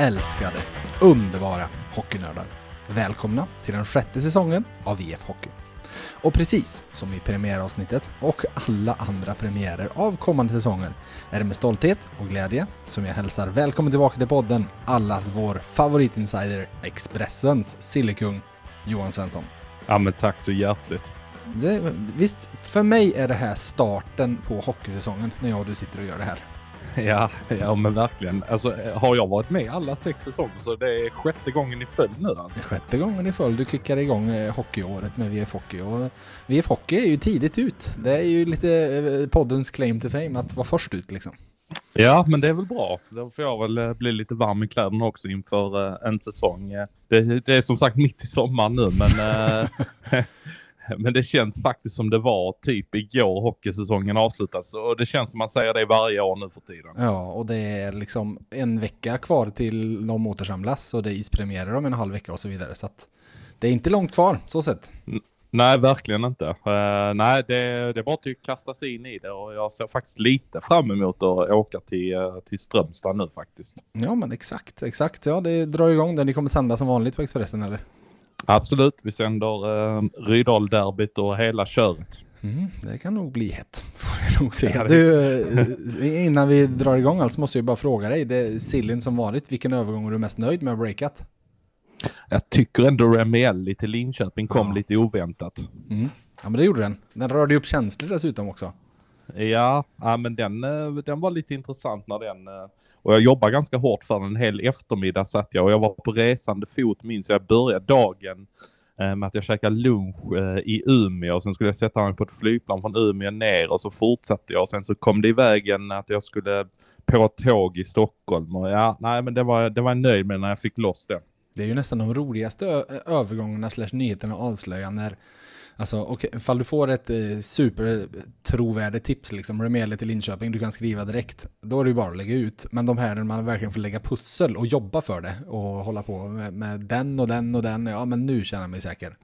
älskade, underbara hockeynördar. Välkomna till den sjätte säsongen av VF Hockey. Och precis som i premiäravsnittet och alla andra premiärer av kommande säsonger är det med stolthet och glädje som jag hälsar välkommen tillbaka till podden allas vår favoritinsider Expressens sillekung Johan Svensson. Ja men tack så hjärtligt. Det, visst, för mig är det här starten på hockeysäsongen när jag och du sitter och gör det här. Ja, ja men verkligen. Alltså har jag varit med alla sex säsonger så det är sjätte gången i följd nu alltså. Sjätte gången i följd du kickade igång eh, hockeyåret med VF Hockey. Och VF Hockey är ju tidigt ut. Det är ju lite eh, poddens claim to fame att vara först ut liksom. Ja, men det är väl bra. Då får jag väl eh, bli lite varm i kläderna också inför en säsong. Det, det är som sagt mitt i sommaren nu, men Men det känns faktiskt som det var typ igår hockeysäsongen avslutades och det känns som man säger det varje år nu för tiden. Ja, och det är liksom en vecka kvar till de återsamlas och det är ispremiärer om en halv vecka och så vidare. Så att det är inte långt kvar, så sett. Nej, verkligen inte. Uh, nej, det, det är bara att kasta sig in i det och jag ser faktiskt lite fram emot att åka till, uh, till Strömstad nu faktiskt. Ja, men exakt, exakt. Ja, det drar igång där. Ni kommer sända som vanligt på Expressen, eller? Absolut, vi sänder uh, Rydal-derbyt och hela köret. Mm, det kan nog bli hett, får jag nog se. Du, eh, innan vi drar igång allt så måste jag bara fråga dig, det är Sillin som varit, vilken övergång är du mest nöjd med breakat? Jag tycker ändå Remielli till Linköping kom ja. lite oväntat. Mm. Ja men det gjorde den. Den rörde upp känslor dessutom också. Ja, ja men den, eh, den var lite intressant när den eh, och jag jobbade ganska hårt för den en hel eftermiddag satt jag och jag var på resande fot minns jag. började dagen eh, med att jag käkade lunch i Umeå och sen skulle jag sätta mig på ett flygplan från Umeå ner och så fortsatte jag och sen så kom det i vägen att jag skulle på ett tåg i Stockholm och ja, nej men det var, det var jag nöjd med när jag fick loss det. Det är ju nästan de roligaste övergångarna slash nyheterna avslöja när Alltså, okay, ifall du får ett eh, supertrovärdigt tips, liksom, Remele till Linköping, du kan skriva direkt, då är det ju bara att lägga ut. Men de här när man verkligen får lägga pussel och jobba för det och hålla på med, med den och den och den, ja men nu känner jag mig säker.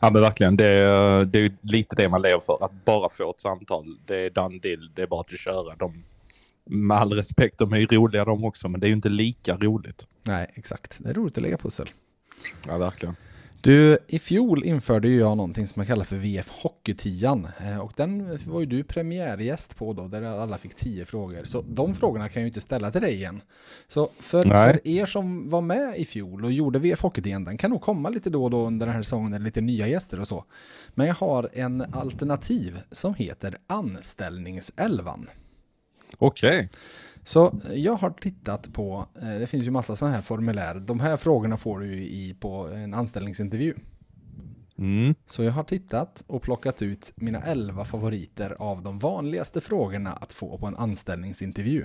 Ja men verkligen, det är, det är lite det man lever för, att bara få ett samtal, det är done deal, det är bara att köra. De, med all respekt, de är ju roliga de också, men det är ju inte lika roligt. Nej, exakt. Det är roligt att lägga pussel. Ja, verkligen. Du, i fjol införde ju jag någonting som jag kallar för VF Hockeytian eh, och den var ju du premiärgäst på då där alla fick tio frågor. Så de frågorna kan jag ju inte ställa till dig igen. Så för, för er som var med i fjol och gjorde VF Hockeytian, den kan nog komma lite då och då under den här säsongen, lite nya gäster och så. Men jag har en alternativ som heter Anställningselvan. Okej. Okay. Så jag har tittat på, eh, det finns ju massa sådana här formulär. De här frågorna får du ju i på en anställningsintervju. Mm. Så jag har tittat och plockat ut mina elva favoriter av de vanligaste frågorna att få på en anställningsintervju.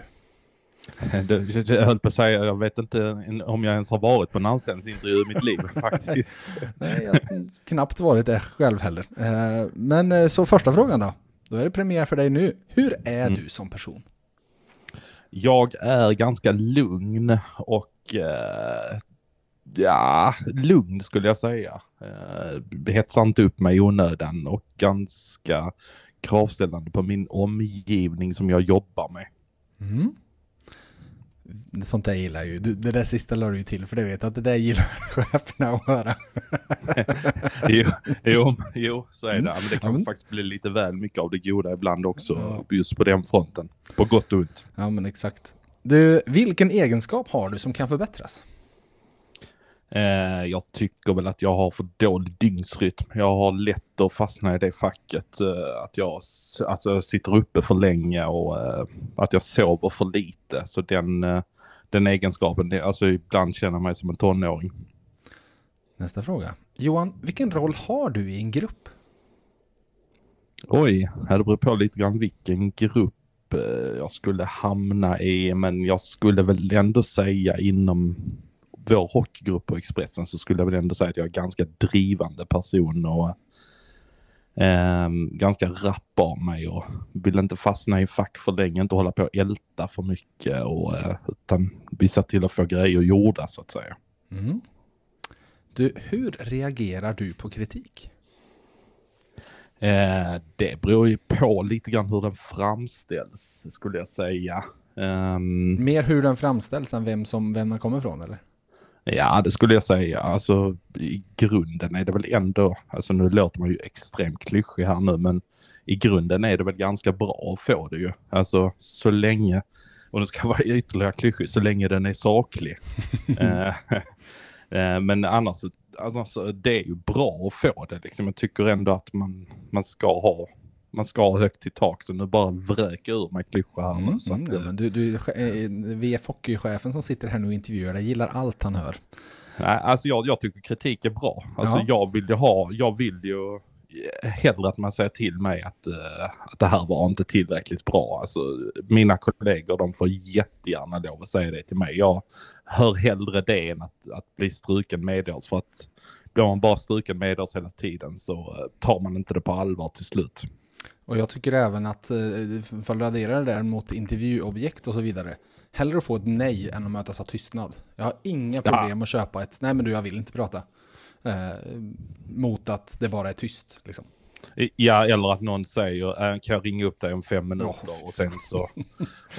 jag höll på att säga, jag vet inte om jag ens har varit på en anställningsintervju i mitt liv faktiskt. Nej, jag har knappt varit det själv heller. Eh, men eh, så första frågan då. Då är det premiär för dig nu. Hur är mm. du som person? Jag är ganska lugn och eh, ja, lugn skulle jag säga. Eh, hetsar inte upp mig i onödan och ganska kravställande på min omgivning som jag jobbar med. Mm. Sånt där gillar jag ju. Det där sista la du ju till för det vet att det där gillar cheferna att höra. jo, jo, jo, så är det. Men det kan mm. faktiskt bli lite väl mycket av det goda ibland också. Ja. Just på den fronten. På gott och ont. Ja men exakt. Du, vilken egenskap har du som kan förbättras? Eh, jag tycker väl att jag har för dålig dygnsrytm. Jag har lätt att fastna i det facket. Eh, att jag alltså, sitter uppe för länge och eh, att jag sover för lite. Så den, eh, den egenskapen, det, alltså ibland känner jag mig som en tonåring. Nästa fråga. Johan, vilken roll har du i en grupp? Oj, det beror på lite grann vilken grupp jag skulle hamna i. Men jag skulle väl ändå säga inom vår hockeygrupp på Expressen så skulle jag väl ändå säga att jag är ganska drivande person och eh, ganska rapp av mig och vill inte fastna i fack för länge, inte hålla på och älta för mycket och eh, utan visa till att få grejer gjorda så att säga. Mm. Du, hur reagerar du på kritik? Eh, det beror ju på lite grann hur den framställs skulle jag säga. Ehm, Mer hur den framställs än vem, som, vem den kommer ifrån eller? Ja, det skulle jag säga. Alltså i grunden är det väl ändå, alltså nu låter man ju extremt klyschig här nu, men i grunden är det väl ganska bra att få det ju. Alltså så länge, och det ska vara ytterligare klyschig, så länge den är saklig. Eh, eh, men annars, annars, det är ju bra att få det liksom. Jag tycker ändå att man, man ska ha man ska ha högt i tak så nu bara vräker ur mig klyschor här nu. Mm, Så mm, att, men du, du, eh, VF Hockeychefen som sitter här nu och intervjuar dig gillar allt han hör. Nej, alltså jag, jag tycker kritik är bra. Alltså Ja. jag vill ju ha, jag vill ju eh, hellre att man säger till mig att, eh, att det här var inte tillräckligt bra. Alltså mina kollegor de får jättegärna lov att säga det till mig. Jag hör hellre det än att, att bli struken medhårs för att blir man bara struken medhårs hela tiden så tar man inte det på allvar till slut. Och jag tycker även att, eh, för att radera det där mot intervjuobjekt och så vidare, hellre att få ett nej än att mötas av tystnad. Jag har inga Ja. problem att köpa ett, nej men du jag vill inte prata. Eh, mot att det bara är tyst liksom. Ja, eller att någon säger, "Äh, kan jag ringa upp dig om fem minuter? Ja, fy och, sen så,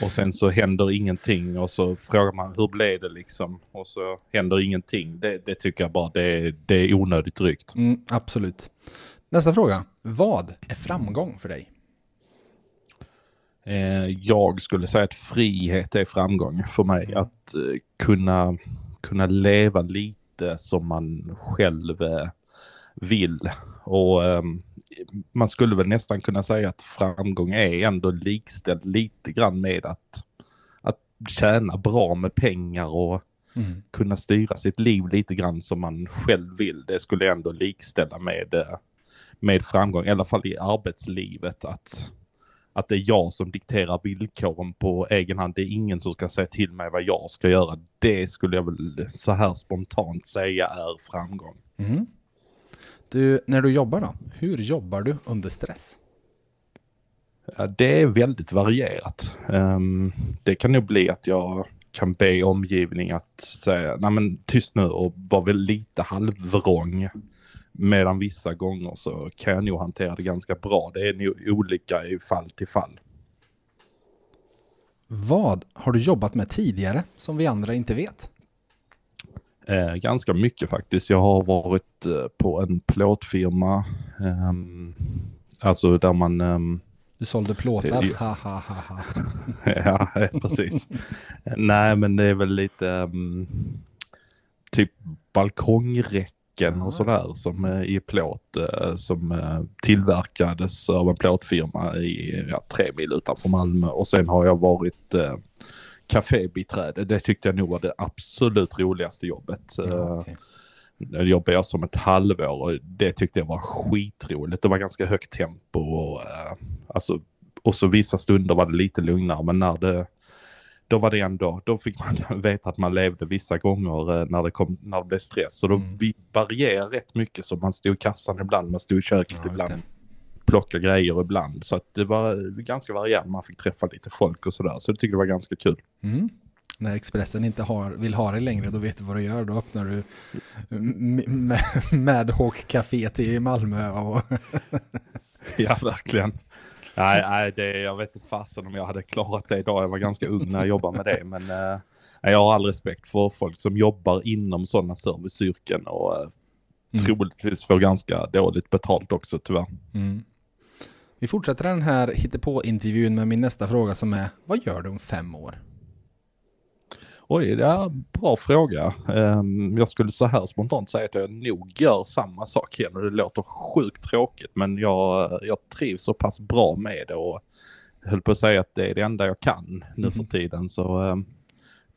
och sen så händer ingenting och så frågar man hur blev det liksom? Och så händer ingenting. Det, det tycker jag bara det är, det är onödigt drygt. Mm, absolut. Nästa fråga. Vad är framgång för dig? Eh, jag skulle säga att frihet är framgång för mig. Mm. Att eh, kunna, kunna leva lite som man själv eh, vill. Och ehm, man skulle väl nästan kunna säga att framgång är ändå likställd lite grann med att, att tjäna bra med pengar och Mm. kunna styra sitt liv lite grann som man själv vill. Det skulle ändå likställa med, med framgång, i alla fall i arbetslivet. Att, att det är jag som dikterar villkoren på egen hand. Det är ingen som ska säga till mig vad jag ska göra. Det skulle jag väl så här spontant säga är framgång. Mm. Du, när du jobbar då, hur jobbar du under stress? Ja, det är väldigt varierat. Ehm, det kan nog bli att jag kan be omgivning att säga, nej men tyst nu och vara väl lite halvvrång. Medan vissa gånger så kan jag nog hantera det ganska bra. Det är nog olika i fall till fall. Vad har du jobbat med tidigare som vi andra inte vet? Eh, ganska mycket faktiskt. Jag har varit eh, på en plåtfirma. ehm, alltså där man ehm, Du sålde plåtar, ha ha ha ha. ja, precis. Nej, men det är väl lite um, typ balkongräcken Ah. och sådär som är i plåt eh, som eh, tillverkades av en plåtfirma i ja, tre mil utanför Malmö. Och sen har jag varit uh, kafébiträde. Det tyckte jag nog var det absolut roligaste jobbet. Ja, Eh, okej. där jobbade jag som ett halvår och det tyckte jag var skitroligt. Det var ganska högt tempo och, eh, alltså, och så vissa stunder var det lite lugnare men när det då var det ändå, då fick man veta att man levde vissa gånger eh, när det, kom, när det blev stress. Så då Mm. vi varierade rätt mycket så man stod i kassan ibland, man stod i köket Ja, ibland, det. plocka grejer ibland. Så att det var ganska varierat, man fick träffa lite folk och sådär. Så jag tyckte det var ganska kul. Mm. När Expressen inte har, vill ha dig längre, då vet du vad du gör. Då öppnar du M- M- Madhawk Café i Malmö. Och Ja, verkligen. Nej, nej det, jag vet inte fasen om jag hade klarat det idag. Jag var ganska ung när jag jobbade med det. Men eh, jag har all respekt för folk som jobbar inom sådana serviceyrken och eh, Mm. troligtvis får ganska dåligt betalt också tyvärr. mm. Vi fortsätter den här hittepå-intervjun med min nästa fråga som är Vad gör du om fem år? Oj, det är en bra fråga. Ehm, jag skulle så här spontant säga att jag nog gör samma sak igen och det låter sjukt tråkigt men jag, jag trivs så pass bra med det och höll på att säga att det är det enda jag kan nu för Mhm. tiden så um,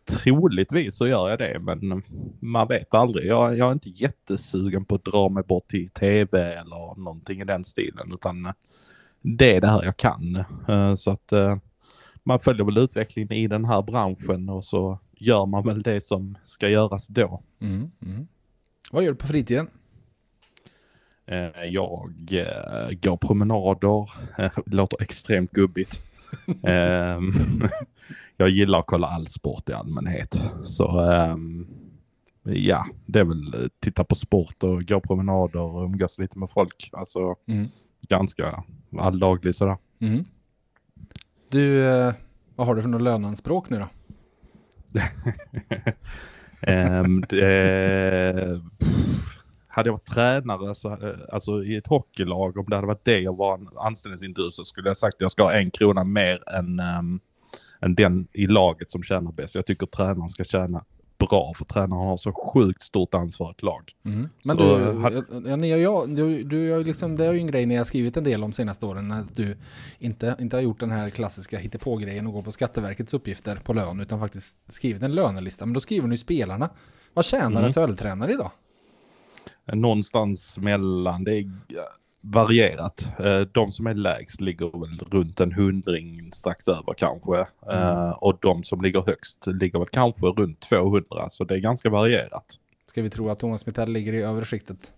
troligtvis så gör jag det men man vet aldrig. Jag, jag är inte jättesugen på att dra mig bort till tv eller någonting i den stilen utan det är det här jag kan. Eh, så att eh, man följer väl utvecklingen i den här branschen och så gör man väl det som ska göras då. Mm. Mm. Vad gör du på fritiden? Eh, Jag eh, går promenader, eh, låter extremt gubbigt. Ehm, Jag gillar att kolla all sport i allmänhet. Så ehm, ja, det är väl titta på sport och gå promenader och umgås lite med folk. Alltså Mm. ganska alldaglig sådär. Mm. Du, Vad har du för något löneanspråk nu då? Um, det, hade jag varit tränare, så, eh, alltså i ett hockeylag, om det hade varit det jag var en anställningsintervju så skulle jag sagt att jag ska ha en krona mer än, um, än den i laget som tjänar bäst. Jag tycker tränaren ska tjäna bra för tränaren har så sjukt stort ansvar ett lag. Mm. Men så, du, hade... ja, ni, ja, du, du, liksom, det är ju en grej ni har skrivit en del om senaste åren, att du inte, inte har gjort den här klassiska hittepå-grejen och gå på Skatteverkets uppgifter på lön, utan faktiskt skrivit en lönelista. Men då skriver ni spelarna. Vad tjänar mm. en SHL-tränare idag? Någonstans mellan, det är varierat. Eh, de som är lägst ligger väl runt en hundring strax över kanske. Mm. Eh, och de som ligger högst ligger väl kanske runt 200. Så det är ganska varierat. Ska vi tro att Thomas Mittell ligger i övre skiktet?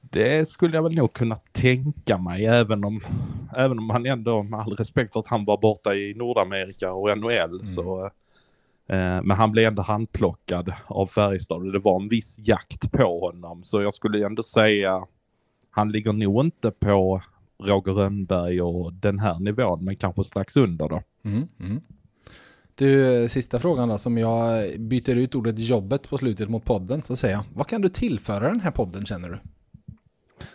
Det skulle jag väl nog kunna tänka mig även om, även om han ändå med all respekt för att han var borta i Nordamerika och NHL mm. så eh, men han blev ändå handplockad av Färjestad och det var en viss jakt på honom så jag skulle ändå säga han ligger nog inte på Roger Rönnberg och den här nivån, men kanske strax under då. Mm, mm. Du, sista frågan då, som jag byter ut ordet jobbet på slutet mot podden, så säger jag, vad kan du tillföra den här podden känner du?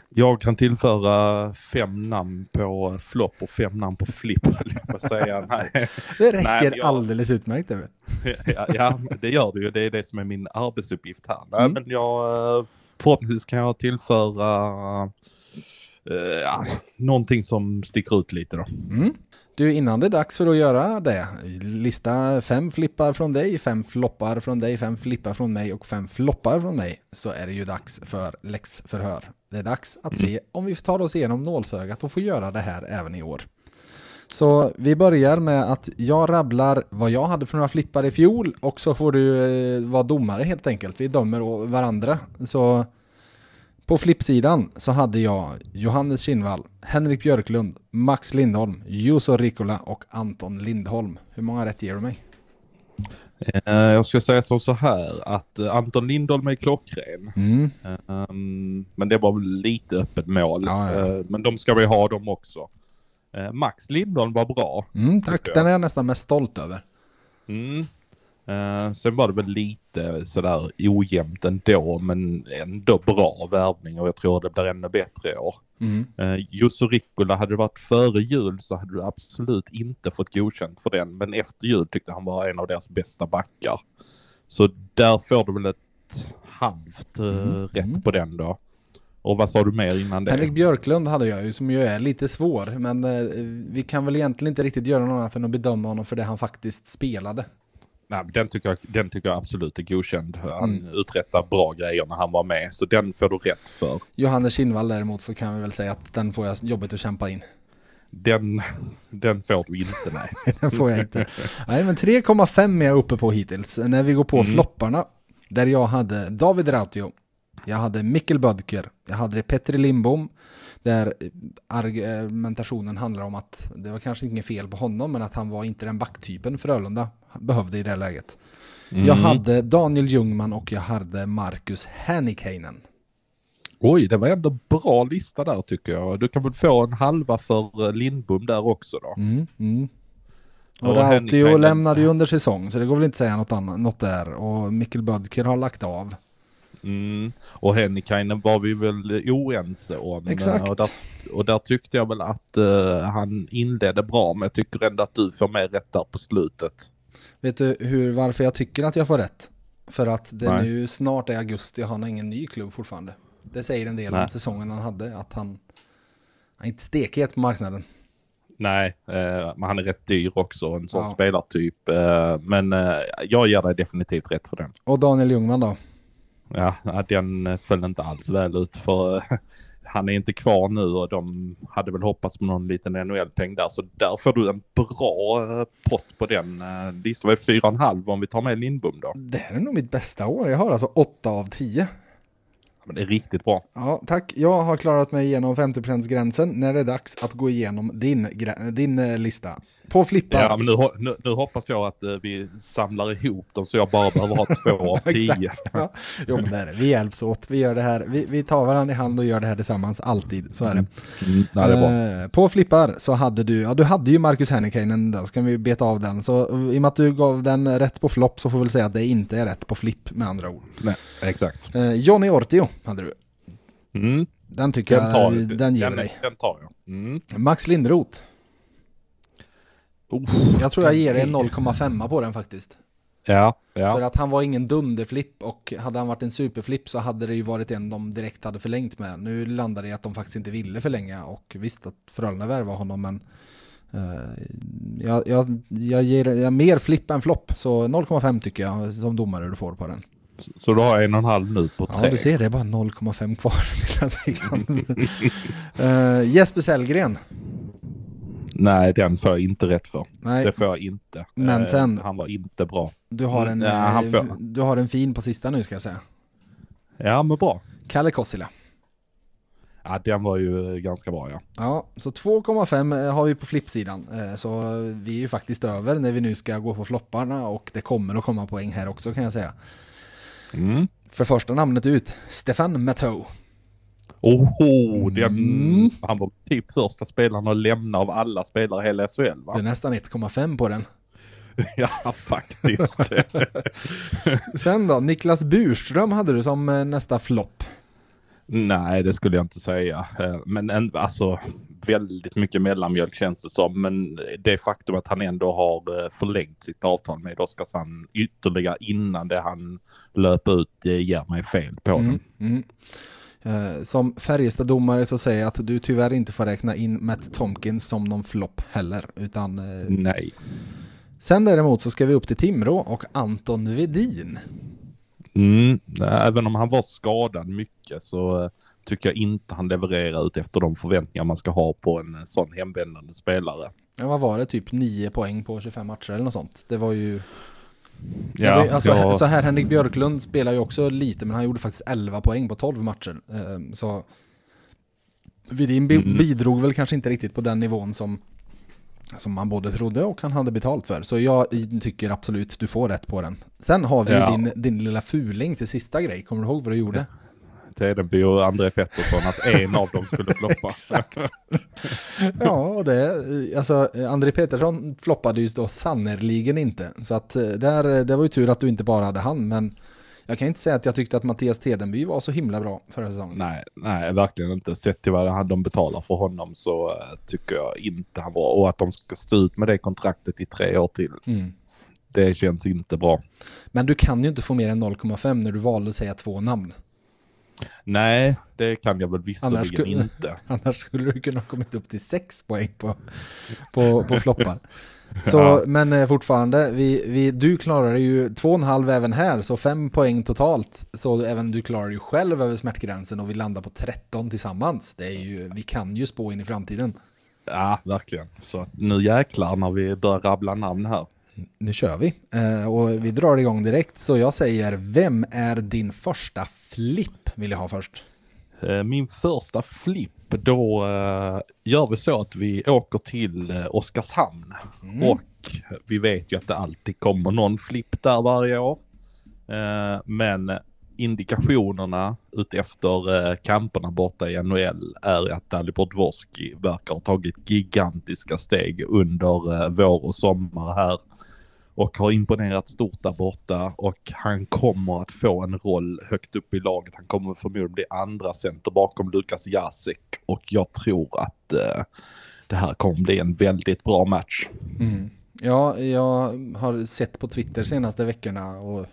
Jag kan tillföra fem namn på flopp och fem namn på flipp, jag säga. Nej. Det räcker Nej, jag... alldeles utmärkt. ja, ja, det gör det ju. Det är det som är min arbetsuppgift här. Nej, mm. men jag förhoppningsvis kan jag tillföra uh, ja, någonting som sticker ut lite då. Mm. Du, innan det är dags för att göra det, lista fem flippar från dig, fem floppar från dig, fem flippar från mig och fem floppar från mig, så är det ju dags för läxförhör. Det är dags att mm. se om vi tar oss igenom nålsögat och får göra det här även i år. Så vi börjar med att jag rabblar vad jag hade för några flippar i fjol och så får du eh, vara domare helt enkelt. Vi dömer varandra. Så på flippsidan så hade jag Johannes Kinnvall, Henrik Björklund, Max Lindholm, Juso Rikola och Anton Lindholm. Hur många rätt ger du mig? Eh, jag ska säga så, så här att eh, Anton Lindholm är klockren. Mm. Um, men det var lite öppet mål. Ja, ja. Men de ska vi ha dem också. Eh, Max Lindholm var bra. Mm, tack, den är jag nästan mest stolt över. Mm. Uh, sen var det väl lite sådär ojämnt ändå, men ändå bra värvning och jag tror det blir ännu bättre i år. Mm. Uh, Jusso Rikkola, hade det varit före jul så hade du absolut inte fått godkänt för den, men efter jul tyckte han var en av deras bästa backar. Så där får du väl ett halvt uh, mm. rätt på den då. Och vad sa du mer innan det? Henrik Björklund hade jag ju som ju är lite svår. Men eh, vi kan väl egentligen inte riktigt göra något annat än att bedöma honom för det han faktiskt spelade. Nej, den tycker, jag, den tycker jag absolut är godkänd. Han mm. uträttar bra grejer när han var med, så den får du rätt för. Johannes Kinnvall däremot så kan vi väl säga att den får jag jobbet att kämpa in. Den, den får du inte, nej. den får jag inte. Nej, men 3,5 är jag uppe på hittills. När vi går på mm. flopparna, där jag hade David Rautio, jag hade Mikkel Bödker, jag hade Petri Lindbom, där argumentationen handlar om att det var kanske inget fel på honom, men att han var inte den backtypen Frölunda behövde i det läget. Mm. Jag hade Daniel Ljungman och jag hade Marcus Hennikainen. Oj, det var ändå bra lista där tycker jag. Du kan väl få en halva för eh, Lindbom där också då. Mm, mm. Och, och Rautio lämnade ju under säsong, så det går väl inte att säga något, annat, något där. Och Mikkel Bödker har lagt av. Mm. Och Hennikainen var vi väl oense om. Exakt. Och där, och där tyckte jag väl att uh, han inledde bra, men jag tycker ändå att du får mer rätt där på slutet. Vet du hur, varför jag tycker att jag får rätt? För att det Nej. nu snart är augusti och han har ingen ny klubb fortfarande. Det säger en del Nej. om säsongen han hade, att han, han är inte stekhet på marknaden. Nej, eh, men han är rätt dyr också, en sån ja. spelartyp. Eh, men eh, jag ger dig definitivt rätt för den. Och Daniel Ljungman då? Ja, den föll inte alls väl ut för han är inte kvar nu och de hade väl hoppats på någon liten NHL-peng där. Så där får du en bra eh, pott på den. Det fyra och en halv om vi tar med Lindbom då. Det här är nog mitt bästa år. Jag har alltså åtta av tio. Men det är riktigt bra. Ja, tack. Jag har klarat mig igenom 50%-gränsen när det är dags att gå igenom din, din eh, lista. På flippar. Ja, men nu, nu, nu hoppas jag att eh, vi samlar ihop dem så jag bara behöver ha två av tio. Exakt. Ja. Jo men det är det, vi hjälps åt. Vi gör det här, vi, vi tar varandra i hand och gör det här tillsammans, alltid. Så är det. Mm, nej, det är. Eh, på flippar så hade du, ja du hade ju Marcus Hennikainen då, så kan vi beta av den. Så eh, i och med att du gav den rätt på flopp så får vi väl säga att det inte är rätt på flipp med andra ord. Nej, exakt. Eh, Johnny Ortio hade du. Mm, Den tycker den, tar, jag, den ger den, dig. den tar jag. Mm. Max Lindroth. Oh, Jag tror jag ger dig en 0,5 på den faktiskt. Ja, ja. För att han var ingen dunderflipp och hade han varit en superflipp så hade det ju varit en de direkt hade förlängt med. Nu landade det i att de faktiskt inte ville förlänga och visst att Frölunda värvade honom men eh, jag, jag, jag ger jag mer flipp än flopp så 0,5 tycker jag som domare du får på den. Så du har en och en halv nu på tre. Ja du ser det är bara 0,5 kvar uh, Jesper Sellgren. Nej, den får jag inte rätt för. Nej, Det får jag inte. Men Eh, sen- Han var inte bra. du har, en, eh, får- du har en fin på sista nu ska jag säga. Ja, men bra. Kalle Kossila. Ja, den var ju eh, ganska bra ja. Ja, så 2,5 har vi på flippsidan. Så vi är ju faktiskt över när vi nu ska gå på flopparna och det kommer att komma poäng här också kan jag säga. Mm. För första namnet ut, Stefan Matteau. Oho, den, Mm. han var typ första spelaren att lämna av alla spelare i hela SHL Det är va? nästan 1,5 på den. ja, faktiskt. Sen då, Niklas Burström hade du som eh, nästa flopp. Nej, det skulle jag inte säga. Eh, Men en, alltså väldigt mycket mellanmjölk känns det som. Men det faktum att han ändå har eh, förlängt sitt avtal med Oskarshamn ytterligare innan det han löp ut det ger mig fel på Mm, den. mm. Eh, Som Färjestad-domare så säger jag att du tyvärr inte får räkna in Matt Tomkins som någon flopp heller. Utan, eh, Nej. sen däremot så ska vi upp till Timrå och Anton Vedin. Mm, även om han var skadad mycket så eh, tycker jag inte han levererar ut efter de förväntningar man ska ha på en sån hemvändande spelare. Ja, vad var det? Typ 9 poäng på 25 matcher eller något sånt. Det var ju... Ja, ju alltså, jag- Så här, Henrik Björklund spelar ju också lite, men han gjorde faktiskt 11 poäng på 12 matcher. Eh, Så... Bi- Mm. bidrog väl kanske inte riktigt på den nivån som, som man både trodde och han hade betalt för. Så jag tycker absolut du får rätt på den. Sen har vi Ja. din, din lilla fuling till sista grej. Kommer du ihåg vad du gjorde? Tedenby och André Pettersson att en av dem skulle floppa. Exakt. ja, och det, alltså André Petersson floppade ju då sannerligen inte. Så att eh, där, det var ju tur att du inte bara hade han, men jag kan inte säga att jag tyckte att Mattias Tedenby var så himla bra förra säsongen. Nej, nej, verkligen inte. Sett till vad de betalar för honom så eh, tycker jag inte han var. Och att de ska stå ut med det kontraktet i tre år till. Mm. Det känns inte bra. Men du kan ju inte få mer än 0,5 när du valde att säga två namn. Nej, det kan jag väl visserligen inte. Annars skulle du kunna ha kommit upp till 6 poäng på, på, på floppar. Så, Ja. men eh, fortfarande, vi, vi, du klarade ju 2,5 även här, så 5 poäng totalt. Så även du klarar ju själv över smärtgränsen och vi landar på 13 tillsammans. Det är ju, vi kan ju spå in i framtiden. Ja, verkligen. Så nu jäklar när vi börjar rabbla namn här. Nu kör vi. Eh, och vi drar igång direkt. Så jag säger, vem är din första flipp? Vill jag ha först. Eh, Min första flipp, då eh, gör vi så att vi åker till Oskarshamn. Mm. Och vi vet ju att det alltid kommer någon flipp där varje år. Men indikationerna utefter kamperna borta i NHL är att Dalibor Dvorski verkar ha tagit gigantiska steg under vår och sommar här. Och har imponerat stort där borta och han kommer att få en roll högt upp i laget. Han kommer förmodligen bli andra center bakom Lukas Jasek och jag tror att eh, det här kommer bli en väldigt bra match. Mm. Ja, jag har sett på Twitter senaste veckorna och eh,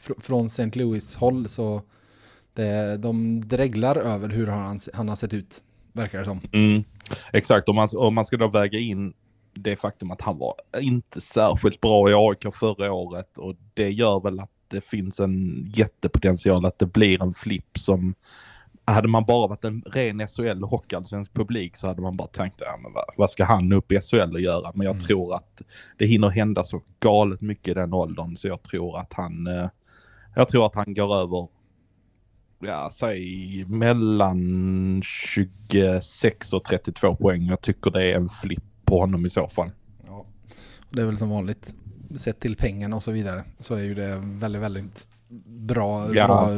fr- från St. Louis håll så det, de dreglar över hur han, han har sett ut, verkar det som. Mm, exakt, om man, om man ska då väga in det faktum att han var inte särskilt bra i AIK förra året och det gör väl att det finns en jättepotential att det blir en flipp som hade man bara varit en ren SHL hockeyallsvensk publik så hade man bara tänkt, ja, men vad, vad ska han upp i SHL och göra? Men jag Mm. tror att det hinner hända så galet mycket i den åldern så jag tror att han, eh, jag tror att han går över ja, säg mellan 26 och 32 poäng. Jag tycker det är en flipp på honom i så fall. Och det är väl som vanligt, sett till pengarna och så vidare, så är ju det väldigt, väldigt bra, Ja. bra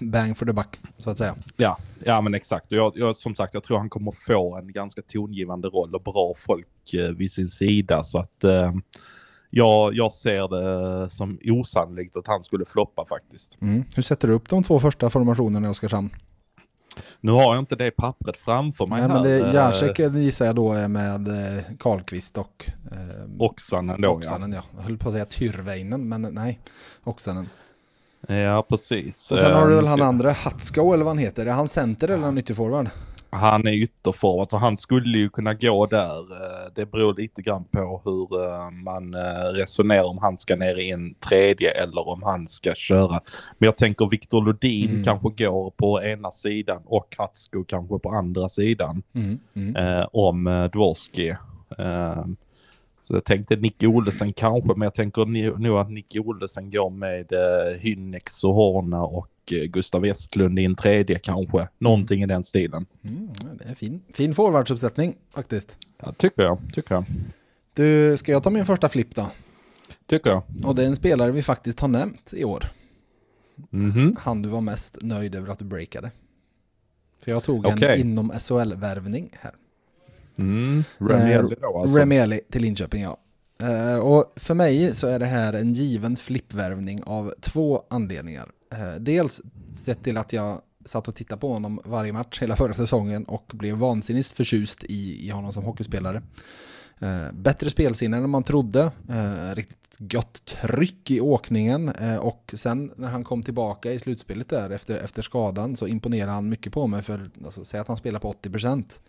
bang for the buck, så att säga. Ja, ja men exakt. Jag, jag, som sagt, jag tror han kommer få en ganska tongivande roll och bra folk eh, vid sin sida. Så att eh, jag, jag ser det som osannolikt att han skulle floppa faktiskt. Mm. Hur sätter du upp de två första formationerna i Oskarshamn? Nu har jag inte det pappret framför mig Nej, här. men det, eh, Järsäck gissar jag då är med eh, Karlqvist och eh, Oksanen då, Oksanen, ja. Jag höll på att säga Tyrväinen, men nej, Oksanen. ja. Precis. Och sen har du Eh, väl han andra, Hatsko eller vad han heter. Är han center eller en ytterforward? Han är ytterforward, så han skulle ju kunna gå där. Eh, Det beror lite grann på hur eh, man eh, resonerar om han ska ner i en tredje eller om han ska köra. Men jag tänker Viktor Lodin Mm. kanske går på ena sidan och Hatsko kanske på andra sidan. Mm. Mm. Om Dvorski. Så jag tänkte Nicky Olesen kanske, men jag tänker nog att Nicky Olesen går med eh, Hynnex och Horna och Gustav Westlund i en tredje kanske. Någonting i den stilen. Mm. Det är fin, fin forwardsuppsättning faktiskt. Ja, tycker jag, tycker jag. Du, ska jag ta min första flipp då? Tycker jag. Och det är en spelare vi faktiskt har nämnt i år. Mhm. Han du var mest nöjd över att du breakade. För jag tog Okej. en inom SHL-värvning här. Mm. Ranieri då alltså. Remieli till Linköping, ja. Eh, och för mig så är det här en given flippvärvning av två anledningar. Eh, dels sett till att jag satt och tittade på honom varje match hela förra säsongen och blev vansinnigt förtjust i, i honom som hockeyspelare. Eh, bättre spelsinne än man trodde, eh, riktigt gott tryck i åkningen eh, och sen när han kom tillbaka i slutspelet där efter, efter skadan så imponerade han mycket på mig för, alltså, säg att han spelar på 80%.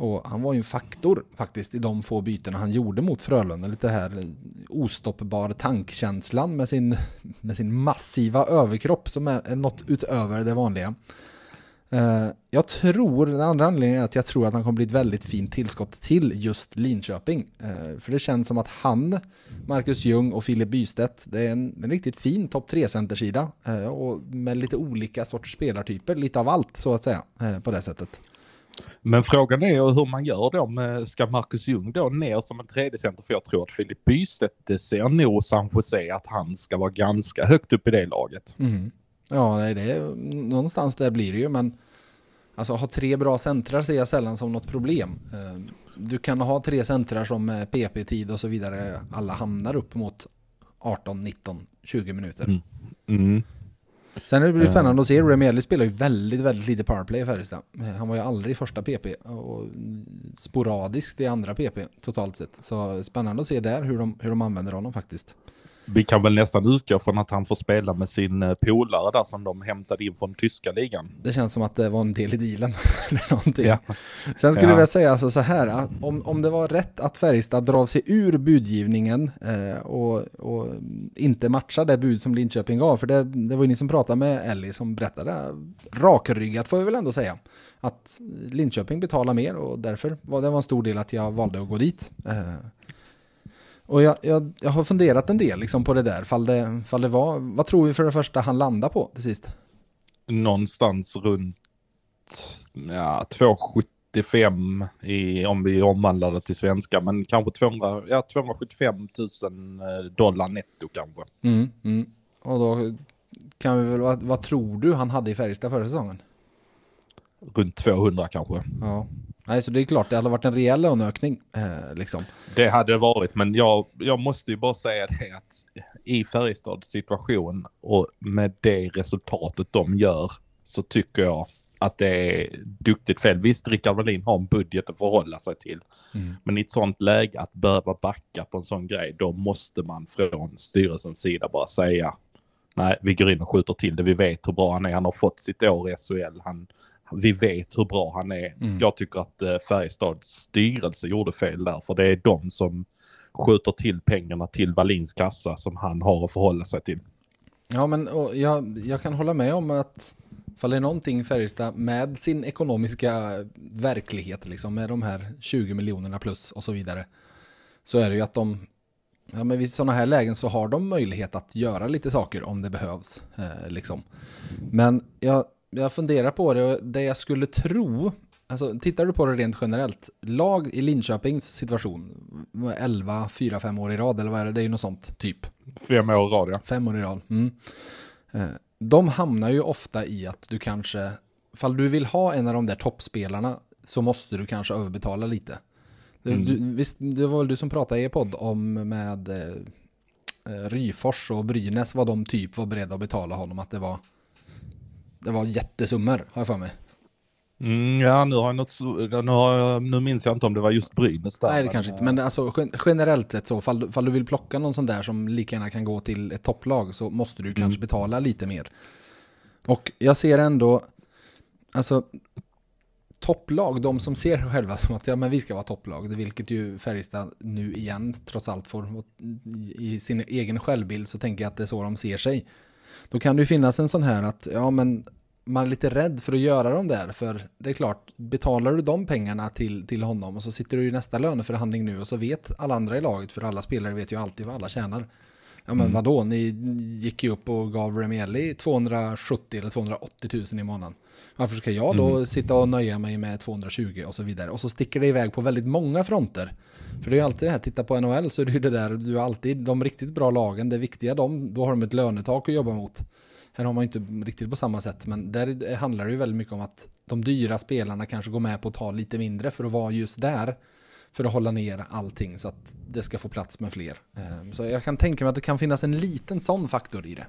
Och han var ju en faktor faktiskt i de få bytena han gjorde mot Frölunda. Lite här ostoppbar tankkänslan med sin, med sin massiva överkropp som är något utöver det vanliga. Eh, jag tror, den andra anledningen är att jag tror att han kommer bli ett väldigt fint tillskott till just Linköping. Eh, för det känns som att han, Marcus Ljung och Filip Bystedt, det är en, en riktigt fin topp 3-centersida. Eh, och med lite olika sorters spelartyper, lite av allt så att säga, på det sättet. Men frågan är hur man gör då. Med, ska Marcus Ljung då ner som en tredje center? För jag tror att Filip Bystedt, det ser nog San Jose att han ska vara ganska högt upp i det laget. Mm. Ja, nej, det är, någonstans där blir det ju, men alltså ha tre bra centrar ser jag sällan som något problem. Eh, Du kan ha tre centrar som med PP-tid och så vidare, alla hamnar upp mot 18, 19, 20 minuter. Mm. Mm. Sen blir det spännande att se, Remieli spelar ju väldigt, väldigt lite powerplay i Färjestad. Han var ju aldrig i första PP och sporadiskt i andra PP totalt sett. Så spännande att se där hur de, hur de använder honom faktiskt. Vi kan väl nästan utgå från att han får spela med sin eh, polare där som de hämtade in från tyska ligan. Det känns som att det var en del i dealen. eller någonting. Ja. Sen skulle Ja. jag säga alltså så här, om, om det var rätt att Färjestad drar sig ur budgivningen eh, och, och inte matchar det bud som Linköping gav, för det, det var ju ni som pratade med Ellie som berättade, rakryggat får jag väl ändå säga, att Linköping betalar mer och därför var det var en stor del att jag valde att gå dit. Eh, och jag, jag, jag har funderat en del liksom på det där, fall det, fall det var, vad tror vi för det första han landar på till sist? Någonstans runt ja, 275 i, om vi omvandlar det till svenska. Men kanske 200, ja, 275 000 eh, dollar netto kanske. Mm, mm. Och då kan vi väl, vad, vad tror du han hade i Färjestad förra säsongen? Runt 200 kanske. Ja. Nej, så det är klart, det hade varit en rejäl löneökning eh, liksom. Det hade det varit, men jag, jag måste ju bara säga det att i Färjestads situation och med det resultatet de gör så tycker jag att det är duktigt fel. Visst, Rickard Wallin har en budget att förhålla sig till. Mm. Men i ett sånt läge att behöva backa på en sån grej, då måste man från styrelsens sida bara säga nej, vi går in och skjuter till det. Vi vet hur bra han är. Han har fått sitt år i SHL. Han, vi vet hur bra han är. Mm. Jag tycker att eh, Färjestads styrelse gjorde fel där, för det är de som skjuter till pengarna till Wallins kassa som han har att förhålla sig till. Ja, men jag, jag kan hålla med om att fall det är någonting Färjestad med sin ekonomiska verklighet, liksom med de här 20 miljonerna plus och så vidare, så är det ju att de, ja men vid sådana här lägen så har de möjlighet att göra lite saker om det behövs, eh, liksom. Men jag, jag funderar på det och det jag skulle tro Alltså, tittar du på det rent generellt, lag i Linköpings situation, 11, 4, 5 år i rad, eller vad är det? Det är ju något sånt, typ. Fem år i rad, ja. Fem år i rad. Mm. Eh, de hamnar ju ofta i att du kanske, fall du vill ha en av de där toppspelarna, så måste du kanske överbetala lite. Mm. Du, visst, det var väl du som pratade i er podd om med eh, eh, Ryfors och Brynäs, vad de typ var beredda att betala honom, att det var det var jättesummor, har jag för mig. Mm, ja, nu har jag något, nu, har jag, nu minns jag inte om det var just Brynäs där. Nej, det kanske inte, men alltså, generellt sett så, fall, fall du vill plocka någon sån där som lika gärna kan gå till ett topplag så måste du mm. kanske betala lite mer. Och jag ser ändå, alltså topplag, de som ser själva som att ja, men vi ska vara topplag, vilket ju Färjestad nu igen trots allt får i sin egen självbild så tänker jag att det är så de ser sig. Då kan det ju finnas en sån här att, ja men man är lite rädd för att göra dem där, för det är klart, betalar du de pengarna till, till honom och så sitter du i nästa löneförhandling nu och så vet alla andra i laget, för alla spelare vet ju alltid vad alla tjänar. Ja men mm. vadå, ni gick ju upp och gav Remielli 270 eller 280 000 i månaden. Varför ska jag då mm. sitta och nöja mig med 220 och så vidare? Och så sticker det iväg på väldigt många fronter. För det är ju alltid det här, titta på NHL så är det ju det där, du alltid de riktigt bra lagen, det viktiga de, då har de ett lönetak att jobba mot. Här har man ju inte riktigt på samma sätt, men där handlar det ju väldigt mycket om att de dyra spelarna kanske går med på att ta lite mindre för att vara just där. För att hålla ner allting så att det ska få plats med fler. Ehm, så jag kan tänka mig att det kan finnas en liten sån faktor i det.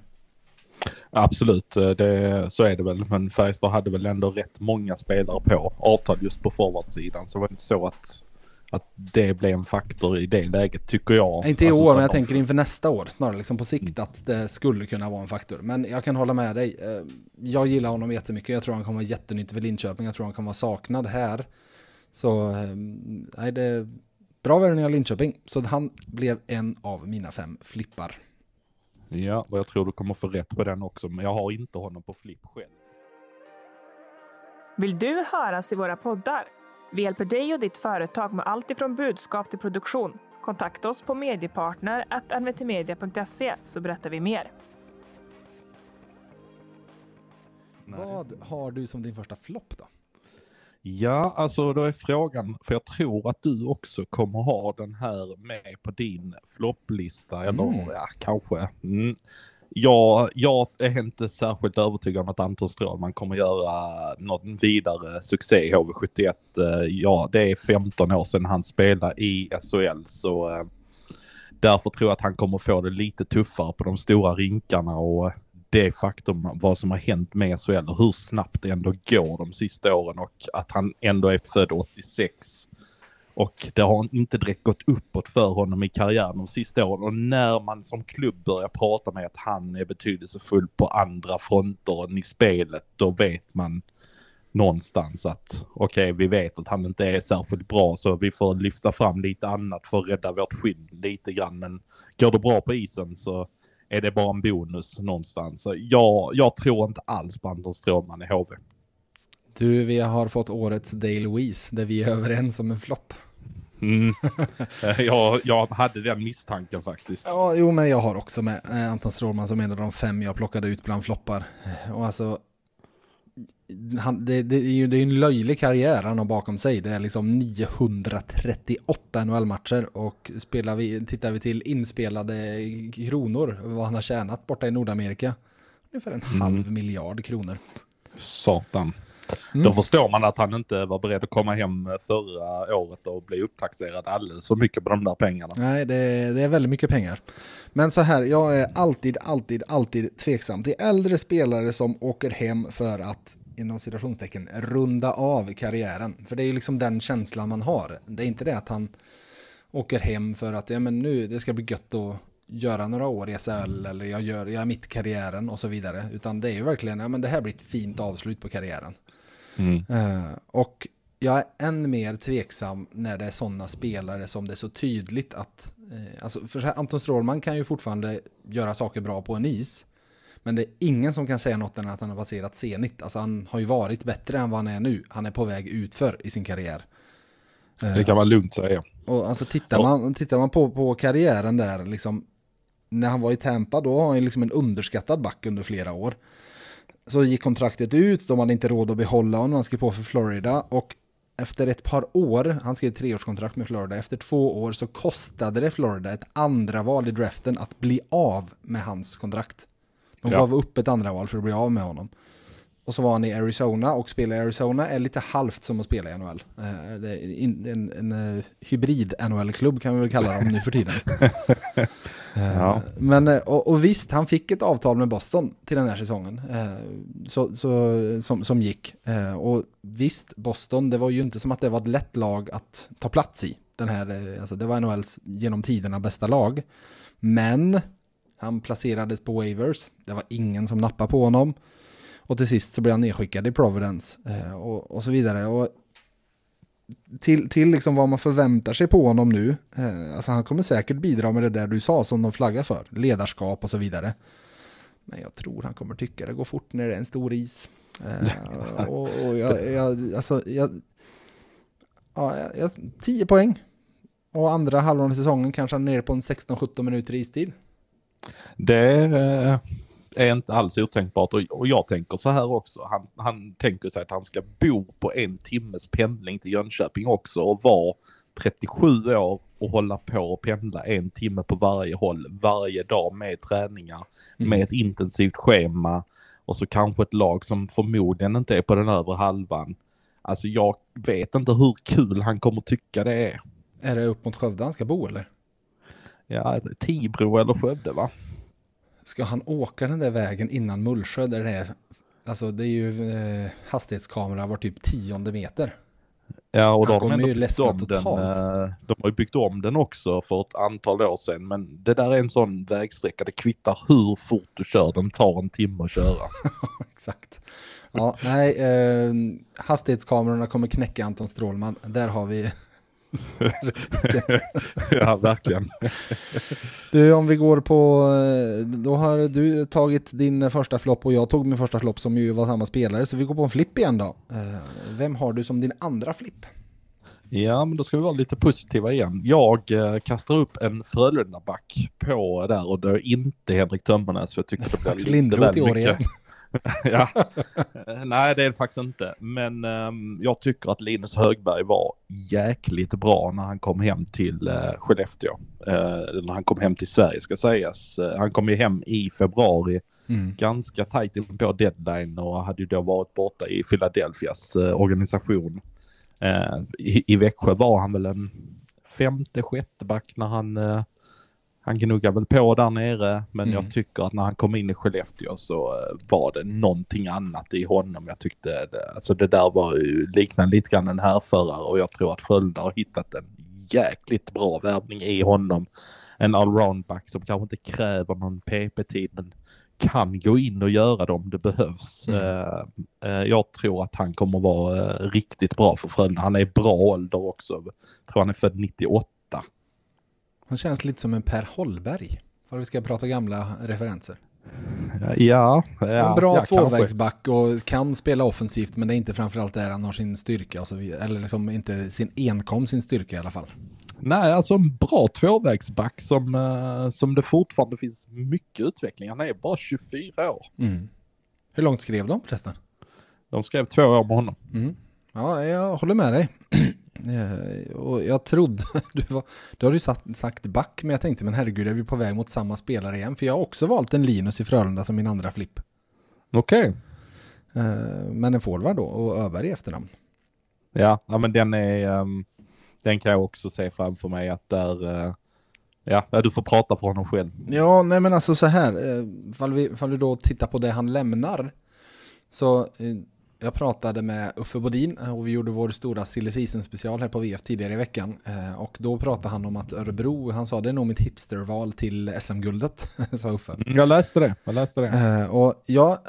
Absolut, eh, det, så är det väl. Men Färjestad hade väl ändå rätt många spelare på avtal just på forwardsidan. Så det var inte så att, att det blev en faktor i det läget tycker jag. Inte i alltså, år, men jag tänker inför nästa år. Snarare liksom på sikt mm. att det skulle kunna vara en faktor. Men jag kan hålla med dig. Eh, jag gillar honom jättemycket. Jag tror han kommer vara jättenyttig för Linköping. Jag tror han kommer vara saknad här. Så eh, nej, det är bra värvning av Linköping. Så han blev en av mina fem flippar. Ja, och jag tror du kommer få rätt på den också, men jag har inte honom på flipp själv. Vill du höras i våra poddar? Vi hjälper dig och ditt företag med allt ifrån budskap till produktion. Kontakta oss på mediepartner.nvtmedia.se så berättar vi mer. Vad har du som din första flopp då? Ja, alltså då är frågan, för jag tror att du också kommer ha den här med på din flopplista, eller mm. ja, kanske. Mm. Ja, jag är inte särskilt övertygad om att Anton Strålman kommer göra någon vidare succé i HV71. Ja, det är 15 år sedan han spelade i SHL, så eh, därför tror jag att han kommer få det lite tuffare på de stora rinkarna och det faktum vad som har hänt med SHL och hur snabbt det ändå går de sista åren och att han ändå är född 86. Och det har inte direkt gått uppåt för honom i karriären de sista åren och när man som klubb börjar prata med att han är betydelsefull på andra fronter än i spelet, då vet man någonstans att okej, okay, vi vet att han inte är särskilt bra så vi får lyfta fram lite annat för att rädda vårt skinn lite grann. Men går det bra på isen så är det bara en bonus någonstans. Så jag, jag tror inte alls på Anton Strålman i HV. Du, vi har fått årets Dale Louise där vi är överens om en flopp. Mm. jag, jag hade den misstanken faktiskt. Ja, jo, men jag har också med eh, Anton Strålman som en av de fem jag plockade ut bland floppar. Och alltså, han, det, det, är ju det är en löjlig karriär han har bakom sig. Det är liksom 938 NHL-matcher och spelar vi, tittar vi till inspelade kronor, vad han har tjänat borta i Nordamerika, ungefär en mm. halv miljard kronor. Satan. Mm. Då förstår man att han inte var beredd att komma hem förra året och bli upptaxerad alldeles för mycket på de där pengarna. Nej, det, det är väldigt mycket pengar. Men så här, jag är alltid, alltid, alltid tveksam till äldre spelare som åker hem för att inom citationstecken runda av karriären. För det är ju liksom den känslan man har. Det är inte det att han åker hem för att ja, men nu det ska bli gött att göra några år i SHL eller jag gör jag mitt karriären och så vidare. Utan det är ju verkligen, ja men det här blir ett fint avslut på karriären. Mm. Uh, och jag är än mer tveksam när det är sådana spelare som det är så tydligt att, eh, alltså för Anton Strålman kan ju fortfarande göra saker bra på en is. Men det är ingen som kan säga något än att han har passerat Zenit. Alltså han har ju varit bättre än vad han är nu. Han är på väg utför i sin karriär. Det kan man lugnt säga. Och alltså tittar man, tittar man på, på karriären där, liksom, när han var i Tampa, då har han liksom en underskattad back under flera år. Så gick kontraktet ut, de hade inte råd att behålla honom, han skrev på för Florida och efter ett par år, han skrev treårskontrakt med Florida, efter två år så kostade det Florida ett andra val i draften att bli av med hans kontrakt. De Ja. gav upp ett andra val för att bli av med honom. Och så var han i Arizona och spela i Arizona är lite halvt som att spela i NHL. Eh, in, en, en eh, hybrid NHL-klubb kan vi väl kalla dem nu för tiden. Ja. Men, eh, och, och visst, han fick ett avtal med Boston till den här säsongen. Så, så, som, som gick. Och visst, Boston, det var ju inte som att det var ett lätt lag att ta plats i. Den här, alltså det var NHLs genom tiderna bästa lag. Men han placerades på waivers. Det var ingen som nappade på honom. Och till sist så blev han nedskickad i Providence eh, och, och så vidare. Och till, till liksom vad man förväntar sig på honom nu. Eh, alltså han kommer säkert bidra med det där du sa som de flaggar för. Ledarskap och så vidare. Men jag tror han kommer tycka det går fort när det är en stor is. Eh, och, och jag, jag, alltså, jag, ja, jag, jag, 10 poäng. Och andra halvan av säsongen kanske han är nere på en 16-17 minuter istid. Det eh, är inte alls otänkbart och, och jag tänker så här också. Han, han tänker sig att han ska bo på en timmes pendling till Jönköping också och vara 37 år och hålla på och pendla en timme på varje håll varje dag med träningar Mm. med ett intensivt schema och så kanske ett lag som förmodligen inte är på den övre halvan. Alltså jag vet inte hur kul han kommer tycka det är. Är det upp mot Skövde han ska bo eller? Ja, Tibro eller Skövde va? Ska han åka den där vägen innan Mullsjö där det är, alltså det är ju eh, hastighetskamera var typ tionde meter. Ja, och då har de ju byggt den. totalt. eh, De har ju byggt om den också för ett antal år sedan. Men det där är en sån vägsträcka. Det kvittar hur fort du kör. Den tar en timme att köra. Exakt. Ja, nej, eh, hastighetskamerorna kommer knäcka Anton Strålman. Där har vi ja, verkligen. Du, om vi går på, eh, då har du tagit din första flopp och jag tog min första flopp som ju var samma spelare, så vi går på en flipp igen då. Eh, Vem har du som din andra flipp? Ja, men då ska vi vara lite positiva igen. Jag eh, kastar upp en Frölunda-back på där och det är inte Henrik Tömmernes för jag tycker det blir Max lite Lindroth i väl år mycket. igen. ja. Nej, det är det faktiskt inte. Men ehm, jag tycker att Linus Högberg var jäkligt bra när han kom hem till uh, Skellefteå. Eller när han kom hem till Sverige ska sägas. Eh, han kom ju hem i februari, Mm. ganska tajt på deadline och hade ju då varit borta i Philadelphias organisation. I, I Växjö var han väl en femte, sjätte back när han han gnuggade väl på där nere, men Mm. jag tycker att när han kom in i Skellefteå så eh, var det någonting annat i honom. Jag tyckte, det, alltså det där var ju liknande lite grann en härförare och jag tror att Frölunda har hittat en jäkligt bra värvning i honom. En allroundback som kanske inte kräver någon PP-tid men kan gå in och göra det om det behövs. Mm. Eh, eh, jag tror att han kommer vara riktigt bra för Frölunda. Han är bra ålder också. Jag tror han är född 98. Han känns lite som en Per Holberg. För vi ska prata gamla referenser. Ja, ja en bra ja, tvåvägsback och kan spela offensivt men det är inte framförallt där han har sin styrka och så vidare. Eller liksom inte sin enkom sin styrka i alla fall. Nej, alltså en bra tvåvägsback som, eh, som det fortfarande finns mycket utveckling. Han är bara 24 år. Mm. Hur långt skrev de förresten? De skrev två år med honom. Mm. Ja, jag håller med dig. Eh, och jag trodde, du, var, du hade ju sagt, sagt back, men jag tänkte, men herregud, är vi på väg mot samma spelare igen? För jag har också valt en Linus i Frölunda som min andra flipp. Okej. Eh, men en forward då, och Öberg i efternamn. Ja, ja, men den är, ehm, den kan jag också se framför mig att där, eh, ja, du får prata för honom själv. Ja, nej men alltså så här, fall vi, fall vi då tittar på det han lämnar. Så jag pratade med Uffe Bodin eh, och vi gjorde vår stora silly season special här på VF tidigare i veckan. Eh, Och då pratade han om att Örebro, han sa det är nog mitt hipsterval till SM-guldet, sa Uffe. Mm, Jag läste det, jag läste det. Eh, och ja,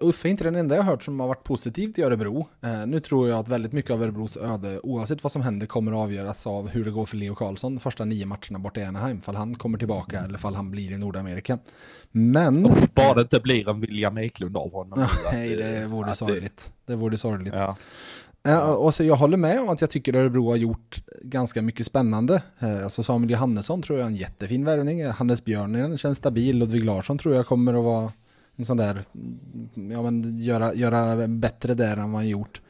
Uffe är inte den enda jag har hört som har varit positiv till Örebro. Nu tror jag att väldigt mycket av Örebros öde, oavsett vad som händer, kommer att avgöras av hur det går för Leo Karlsson första nio matcherna borta i Anaheim. Fall han kommer tillbaka eller fall han blir i Nordamerika. Men... Bara det inte blir en William Eklund av honom. Nej, det vore att sorgligt. Det vore sorgligt. Ja. Eh, Och så jag håller med om att jag tycker Örebro har gjort ganska mycket spännande. Eh, Alltså Samuel Johannesson tror jag är en jättefin värvning. Hannes Björnen känns stabil. Ludvig Larsson tror jag kommer att vara en sån där, mm, ja men göra, göra bättre där än vad han gjort.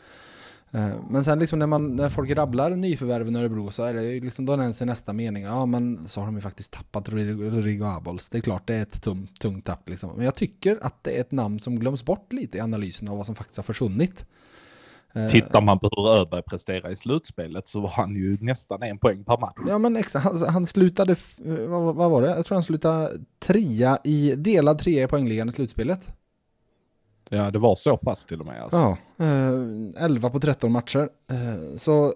Eh, Men sen liksom när, man, när folk rabblar nyförvärven Örebro så är det ju liksom, då nämns i nästa mening, ja men så har de ju faktiskt tappat Rodrigo Abols. Det är klart det är ett tum, tungt tapp liksom. Men jag tycker att det är ett namn som glöms bort lite i analysen av vad som faktiskt har försvunnit. Eh, Tittar man på hur Öberg presterar i slutspelet så var han ju nästan en poäng per match. Ja men exakt, han, han slutade, vad, vad var det? Jag tror han slutade trea i, delad trea i poängligan i slutspelet. Ja, det var så pass till och med. Alltså. Ja, eh, 11 på 13 matcher. Eh, så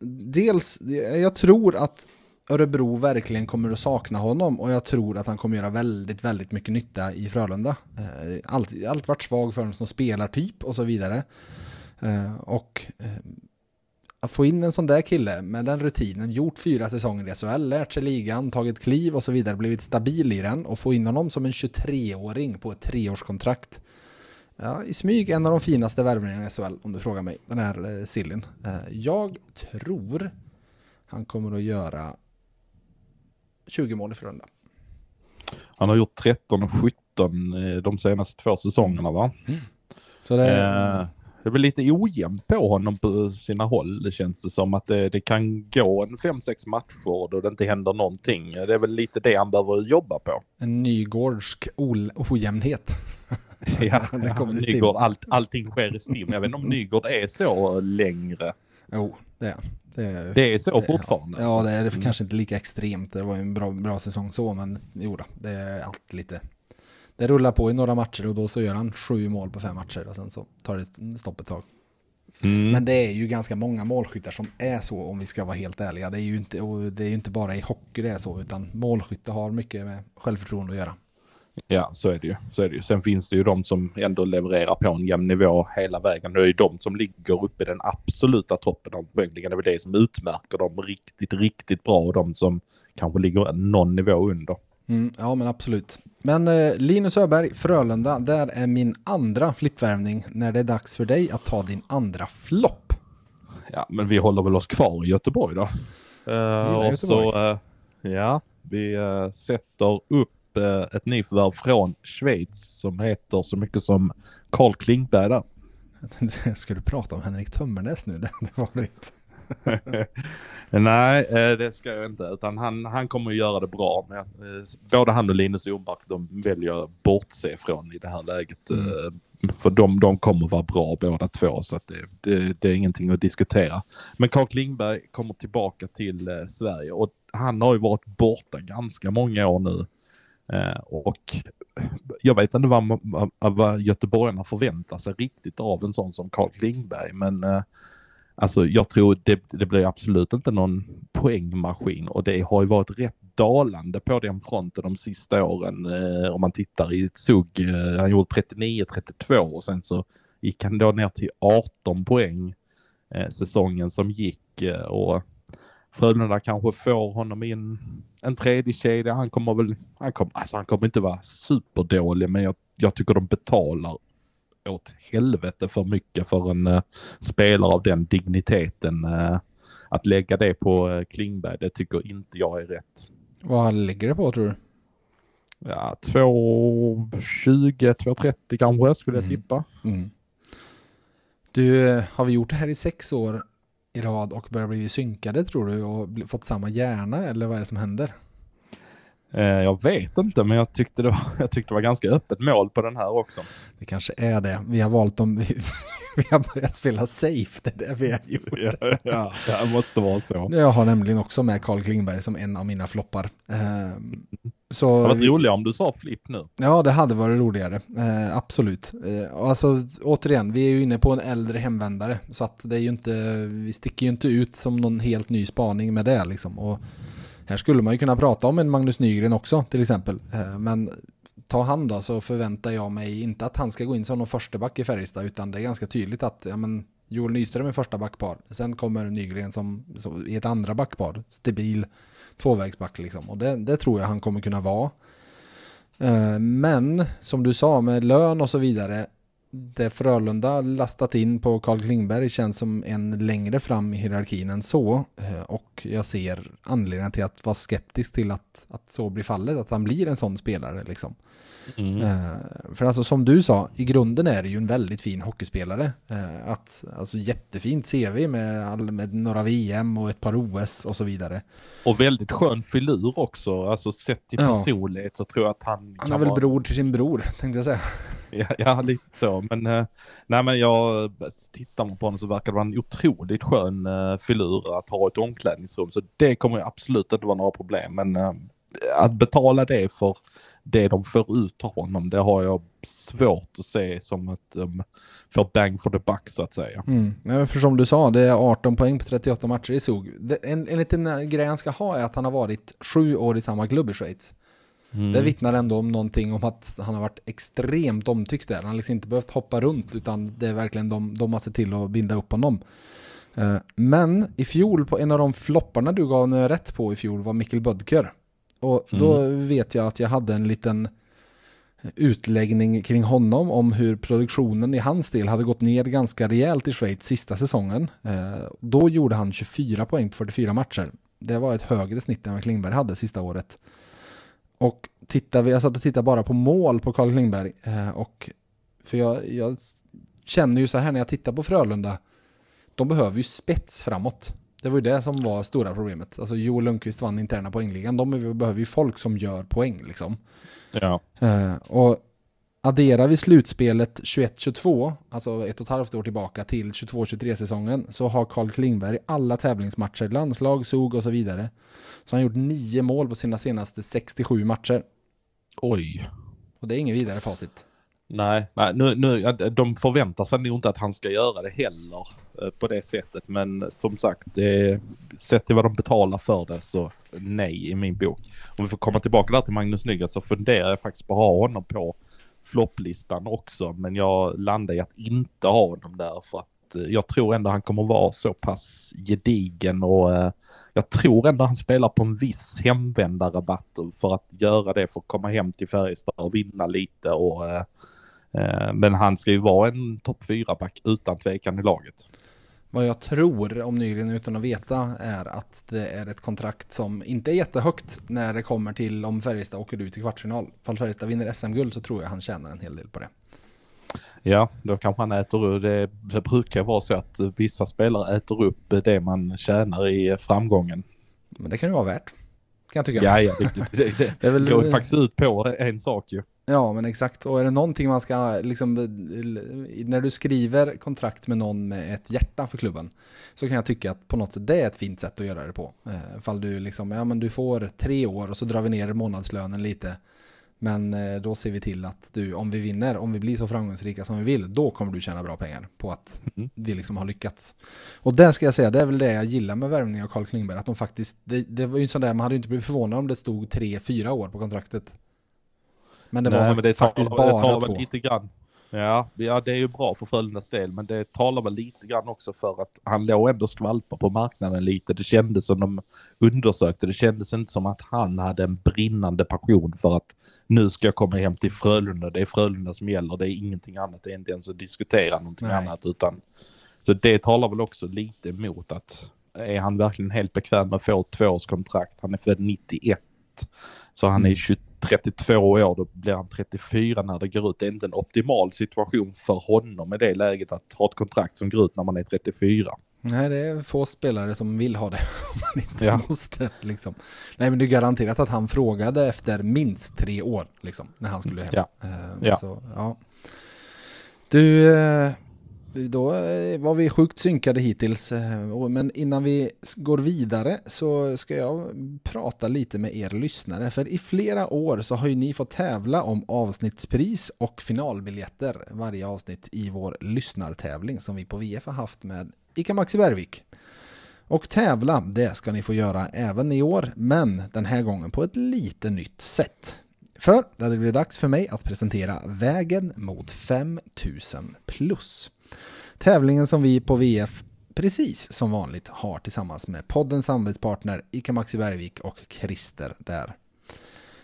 dels, jag tror att Örebro verkligen kommer att sakna honom och jag tror att han kommer göra väldigt, väldigt mycket nytta i Frölunda. Eh, allt, allt varit svag för honom som spelartyp och så vidare. Eh, och eh, att få in en sån där kille med den rutinen, gjort fyra säsonger i SHL, lärt sig ligan, tagit kliv och så vidare, blivit stabil i den och få in honom som en 23-åring på ett treårskontrakt. Ja, i smyg en av de finaste värvningarna i SHL om du frågar mig, den här eh, Sillin. Eh, jag tror han kommer att göra 20 mål i Frölunda. Han har gjort 13 och 17 eh, de senaste två säsongerna va? Så det, Eh, det är väl lite ojämnt på honom på sina håll. Det känns det som att det, det kan gå en 5-6 matcher då det inte händer någonting. Det är väl lite det han behöver jobba på. en nygårdsk ojämnhet. Ja, Det stim. Nygård, allt, allting sker i stim. Jag vet inte om Nygård är så längre. Jo, det är det. är- Det är så fortfarande. Ja, alltså. det är det kanske inte lika extremt. Det var ju en bra, bra säsong så, men jo då, det är allt lite. Det rullar på i några matcher och då så gör han sju mål på fem matcher och sen så tar det stopp ett tag. Mm. Men det är ju ganska många målskyttar som är så om vi ska vara helt ärliga. Det är ju inte, det är inte bara i hockey det är så, utan målskytte har mycket med självförtroende att göra. Ja, så är det ju. Så är det ju. Sen finns det ju de som ändå levererar på en jämn nivå hela vägen. Det är ju de som ligger uppe i den absoluta toppen av poängligan. Det är väl det som utmärker dem riktigt, riktigt bra och de som kanske ligger någon nivå under. Mm, ja, men absolut. Men eh, Linus Öberg, Frölunda, där är min andra flippvärvning när det är dags för dig att ta din andra flopp. Ja, men vi håller väl oss kvar i Göteborg då. Eh, och Göteborg. så, eh, ja, vi eh, sätter upp ett nyförvärv från Schweiz som heter så mycket som Carl Klingberg där. Jag tänkte, du prata om Henrik Tömmernes nu? Det, var det inte. Nej, eh, det ska jag inte. Utan han, han kommer att göra det bra. Men, eh, både han och Linus Omark, de väljer att bortse från i det här läget. Mm. Eh, För de, de kommer att vara bra båda två. Så att det, det, det är ingenting att diskutera. Men Carl Klingberg kommer tillbaka till eh, Sverige. Och han har ju varit borta ganska många år nu. Eh, och jag vet inte vad, vad, vad göteborgarna förväntar sig riktigt av en sån som Carl Klingberg. Men eh, Alltså jag tror det, det blir absolut inte någon poängmaskin och det har ju varit rätt dalande på den fronten de sista åren. Eh, om man tittar i ett sugg. Eh, han gjorde 39-32 och sen så gick han då ner till 18 poäng eh, säsongen som gick. Eh, och Frölunda kanske får honom in en tredje kedja. Han kommer väl, han kommer, alltså han kommer inte vara superdålig men jag, jag tycker de betalar åt helvete för mycket för en eh, spelare av den digniteten. Eh, att lägga det på eh, Klingberg, det tycker inte jag är rätt. Vad ligger det på tror du? Ja, 2.20, 2.30 kanske skulle jag Mm. tippa. Mm. Du, har vi gjort det här i sex år i rad och börjar bli synkade tror du och fått samma hjärna eller vad är det som händer? Eh, jag vet inte, men jag tyckte, det var, jag tyckte det var ganska öppet mål på den här också. Det kanske är det. Vi har valt dem, vi, vi har börjat spela safe, det är det vi har gjort. ja, ja, det måste vara så. Jag har nämligen också med Carl Klingberg som en av mina floppar. Ehm, Det så var vi- roligare om du sa flipp nu. Ja, det hade varit roligare. Eh, absolut. Eh, alltså, återigen, vi är ju inne på en äldre hemvändare. Så att det är ju inte, vi sticker ju inte ut som någon helt ny spaning med det liksom. Och här skulle man ju kunna prata om en Magnus Nygren också till exempel. Eh, men ta han då så förväntar jag mig inte att han ska gå in som någon försteback i Färjestad. Utan det är ganska tydligt att, ja men, Joel Nyström är första backpar. Sen kommer Nygren som, som i ett andra backpar. Stabil tvåvägsback liksom. Och det, det tror jag han kommer kunna vara. Eh, men som du sa med lön och så vidare det Frölunda lastat in på Carl Klingberg känns som en längre fram i hierarkin än så. Eh, och jag ser anledningen till att vara skeptisk till att, att så blir fallet, att han blir en sån spelare liksom. Mm. Eh, för alltså som du sa, i grunden är det ju en väldigt fin hockeyspelare. Eh, att, alltså jättefint CV med, all, med några VM och ett par OS och så vidare. Och väldigt skön filur också, alltså sett till personlighet ja. så tror jag att han... Han är väl vara... bror till sin bror, tänkte jag säga. Ja, ja lite så, men äh, nej men jag tittar man på honom så verkar det vara en otroligt skön filur att ha ett omklädningsrum. Så det kommer absolut inte vara några problem, men att betala det för det de får ut av honom, det har jag svårt att se som att de får bang for the buck så att säga. Mm. För som du sa, det är 18 poäng på 38 matcher i SOG. En, en liten grej han ska ha är att han har varit sju år i samma klubb i Schweiz. Mm. Det vittnar ändå om någonting om att han har varit extremt omtyckt där. Han har liksom inte behövt hoppa runt utan det är verkligen de, de har sett till att binda upp honom. Eh, men i fjol på en av de flopparna du gav rätt på i fjol var Mikkel Bödker. Och då mm. vet jag att jag hade en liten utläggning kring honom om hur produktionen i hans del hade gått ner ganska rejält i Schweiz sista säsongen. Eh, då gjorde han 24 poäng på 44 matcher. Det var ett högre snitt än vad Klingberg hade sista året. Och tittar vi, jag satt och tittade bara på mål på Carl Klingberg. Eh, och för jag, jag känner ju så här när jag tittar på Frölunda. De behöver ju spets framåt. Det var ju det som var stora problemet. Alltså Joel Lundqvist vann interna poängligan. De behöver ju folk som gör poäng liksom. Ja. Uh, och adderar vi slutspelet 21-22, alltså ett och ett halvt år tillbaka till 22-23 säsongen, så har Carl Klingberg alla tävlingsmatcher, landslag, SOG och så vidare. Så han har gjort nio mål på sina senaste 67 matcher. Oj. Och det är ingen vidare facit. Nej, nej nu, nu, de förväntar sig nog inte att han ska göra det heller eh, på det sättet. Men som sagt, det, sett till vad de betalar för det så nej i min bok. Om vi får komma tillbaka där till Magnus Nygren så funderar jag faktiskt på att ha honom på flopplistan också. Men jag landar i att inte ha honom där för att eh, jag tror ändå han kommer vara så pass gedigen och eh, jag tror ändå han spelar på en viss hemvändarrabatt för att göra det för att komma hem till Färjestad och vinna lite och men han ska ju vara en topp 4-back utan tvekan i laget. Vad jag tror om Nygren utan att veta är att det är ett kontrakt som inte är jättehögt när det kommer till om Färjestad åker ut i kvartsfinal. Fall Färjestad vinner SM-guld så tror jag han tjänar en hel del på det. Ja, då kanske han äter upp. Det, det brukar vara så att vissa spelare äter upp det man tjänar i framgången. Men det kan ju vara värt. Kan jag tycka. Ja, ja det, det, det, det väl... går faktiskt ut på en sak ju. Ja, men exakt. Och är det någonting man ska, liksom, när du skriver kontrakt med någon med ett hjärta för klubben, så kan jag tycka att på något sätt det är ett fint sätt att göra det på. Eh, fall du liksom, ja men du får tre år och så drar vi ner månadslönen lite. Men eh, då ser vi till att du, om vi vinner, om vi blir så framgångsrika som vi vill, då kommer du tjäna bra pengar på att mm. vi liksom har lyckats. Och det ska jag säga, det är väl det jag gillar med värvningen av Carl Klingberg, att de faktiskt, det, det var ju en sån där, man hade ju inte blivit förvånad om det stod tre, fyra år på kontraktet. Men det Nej, var men det faktiskt tar, bara det två. Lite grann. Ja, ja, det är ju bra för Frölundas del, men det talar väl lite grann också för att han låg ändå skvalpa på marknaden lite. Det kändes som de undersökte. Det kändes inte som att han hade en brinnande passion för att nu ska jag komma hem till Frölunda. Det är Frölunda som gäller. Det är ingenting annat. Det är inte ens att diskutera någonting Nej. annat utan så det talar väl också lite emot att är han verkligen helt bekväm med att få ett tvåårskontrakt? Han är född 91. Så han är 22 mm. 32 år, då blir han 34 när det går ut. Det är inte en optimal situation för honom i det läget att ha ett kontrakt som går ut när man är 34. Nej, det är få spelare som vill ha det om man inte ja. måste. Liksom. Nej, men det är garanterat att han frågade efter minst tre år liksom, när han skulle hem. Ja. Ja. Så, ja. Du, uh, då eh, var vi sjukt synkade hittills. Eh, men innan vi går vidare så ska jag prata lite med er lyssnare. För i flera år så har ju ni fått tävla om avsnittspris och finalbiljetter varje avsnitt i vår lyssnartävling som vi på VF har haft med ICA Maxi Bergvik. Och tävla, det ska ni få göra även i år, men den här gången på ett lite nytt sätt. För det blir dags för mig att presentera vägen mot 5000 plus. Tävlingen som vi på VF precis som vanligt har tillsammans med poddens samarbetspartner ICA Maxi Bergvik och Christer där.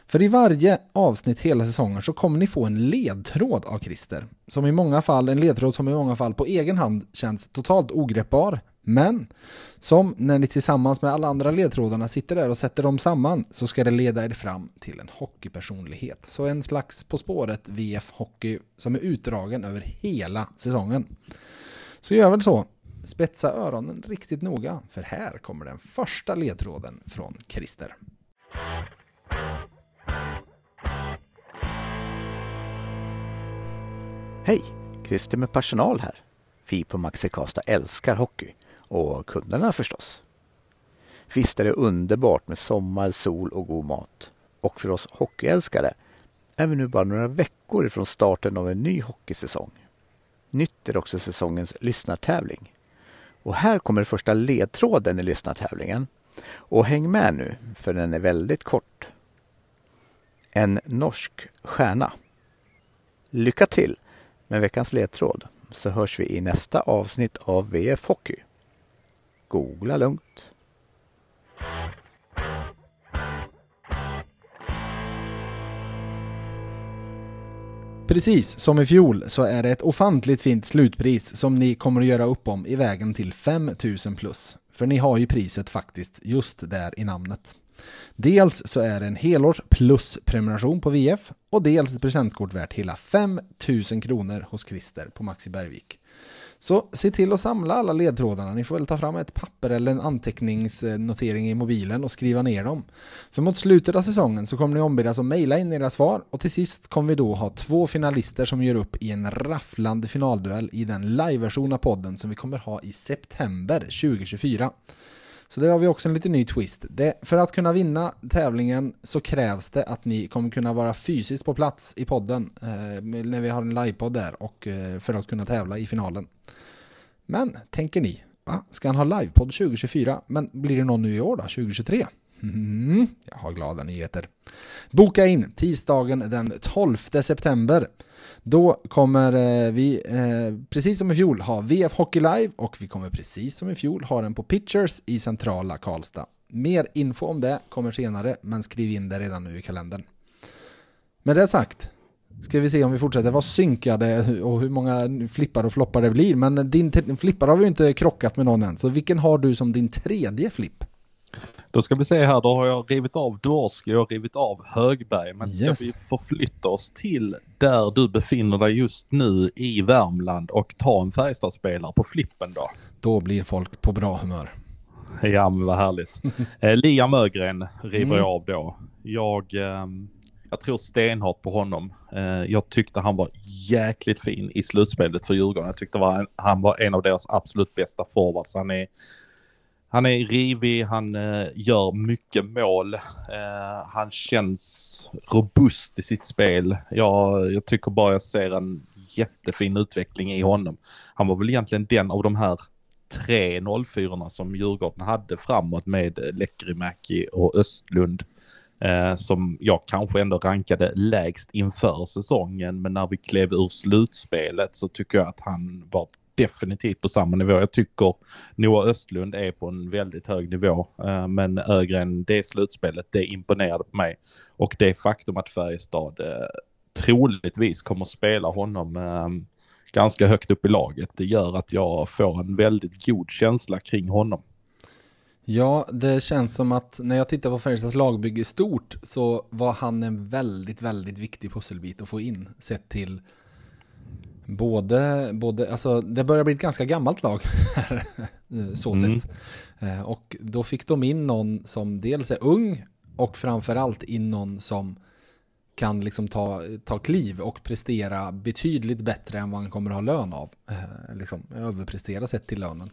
För i varje avsnitt hela säsongen så kommer ni få en ledtråd av Christer. Som i många fall, en ledtråd som i många fall på egen hand känns totalt ogreppbar. Men som när ni tillsammans med alla andra ledtrådarna sitter där och sätter dem samman så ska det leda er fram till en hockeypersonlighet. Så en slags På spåret VF Hockey som är utdragen över hela säsongen. Så gör väl så. Spetsa öronen riktigt noga för här kommer den första ledtråden från Christer. Hej! Christer med personal här. Vi på Maxi Karlstad älskar hockey. Och kunderna förstås. Visst är det underbart med sommar, sol och god mat. Och för oss hockeyälskare är vi nu bara några veckor ifrån starten av en ny hockeysäsong. Nytt är också säsongens lyssnartävling. Och här kommer första ledtråden i lyssnartävlingen. Och häng med nu, för den är väldigt kort. En norsk stjärna. Lycka till med veckans ledtråd så hörs vi i nästa avsnitt av VF Hockey. Googla lugnt. Precis som i fjol så är det ett ofantligt fint slutpris som ni kommer att göra upp om i vägen till 5000 plus. För ni har ju priset faktiskt just där i namnet. Dels så är det en helårs plus prenumeration på VF och dels ett presentkort värt hela 5000 kronor hos Christer på Maxi Bergvik. Så se till att samla alla ledtrådarna. Ni får väl ta fram ett papper eller en anteckningsnotering i mobilen och skriva ner dem. För mot slutet av säsongen så kommer ni ombedas att mejla in era svar och till sist kommer vi då ha två finalister som gör upp i en rafflande finalduell i den liveversion av podden som vi kommer ha i september 2024. Så där har vi också en lite ny twist. Det, för att kunna vinna tävlingen så krävs det att ni kommer kunna vara fysiskt på plats i podden eh, när vi har en livepodd där och eh, för att kunna tävla i finalen. Men tänker ni, va? ska han ha livepodd 2024? Men blir det någon nu i år då, 2023? Mm, jag har glada nyheter. Boka in tisdagen den 12 september. Då kommer eh, vi, eh, precis som i fjol, ha VF Hockey Live och vi kommer precis som i fjol ha den på Pitchers i centrala Karlstad. Mer info om det kommer senare, men skriv in det redan nu i kalendern. Med det sagt, ska vi se om vi fortsätter vara synkade och hur många flippar och floppar det blir. Men din flippar har vi ju inte krockat med någon än, så vilken har du som din tredje flipp? Då ska vi se här, då har jag rivit av Dvorski och rivit av Högberg. Men ska yes. vi förflytta oss till där du befinner dig just nu i Värmland och ta en Färjestadspelare på flippen då? Då blir folk på bra humör. Ja men vad härligt. eh, Liam Ögren river mm. jag av då. Jag, eh, jag tror stenhårt på honom. Eh, jag tyckte han var jäkligt fin i slutspelet för Djurgården. Jag tyckte var han var en av deras absolut bästa forwards. Han är han är rivig, han eh, gör mycket mål. Eh, han känns robust i sitt spel. Jag, jag tycker bara jag ser en jättefin utveckling i honom. Han var väl egentligen den av de här tre 04 som Djurgården hade framåt med eh, Lekkerimäki och Östlund. Eh, som jag kanske ändå rankade lägst inför säsongen men när vi klev ur slutspelet så tycker jag att han var definitivt på samma nivå. Jag tycker Noah Östlund är på en väldigt hög nivå. Eh, men Ögren, det slutspelet, det imponerade på mig. Och det faktum att Färjestad eh, troligtvis kommer spela honom eh, ganska högt upp i laget. Det gör att jag får en väldigt god känsla kring honom. Ja, det känns som att när jag tittar på Färjestads lagbygge stort så var han en väldigt, väldigt viktig pusselbit att få in sett till Både, både, alltså det börjar bli ett ganska gammalt lag här, så mm. sett. Eh, och då fick de in någon som dels är ung och framförallt in någon som kan liksom ta, ta kliv och prestera betydligt bättre än vad han kommer att ha lön av. Eh, liksom överprestera sett till lönen.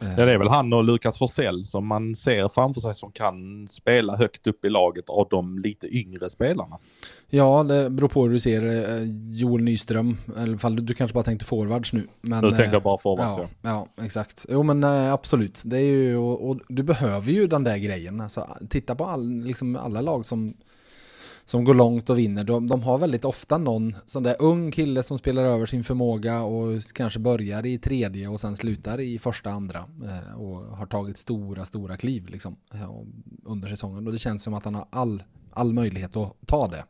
Eh. Ja, det är väl han och Lukas Forsell som man ser framför sig som kan spela högt upp i laget av de lite yngre spelarna. Ja, det beror på hur du ser eh, Joel Nyström. Alla fall du kanske bara tänkte forwards nu. Men, nu tänker jag bara forwards, ja. Ja, ja exakt. Jo, men absolut. Det är ju, och, och, du behöver ju den där grejen. Alltså, titta på all, liksom alla lag som som går långt och vinner, de, de har väldigt ofta någon sån där ung kille som spelar över sin förmåga och kanske börjar i tredje och sen slutar i första, andra eh, och har tagit stora, stora kliv liksom, eh, under säsongen. Och det känns som att han har all all möjlighet att ta det.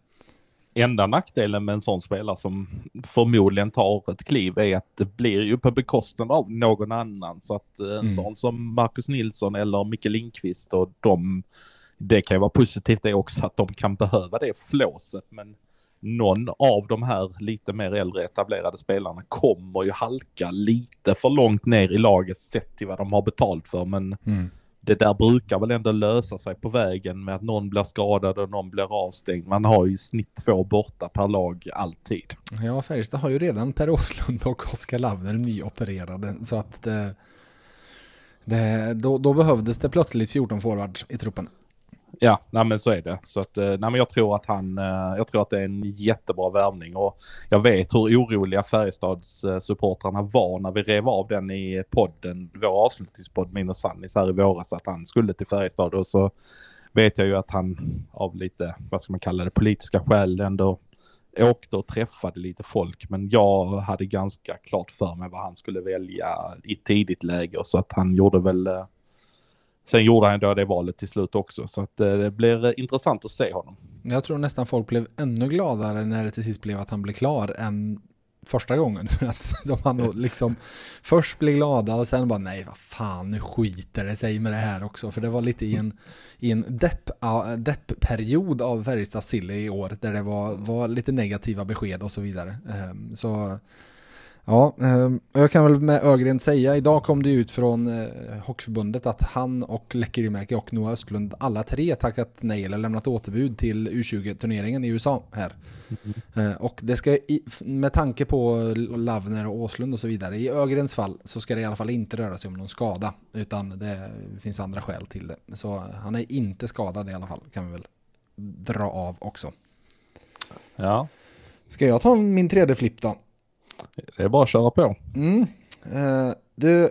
Enda nackdelen med en sån spelare som förmodligen tar ett kliv är att det blir ju på bekostnad av någon annan. Så att en Mm. sån som Marcus Nilsson eller Micke Lindqvist och de, det kan ju vara positivt det också att de kan behöva det flåset. Men någon av de här lite mer äldre etablerade spelarna kommer ju halka lite för långt ner i laget sett till vad de har betalt för. Men det där brukar väl ändå lösa sig på vägen med att någon blir skadad och någon blir avstängd. Man har ju i snitt två borta per lag alltid. Ja, Färjestad har ju redan Per Åslund och Oskar Lavner nyopererade. Så att det, det, då, då behövdes det plötsligt 14 forwards i truppen. Ja, nej men så är det. Så att, eh, nej men jag tror att han, eh, jag tror att det är en jättebra värvning. Och jag vet hur oroliga Färjestads supportrarna var när vi rev av den i podden, vår avslutningspodd Minus Sannis här i våras att han skulle till Färjestad. Och så vet jag ju att han av lite, vad ska man kalla det, politiska skäl ändå åkte och träffade lite folk. Men jag hade ganska klart för mig vad han skulle välja i tidigt läge. Och så att han gjorde väl eh, Sen gjorde han då det valet till slut också så att eh, det blir eh, intressant att se honom. Jag tror nästan folk blev ännu gladare när det till sist blev att han blev klar än första gången. För att de hann nog liksom först bli glada och sen bara nej vad fan nu skiter det sig med det här också. För det var lite i en, i en depp, depp-period av Färjestad Silly i år där det var, var lite negativa besked och så vidare. Ehm, så Ja, eh, jag kan väl med Ögren säga, idag kom det ut från eh, Hockeyförbundet att han och Lekkerimäki och Noah Östlund alla tre tackat nej eller lämnat återbud till U20-turneringen i USA här. Eh, och det ska, med tanke på Lavner och Åslund och så vidare, i Ögrens fall så ska det i alla fall inte röra sig om någon skada, utan det finns andra skäl till det. Så han är inte skadad i alla fall, kan vi väl dra av också. Ja, Ska jag ta min tredje flipp då? Det är bara att köra på. Mm. Eh, du,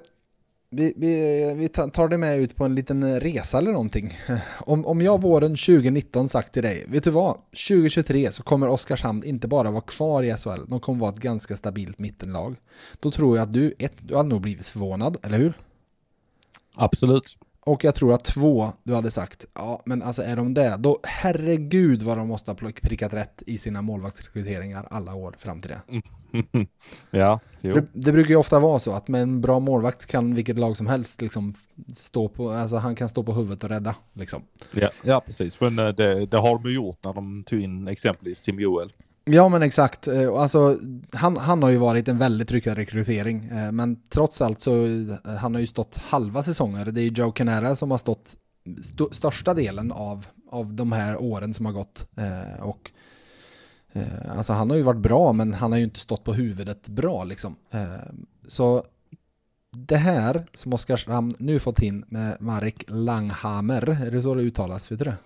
vi, vi, vi ta- tar det med ut på en liten resa eller någonting. Om, om jag våren 2019 sagt till dig, vet du vad? 2023 så kommer Oskarshamn inte bara vara kvar i SHL, de kommer vara ett ganska stabilt mittenlag. Då tror jag att du, ett, du hade nog blivit förvånad, eller hur? Absolut. Och jag tror att två, du hade sagt, ja men alltså är de det, då herregud vad de måste ha prickat rätt i sina målvaktsrekryteringar alla år fram till det. ja, jo. Det, det brukar ju ofta vara så att med en bra målvakt kan vilket lag som helst liksom stå på, alltså han kan stå på huvudet och rädda liksom. Ja, ja, precis. Men eh, det, det har de gjort när de tog in exempelvis Tim Joel. Ja men exakt, Eh, alltså han, han har ju varit en väldigt lyckad rekrytering, eh, men trots allt så han har ju stått halva säsonger, det är ju Joe Canara som har stått st- största delen av, av de här åren som har gått. Och eh, Alltså han har ju varit bra men han har ju inte stått på huvudet bra liksom. Eh, så det här som Oskarshamn nu fått in med Marek Langhammer, är det så det uttalas? Vet du det?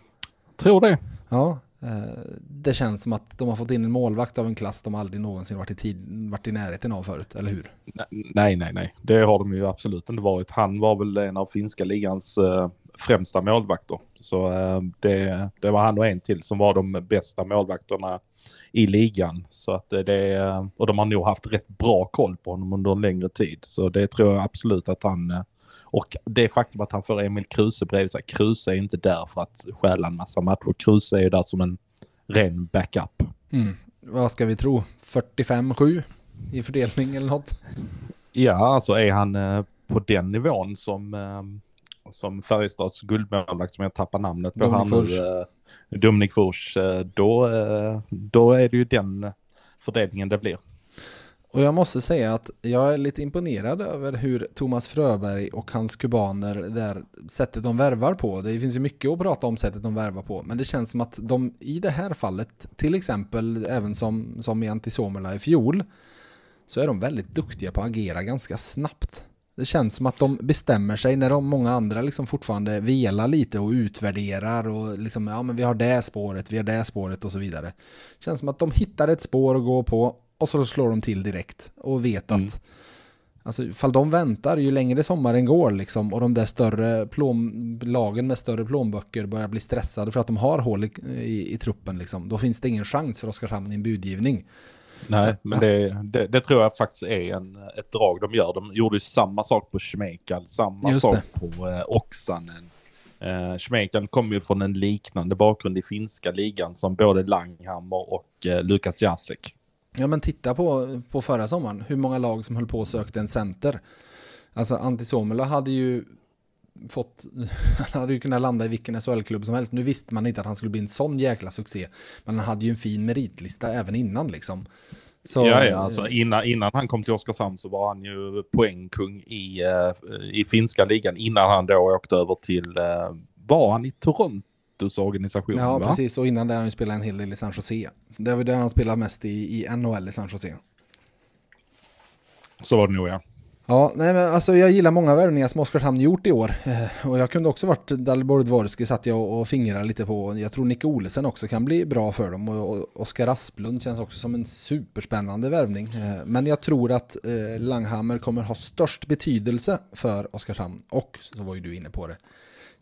Tror det. Ja, eh, det känns som att de har fått in en målvakt av en klass de aldrig någonsin varit i, tid, varit i närheten av förut, eller hur? Nej, nej, nej. Det har de ju absolut inte varit. Han var väl en av finska ligans eh, främsta målvakter. Så eh, det, det var han och en till som var de bästa målvakterna i ligan. Så att det, eh, och de har nog haft rätt bra koll på honom under en längre tid. Så det tror jag absolut att han eh, och det faktum att han får Emil Kruse bredvid sig. Kruse är inte där för att stjäla en massa matcher. Kruse är ju där som en ren backup. Mm. Vad ska vi tro? 45-7 i fördelning eller något? Ja, alltså är han eh, på den nivån som, eh, som Färjestads guldmålvakt som jag tappar namnet på Dominik här nu. Furch. Eh, Furch. Eh, då, eh, då är det ju den fördelningen det blir. Och jag måste säga att jag är lite imponerad över hur Thomas Fröberg och hans kubaner där sättet de värvar på. Det finns ju mycket att prata om sättet de värvar på. Men det känns som att de i det här fallet, till exempel även som, som i Antisomela i fjol, så är de väldigt duktiga på att agera ganska snabbt. Det känns som att de bestämmer sig när de många andra liksom fortfarande velar lite och utvärderar och liksom, ja men vi har det spåret, vi har det spåret och så vidare. Det känns som att de hittar ett spår att gå på och så slår de till direkt och vet att Mm. Alltså ifall de väntar ju längre sommaren går liksom och de där större plån, lagen med större plånböcker börjar bli stressade för att de har hål i, i, i truppen liksom. Då finns det ingen chans för Oskarshamn i en budgivning. Nej, men det, det, det tror jag faktiskt är en, ett drag de gör. De gjorde ju samma sak på Schmeichel, samma Just sak det. på eh, Oksanen. Eh, Schmeichel kommer ju från en liknande bakgrund i finska ligan som både Langhammer och eh, Lukas Jacek. Ja men titta på, på förra sommaren, hur många lag som höll på och sökte en center. Alltså Antti Suomela hade ju fått, han hade ju kunnat landa i vilken SHL-klubb som helst. Nu visste man inte att han skulle bli en sån jäkla succé. Men han hade ju en fin meritlista även innan liksom. Så, ja, ja, alltså innan, innan han kom till Oskarshamn så var han ju poängkung i, uh, i finska ligan innan han då åkte över till, uh, var han i Torontos organisation? Ja, va? precis. Och innan det har han ju spelat en hel del i San Jose. Det var där han spelade mest i, i NHL i San Jose. Så var det nog ja. Ja, nej men alltså jag gillar många värvningar som Oskarshamn gjort i år. Eh, och jag kunde också varit Dalibor Dvorski satt jag och fingrade lite på. Jag tror Nicke Olesen också kan bli bra för dem. Och Oskar Asplund känns också som en superspännande värvning. Eh, men jag tror att eh, Langhammer kommer ha störst betydelse för Oskarshamn. Och så var ju du inne på det.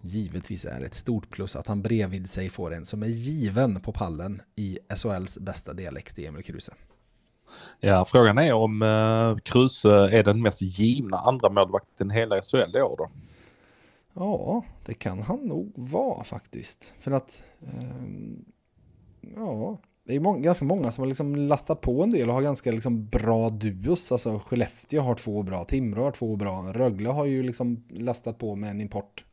Givetvis är det ett stort plus att han bredvid sig får en som är given på pallen i SHLs bästa dialekt i Emil Kruse. Ja, frågan är om uh, Kruse är den mest givna andra målvakten i hela SHL i år då? Ja, det kan han nog vara faktiskt. För att, um, ja, det är må ganska många som har liksom lastat på en del och har ganska liksom bra duos. Alltså Skellefteå har två bra, Timrå har två bra, Rögle har ju liksom lastat på med en import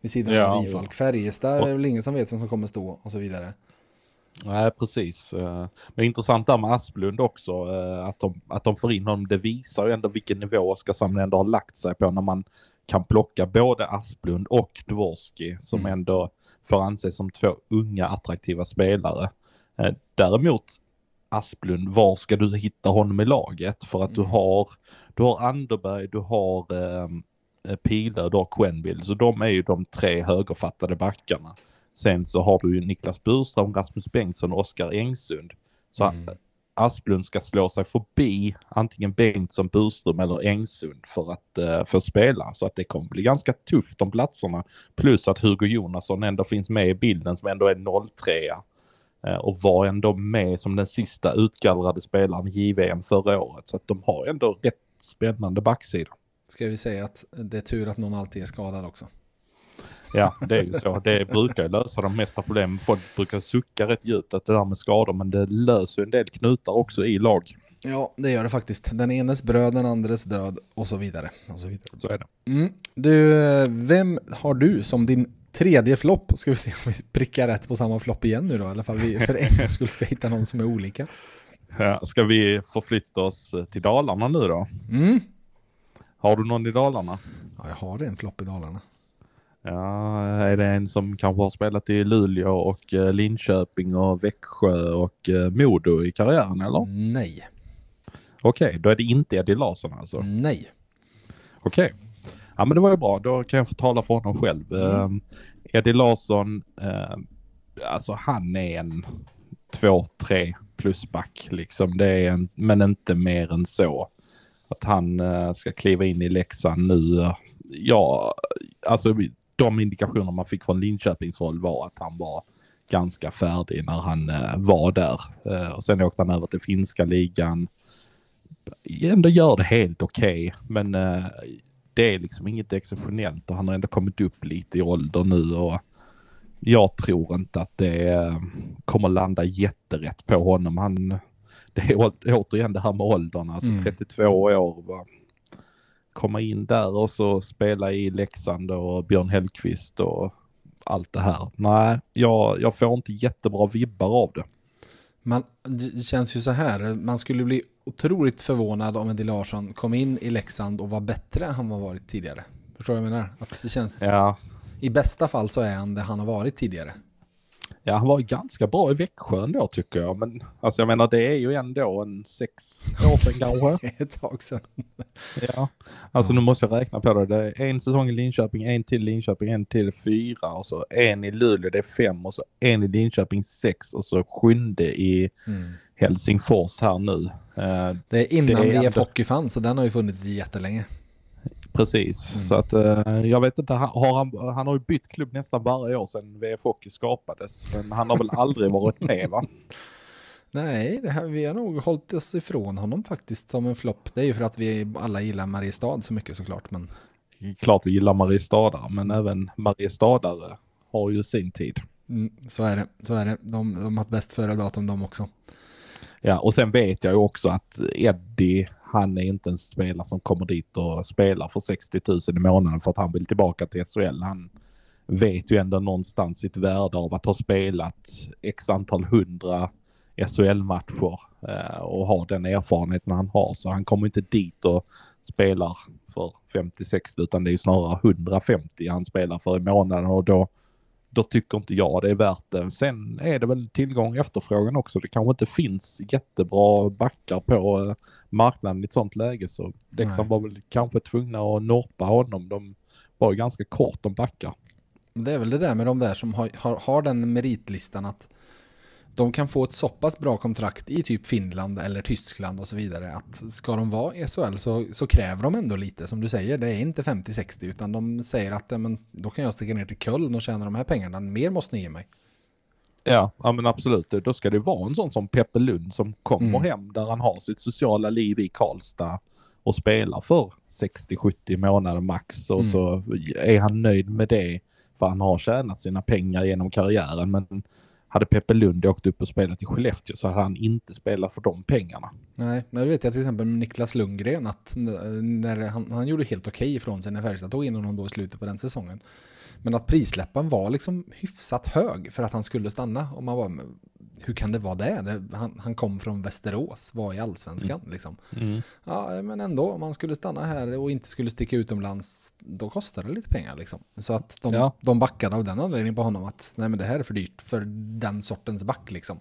vid sidan ja, av Rifalk. Färjestad är väl ingen som vet vem som kommer stå och så vidare. Nej, precis. Eh, men intressant där med Asplund också, eh, att de, att de får in honom. Det visar ju ändå vilken nivå Oskarshamn ändå har lagt sig på när man kan plocka både Asplund och Dvorski som mm. ändå får anses som två unga attraktiva spelare. Eh, däremot Asplund, var ska du hitta honom i laget? För att mm. du har, du har Anderberg, du har eh, Pilar, du har Quenville, så de är ju de tre högerfattade backarna. Sen så har du ju Niklas Burström, Rasmus Bengtsson och Oskar Engsund. Så mm. Asplund ska slå sig förbi antingen Bengtsson, Burström eller Engsund för att uh, få spela. Så att det kommer bli ganska tufft om platserna. Plus att Hugo Jonasson ändå finns med i bilden som ändå är 03 uh, och var ändå med som den sista utgallrade spelaren i JVM förra året. Så att de har ändå rätt spännande backsida. Ska vi säga att det är tur att någon alltid är skadad också. Ja, det är ju så. Det brukar lösa de mesta problemen. Folk brukar sucka rätt djupt att det där med skador, men det löser en del knutar också i lag. Ja, det gör det faktiskt. Den enes bröd, den andres död och så vidare. Och så, vidare. så är det. Mm. Du, vem har du som din tredje flopp? Ska vi se om vi prickar rätt på samma flopp igen nu då? I alla fall vi för en skull ska hitta någon som är olika. Ska vi förflytta oss till Dalarna nu då? Mm. Har du någon i Dalarna? Ja, jag har en flopp i Dalarna. Ja, är det en som kanske har spelat i Luleå och eh, Linköping och Växjö och eh, Modo i karriären eller? Nej. Okej, okay, då är det inte Eddie Larsson alltså? Nej. Okej. Okay. Ja men det var ju bra, då kan jag få tala för honom själv. Mm. Uh, Eddie Larsson, uh, alltså han är en två, tre plusback liksom. Det är en, men inte mer än så. Att han uh, ska kliva in i Leksand nu. Ja, alltså de indikationer man fick från Linköpings håll var att han var ganska färdig när han eh, var där. Eh, och sen åkte han över till finska ligan. Ändå gör det helt okej, okay, men eh, det är liksom inget exceptionellt och han har ändå kommit upp lite i ålder nu och jag tror inte att det kommer landa jätterätt på honom. Han, det är återigen det här med åldern, alltså mm. 32 år. Va? Komma in där och så spela i Leksand och Björn Hellkvist och allt det här. Nej, jag, jag får inte jättebra vibbar av det. Man, det känns ju så här, man skulle bli otroligt förvånad om Eddie Larsson kom in i Leksand och var bättre än han har varit tidigare. Förstår du vad jag menar? Att det känns, ja. I bästa fall så är han det han har varit tidigare. Ja, han var ganska bra i Växjö ändå tycker jag. Men alltså jag menar det är ju ändå en sex år sedan kanske. Ett tag sedan. ja, alltså ja. nu måste jag räkna på det. Det är en säsong i Linköping, en till Linköping, en till fyra och så en i Luleå, det är fem och så en i Linköping sex och så sjunde i mm. Helsingfors här nu. Uh, det är innan det är VF Hockey fanns så den har ju funnits jättelänge. Precis, mm. så att uh, jag vet inte, har han, han har ju bytt klubb nästan varje år sedan VF Hockey skapades. Men han har väl aldrig varit med va? Nej, det här, vi har nog hållit oss ifrån honom faktiskt som en flopp. Det är ju för att vi alla gillar Mariestad så mycket såklart. Men... klart vi gillar Mariestadare, men även Mariestadare har ju sin tid. Mm, så är det, så är det. De, de har ett bäst före datum de också. Ja, och sen vet jag ju också att Eddie, han är inte en spelare som kommer dit och spelar för 60 000 i månaden för att han vill tillbaka till SHL. Han vet ju ändå någonstans sitt värde av att ha spelat x antal hundra SHL-matcher eh, och ha den erfarenheten han har. Så han kommer inte dit och spelar för 50-60 utan det är ju snarare 150 han spelar för i månaden och då då tycker inte jag det är värt det. Sen är det väl tillgång och efterfrågan också. Det kanske inte finns jättebra backar på eh, marknaden i ett sånt läge så Leksand var väl kanske tvungna att norpa honom. De var ju ganska kort om backar. Det är väl det där med de där som har, har, har den meritlistan att de kan få ett så pass bra kontrakt i typ Finland eller Tyskland och så vidare att ska de vara i SHL så, så kräver de ändå lite som du säger. Det är inte 50-60 utan de säger att men, då kan jag sticka ner till Köln och tjäna de här pengarna. Mer måste ni ge mig. Ja, ja men absolut. Då ska det vara en sån som Peppe Lund som kommer mm. hem där han har sitt sociala liv i Karlstad och spelar för 60-70 månader max och mm. så är han nöjd med det för han har tjänat sina pengar genom karriären men hade Peppe Lund åkt upp och spelat i Skellefteå så hade han inte spelat för de pengarna. Nej, men det vet jag till exempel med Niklas Lundgren att när han, han gjorde helt okej okay ifrån sig när Färjestad tog in honom då i slutet på den säsongen. Men att prisläppen var liksom hyfsat hög för att han skulle stanna. Och man bara, hur kan det vara det? han, han, kom från Västerås, var i allsvenskan mm. liksom. Mm. Ja, men ändå, om man skulle stanna här och inte skulle sticka utomlands, då kostar det lite pengar liksom. Så att de, ja. de backade av den anledningen på honom att, nej men det här är för dyrt för den sortens back liksom.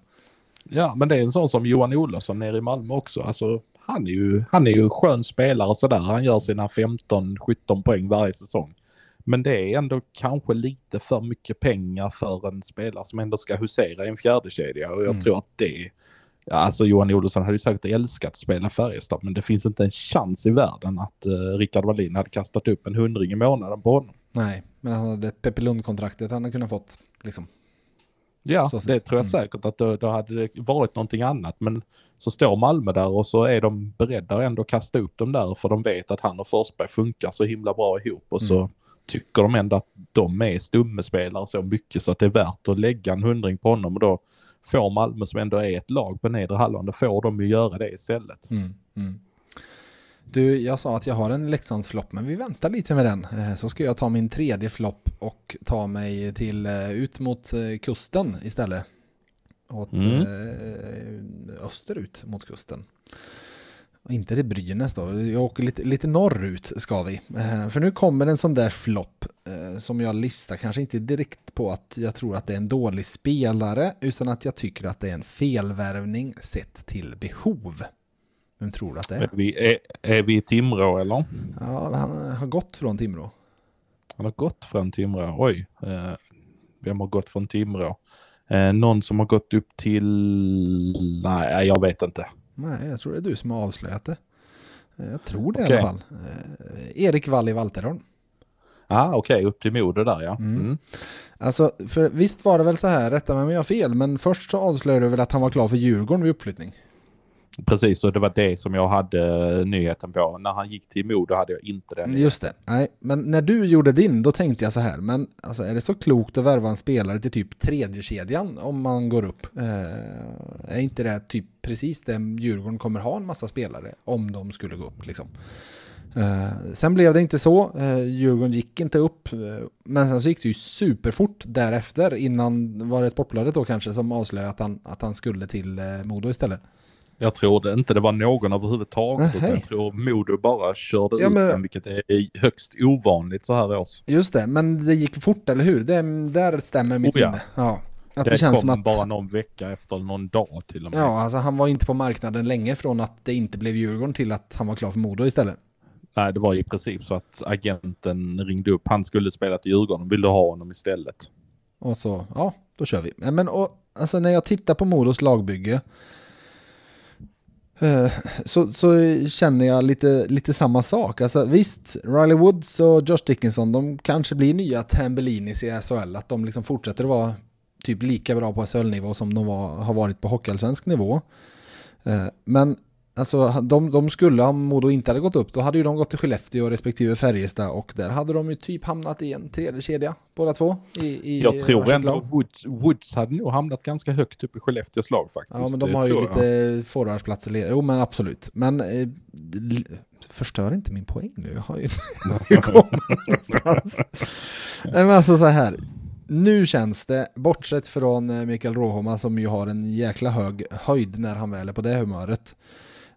Ja, men det är en sån som Johan Olofsson nere i Malmö också. Alltså, han är ju, han är ju skön spelare sådär. Han gör sina 15-17 poäng varje säsong. Men det är ändå kanske lite för mycket pengar för en spelare som ändå ska husera i en fjärde kedja och jag mm. tror att det Ja, alltså Johan Olsson hade ju säkert älskat att spela Färjestad men det finns inte en chans i världen att uh, Rickard Wallin hade kastat upp en hundring i månaden på honom. Nej, men han hade Peppe Lund-kontraktet han hade kunnat fått liksom. Ja, så det tror jag mm. säkert att då, då, hade det varit någonting annat. Men så står Malmö där och så är de beredda att ändå kasta upp dem där för de vet att han och Forsberg funkar så himla bra ihop och så mm tycker de ändå att de är stummespelare så mycket så att det är värt att lägga en hundring på honom och då får Malmö som ändå är ett lag på nedre halvan, då får de ju göra det istället. Mm, mm. Du, jag sa att jag har en Leksandsflopp, men vi väntar lite med den. Eh, så ska jag ta min tredje flopp och ta mig till eh, ut mot eh, kusten istället. Åt mm. österut mot kusten. Inte till Brynäs då, jag åker lite, lite norrut ska vi. Eh, för nu kommer en sån där flopp eh, som jag listar, kanske inte direkt på att jag tror att det är en dålig spelare, utan att jag tycker att det är en felvärvning sett till behov. Vem tror du att det är? Är vi, är, är vi i Timrå eller? Ja, han har gått från Timrå. Han har gått från Timrå, oj. Eh, vem har gått från Timrå? Någon som har gått upp till... Nej, jag vet inte. Nej, jag tror det är du som har avslöjat det. Jag tror det okay. i alla fall. Eh, Erik Wall i Valterholm. Ah, Okej, okay. upp till Modo där ja. Mm. Mm. Alltså, för visst var det väl så här, rätta mig om jag har fel, men först så avslöjade du väl att han var klar för Djurgården vid uppflyttning? Precis, och det var det som jag hade eh, nyheten på. När han gick till Modo hade jag inte den. Just det. Nej, men när du gjorde din, då tänkte jag så här, men alltså, är det så klokt att värva en spelare till typ tredje kedjan om man går upp? Eh, är inte det typ precis det Djurgården kommer ha en massa spelare om de skulle gå upp liksom? Eh, sen blev det inte så, eh, Djurgården gick inte upp, eh, men sen så gick det ju superfort därefter innan, var det Sportbladet då kanske som avslöjade att han, att han skulle till eh, Modo istället? Jag tror det inte det var någon överhuvudtaget. Utan jag tror Modo bara körde ja, men... ut den, vilket är högst ovanligt så här års. Just det, men det gick fort, eller hur? Det, där stämmer mitt oh, ja. minne. Ja. Att det, det känns kom som att... bara någon vecka efter, någon dag till och med. Ja, alltså han var inte på marknaden länge från att det inte blev Djurgården till att han var klar för Modo istället. Nej, det var i princip så att agenten ringde upp. Han skulle spela till Djurgården och ville ha honom istället. Och så, ja, då kör vi. Men och, alltså när jag tittar på Modos lagbygge Eh, så, så känner jag lite, lite samma sak. Alltså, visst, Riley Woods och Josh Dickinson, de kanske blir nya Tambellinis i SHL. Att de liksom fortsätter att vara typ lika bra på SHL-nivå som de var, har varit på hockeyallsvensk nivå. Eh, men Alltså de, de skulle, om Modo inte hade gått upp, då hade ju de gått till Skellefteå respektive Färjestad och där hade de ju typ hamnat i en tredje kedja, båda två. I, i Jag tror ändå. Woods, Woods hade nog hamnat ganska högt upp i Skellefteås lag faktiskt. Ja, men de har ju tror jag. lite forwardsplatser. Jo, men absolut. Men eh, förstör inte min poäng nu. Jag har ju komma någonstans. Nej, men alltså så här. Nu känns det, bortsett från eh, Mikael Råhoma som ju har en jäkla hög höjd när han väl är på det humöret,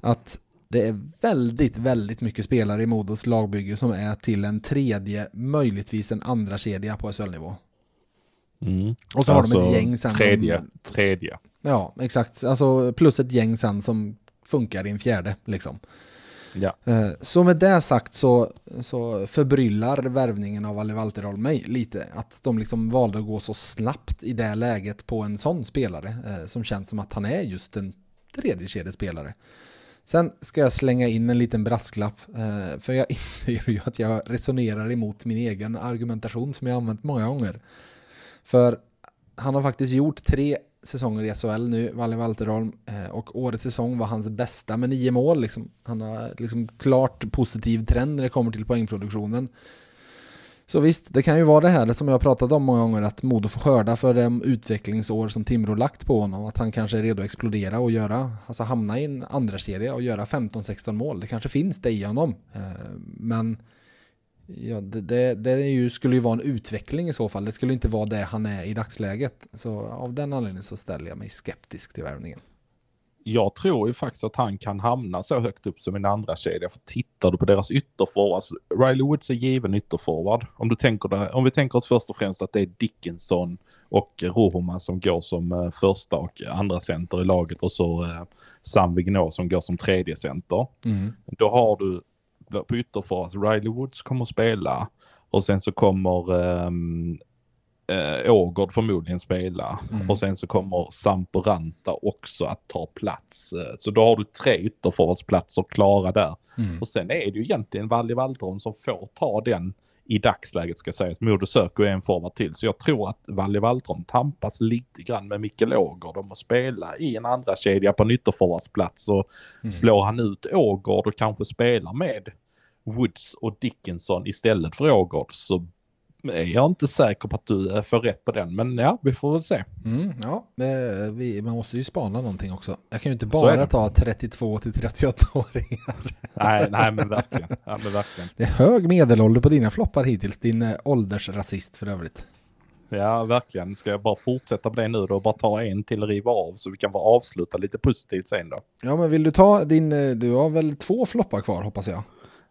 att det är väldigt, väldigt mycket spelare i Modos lagbygge som är till en tredje, möjligtvis en andra kedja på SHL-nivå. Mm. Och så har de Alltså, ett gäng sen. Tredje, som- tredje. Ja, exakt. Alltså plus ett gäng sen som funkar i en fjärde liksom. Ja. Eh, Så med det sagt så, så förbryllar värvningen av Ali Valterholm mig lite. Att de liksom valde att gå så snabbt i det läget på en sån spelare. eh, Som känns som att han är just en tredje kedjespelare. Sen ska jag slänga in en liten brasklapp. Eh, för jag inser ju att jag resonerar emot min egen argumentation som jag använt många gånger. För han har faktiskt gjort tre säsonger i SHL nu, Valle Valterholm. Eh, och årets säsong var hans bästa med nio mål. Liksom. Han har liksom klart positiv trend när det kommer till poängproduktionen. Så visst, det kan ju vara det här som jag pratat om många gånger, att Modo får skörda för de utvecklingsår som Timrå lagt på honom. Att han kanske är redo att explodera och göra, alltså hamna i en andra serie och göra 15-16 mål. Det kanske finns det i honom. Eh, men ja, det, det, det är ju, skulle ju vara en utveckling i så fall. Det skulle inte vara det han är i dagsläget. Så av den anledningen så ställer jag mig skeptisk till värvningen. Jag tror ju faktiskt att han kan hamna så högt upp som en andra kedja. För tittar du på deras ytterforwards, Riley Woods är given ytterforward. Om, du tänker det, om vi tänker oss först och främst att det är Dickinson och Rohoma som går som eh, första och andra center i laget och så eh, Sam Vignot som går som tredje center. Då har du på ytterforwards, Riley Woods kommer att spela och sen så kommer um, eh, Ågård förmodligen spela Mm. och sen så kommer Sampo Ranta också att ta plats. Eh, Så då har du tre ytterforwardsplatser klara där. Mm. Och sen är det ju egentligen Valli Waldron som får ta den i dagsläget ska sägas. Modo söker en forward till. Så jag tror att Valli Waldron tampas lite grann med Mikael Ågård om att spela i en andra kedja på en ytterforwardsplats. Och Mm. slår han ut Ågård och kanske spelar med Woods och Dickinson istället för Ågård så är jag inte säker på att du eh, får rätt på den. Men ja, vi får väl se. Mm, ja, vi, man måste ju spana någonting också. Jag kan ju inte är bara ta 32 till 38-åringar. Nej, nej men verkligen. Ja, men verkligen. Det är hög medelålder på dina floppar hittills, din eh, åldersrasist för övrigt. Ja, verkligen. Ska jag bara fortsätta på det nu då? Bara ta en till och riva av så vi kan bara avsluta lite positivt sen då. Ja, men vill du ta din, eh, du har väl två floppar kvar hoppas jag.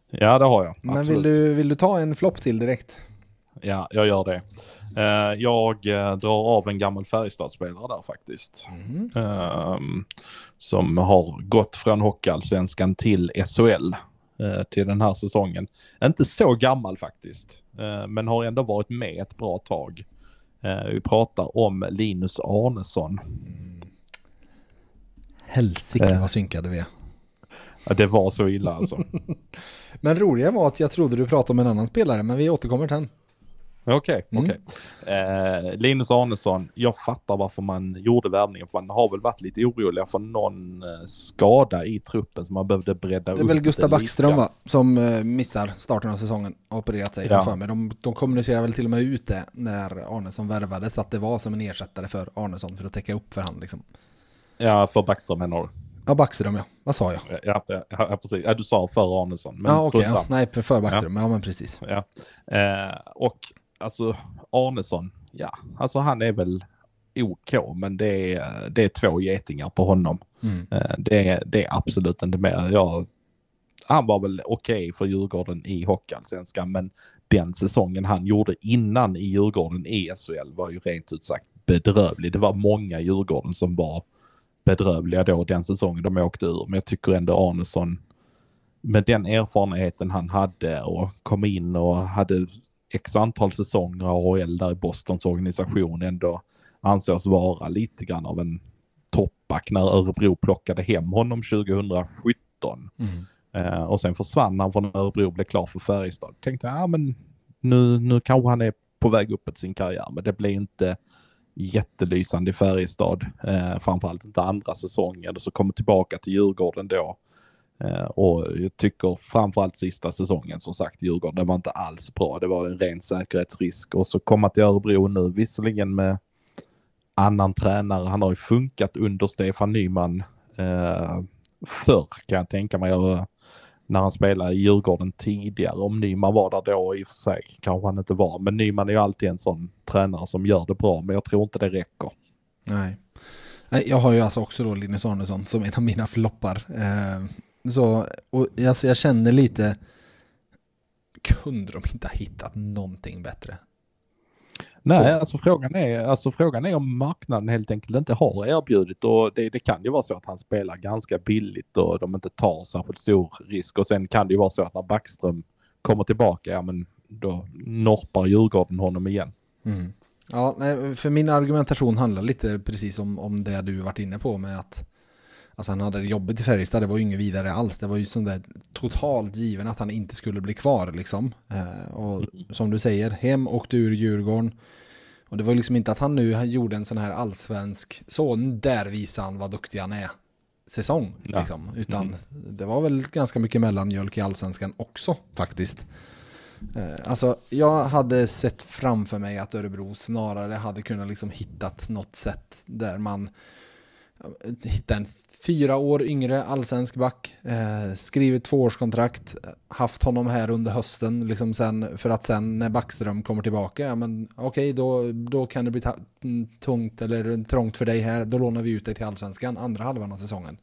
Ja, det har jag. Men Absolut. vill du, vill du ta en flopp till direkt? Ja, jag gör det. Eh, jag eh, drar av en gammal Färjestadspelare där faktiskt. Mm. Ehm, som har gått från Hockeyallsvenskan till SHL eh, till den här säsongen. Inte så gammal faktiskt, men har ändå varit med ett bra tag. Vi pratar om Linus Arnesson. Helsike Eh. vad synkade vi är. Ja, det var så illa alltså. Men roliga var att jag trodde du pratade om en annan spelare, men vi återkommer till den. Okej, Mm. okej. Eh, Linus Arnesson, jag fattar varför man gjorde värvningen. För man har väl varit lite oroliga för någon eh, skada i truppen som man behövde bredda upp. Det är väl lite Gustav Backström va? Som eh, missar starten av säsongen. Har opererat sig Ja. för mig. De, de kommunicerar väl till och med ut det när Arnesson värvades. Att det var som en ersättare för Arnesson för att täcka upp för han liksom. Ja, för Backström menar du? Ja, Backström ja. Vad sa jag? Ja, ja, ja precis. Ja, du sa för Arnesson. Men ja, okej. strunt ja. Nej, för, för Backström. Ja. men precis. Ja. Eh, och alltså Arnesson, ja, alltså han är väl OK, men det är, det är två getingar på honom. Mm. Eh, det, är, det är absolut inte mer. Jag, han var väl okej för Djurgården i Hockeyallsvenskan, men den säsongen han gjorde innan i Djurgården i SHL var ju rent ut sagt bedrövlig. Det var många Djurgården som var bedrövliga då den säsongen de åkte ur. Men jag tycker ändå Arnesson med den erfarenheten han hade och kom in och hade x antal säsonger AHL där i Bostons organisation ändå ansågs vara lite grann av en toppback när Örebro plockade hem honom 2017. Mm. Eh, och sen försvann han från Örebro och blev klar för Färjestad. Tänkte ja men nu, nu kanske han är på väg uppåt sin karriär. Men det blev inte jättelysande i Färjestad. Eh, framförallt inte andra säsongen. Och så kommer tillbaka till Djurgården då. Eh, och jag tycker framförallt sista säsongen som sagt Djurgården, det var inte alls bra. Det var en ren säkerhetsrisk och så komma till Örebro nu, visserligen med annan tränare. Han har ju funkat under Stefan Nyman eh, förr kan jag tänka mig. När han spelade i Djurgården tidigare. Om Nyman var där då i och för sig kanske han inte var. Men Nyman är ju alltid en sån tränare som gör det bra. Men jag tror inte det räcker. Nej. Jag har ju alltså också då Linus Arnesson som en av mina floppar. Eh, så, och alltså jag känner lite, kunde de inte ha hittat någonting bättre? Nej, alltså frågan, är, alltså frågan är om marknaden helt enkelt inte har erbjudit och det, det, kan ju vara så att han spelar ganska billigt och de inte tar särskilt stor risk och sen kan det ju vara så att när Backström kommer tillbaka, ja men då norpar Djurgården honom igen. Mm. Ja, för min argumentation handlar lite precis om, om det du varit inne på med att Alltså han hade det jobbet i Färjestad, det var ju inget vidare alls. Det var ju sån där totalt given att han inte skulle bli kvar liksom. Eh, och som du säger, hem och ur Djurgården. Och det var liksom inte att han nu gjorde en sån här allsvensk, så där visar han vad duktig han är. Säsong, ja. liksom. Utan mm. det var väl ganska mycket mellanmjölk i allsvenskan också faktiskt. Eh, alltså, jag hade sett framför mig att Örebro snarare hade kunnat liksom hittat något sätt där man hitta en fyra år yngre allsvensk back, eh, skrivit tvåårskontrakt, haft honom här under hösten, liksom sen, för att sen när Backström kommer tillbaka, ja men okej okay, då, då kan det bli tungt eller trångt för dig här, då lånar vi ut dig till allsvenskan andra halvan av säsongen.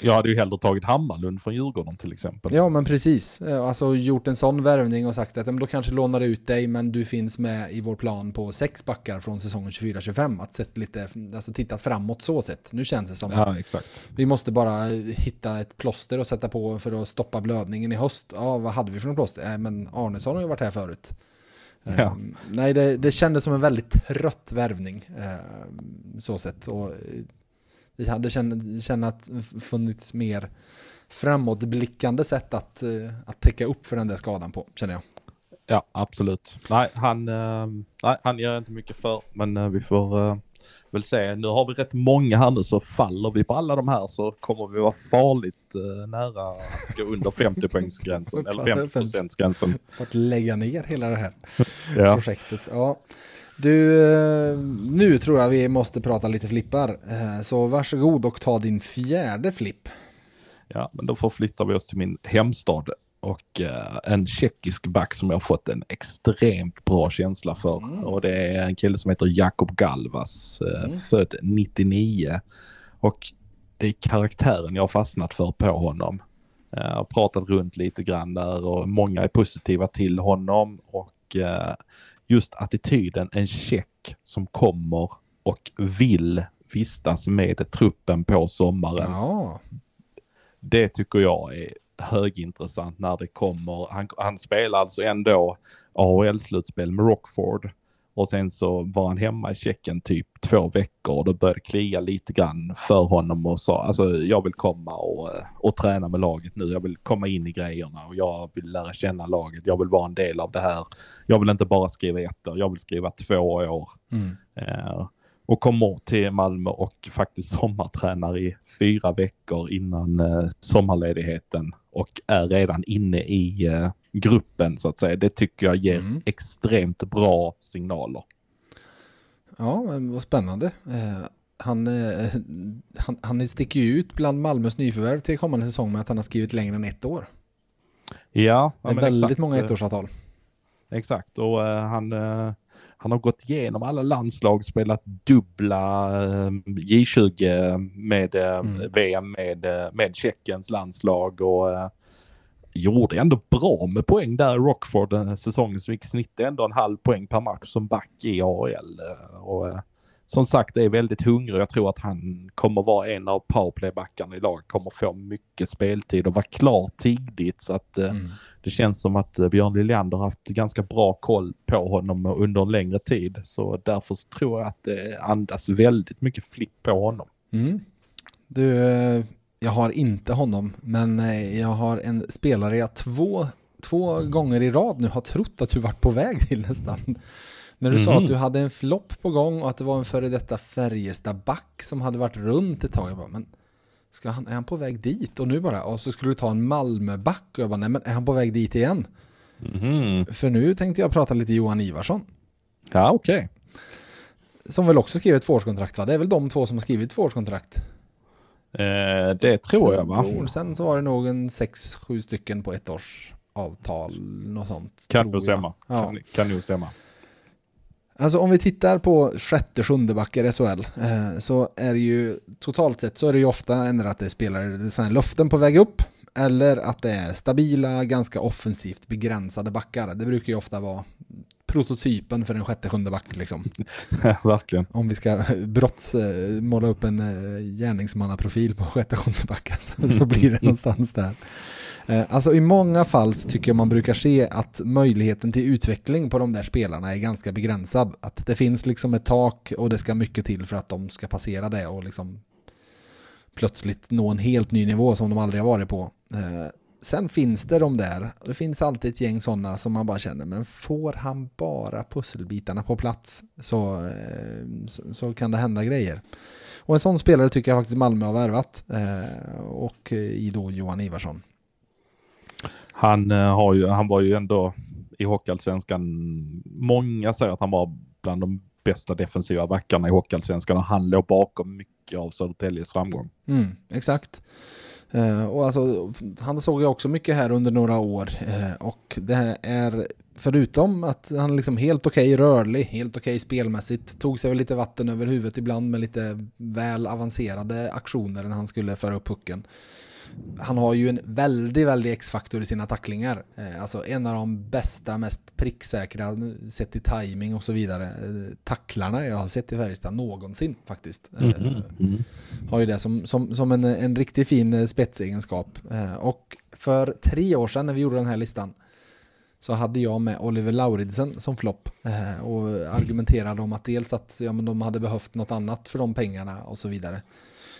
Jag hade ju hellre tagit Hammarlund från Djurgården till exempel. Ja, men precis. Eh, alltså gjort en sån värvning och sagt att då kanske lånar ut dig, men du finns med i vår plan på sex backar från säsongen 24-25. Att sett lite, alltså tittat framåt så sett. Nu känns det som ja, att exakt. vi måste bara hitta ett plåster och sätta på för att stoppa blödningen i höst. Ja, vad hade vi för en plåster? Äh, men Arnesson har ju varit här förut. Ja. Um, nej, det, det kändes som en väldigt trött värvning. Um, så sett. Och vi hade känt, funnits mer framåtblickande sätt att, eh, att täcka upp för den där skadan på, känner jag. Ja, absolut. Nej, han, uh, nej, han gör inte mycket för, men uh, vi får väl se. Nu har vi rätt många här nu, så faller vi på alla de här så kommer vi vara farligt nära att gå under 50-poängsgränsen, eller 50-procentsgränsen. För att lägga ner hela det här ja. projektet. Ja. Du, eh, nu tror jag vi måste prata lite flippar. Eh, så varsågod och ta din fjärde flipp. Ja, men då förflyttar vi oss till min hemstad och uh, en tjeckisk back som jag har fått en extremt bra känsla för. Mm. Och det är en kille som heter Jakob Galvas, mm. född 99. Och det är karaktären jag har fastnat för på honom. Jag har pratat runt lite grann där och många är positiva till honom och just attityden, en check som kommer och vill vistas med truppen på sommaren. Ja. Det tycker jag är högintressant när det kommer. Han, han spelar alltså ändå AHL-slutspel med Rockford och sen så var han hemma i Tjeckien typ två veckor och då började klia lite grann för honom och sa alltså jag vill komma och, och träna med laget nu. Jag vill komma in i grejerna och jag vill lära känna laget. Jag vill vara en del av det här. Jag vill inte bara skriva ett år, jag vill skriva två år. Mm. Uh, och kommer till Malmö och faktiskt sommartränar i fyra veckor innan uh, sommarledigheten och är redan inne i uh, gruppen så att säga. Det tycker jag ger mm. extremt bra signaler. Ja, vad spännande. Eh, han, eh, han, han sticker ju ut bland Malmös nyförvärv till kommande säsong med att han har skrivit längre än ett år. Ja, är väldigt exakt. många ettårsavtal. Exakt, och han, han har gått igenom alla landslag, spelat dubbla uh, J20 med mm. VM med, med Tjeckiens landslag och gjorde ändå bra med poäng där i Rockford den säsongen som gick snitt ändå en halv poäng per match som back i AHL. Och eh, som sagt är väldigt hungrig. Jag tror att han kommer vara en av powerplaybackarna i lag. Kommer få mycket speltid och vara klar tidigt så att eh, mm. det känns som att eh, Björn Liljander har haft ganska bra koll på honom under en längre tid. Så därför tror jag att det andas väldigt mycket flipp på honom. Mm. Du, jag har inte honom, men eh, jag har en spelare jag två, två gånger i rad nu har trott att du varit på väg till nästan. När du mm. sa att mhm. du hade en flopp på gång och att det var en före detta Färjestad-back som hade varit runt ett tag. Jag bara, men ska han, är han på väg dit? Och nu bara, och så skulle du ta en Malmöback och jag bara, nej men är han på väg dit igen? Mhm. För nu tänkte jag prata lite Johan Ivarsson. Ja, okej. Som väl också skrev ett tvåårskontrakt va? Det är väl de två som har skrivit tvåårskontrakt? Eh, det tror jag va? Sen så var det nog en sex, sju stycken på ett års avtal, något sånt. Kan nog stämma. Ja. Kan, kan nog stämma. Alltså om vi tittar på sjätte, sjunde backar i SHL eh, så är det ju totalt sett så är det ju ofta ändå att det spelar sådana här luften på väg upp eller att det är stabila, ganska offensivt begränsade backar. Det brukar ju ofta vara prototypen för en sjätte, sjunde back liksom. Verkligen. Om vi ska brotts, eh, måla upp en eh, gärningsmannaprofil på sjätte, sjunde backar så, så blir det någonstans där. Eh, Alltså i många fall så tycker jag man brukar se att möjligheten till utveckling på de där spelarna är ganska begränsad. Att det finns liksom ett tak och det ska mycket till för att de ska passera det och liksom plötsligt nå en helt ny nivå som de aldrig har varit på. Sen finns det de där, det finns alltid ett gäng sådana som man bara känner, men får han bara pusselbitarna på plats så, eh, så, så kan det hända grejer. Och en sån spelare tycker jag faktiskt Malmö har värvat eh, och eh, i då Johan Ivarsson. Han, har ju, han var ju ändå i Hockeyallsvenskan. Många säger att han var bland de bästa defensiva backarna i Hockeyallsvenskan och han låg bakom mycket av Södertäljes framgång. Mm, exakt. Eh, och alltså, han såg jag också mycket här under några år eh, och det här är förutom att han liksom helt okej rörlig, helt okej spelmässigt, tog sig väl lite vatten över huvudet ibland med lite väl avancerade aktioner när han skulle föra upp pucken. Han har ju en väldigt, väldigt X-faktor i sina tacklingar. Eh, alltså en av de bästa, mest pricksäkra, sett i timing och så vidare, eh, tacklarna jag har sett i Färjestad någonsin faktiskt. Mm. har ju det som, som, som en, en riktigt fin spetsegenskap. Och för tre år sedan när vi gjorde den här listan så hade jag med Oliver Lauridsen som flopp och argumenterade om att dels att ja, men de hade behövt något annat för de pengarna och så vidare.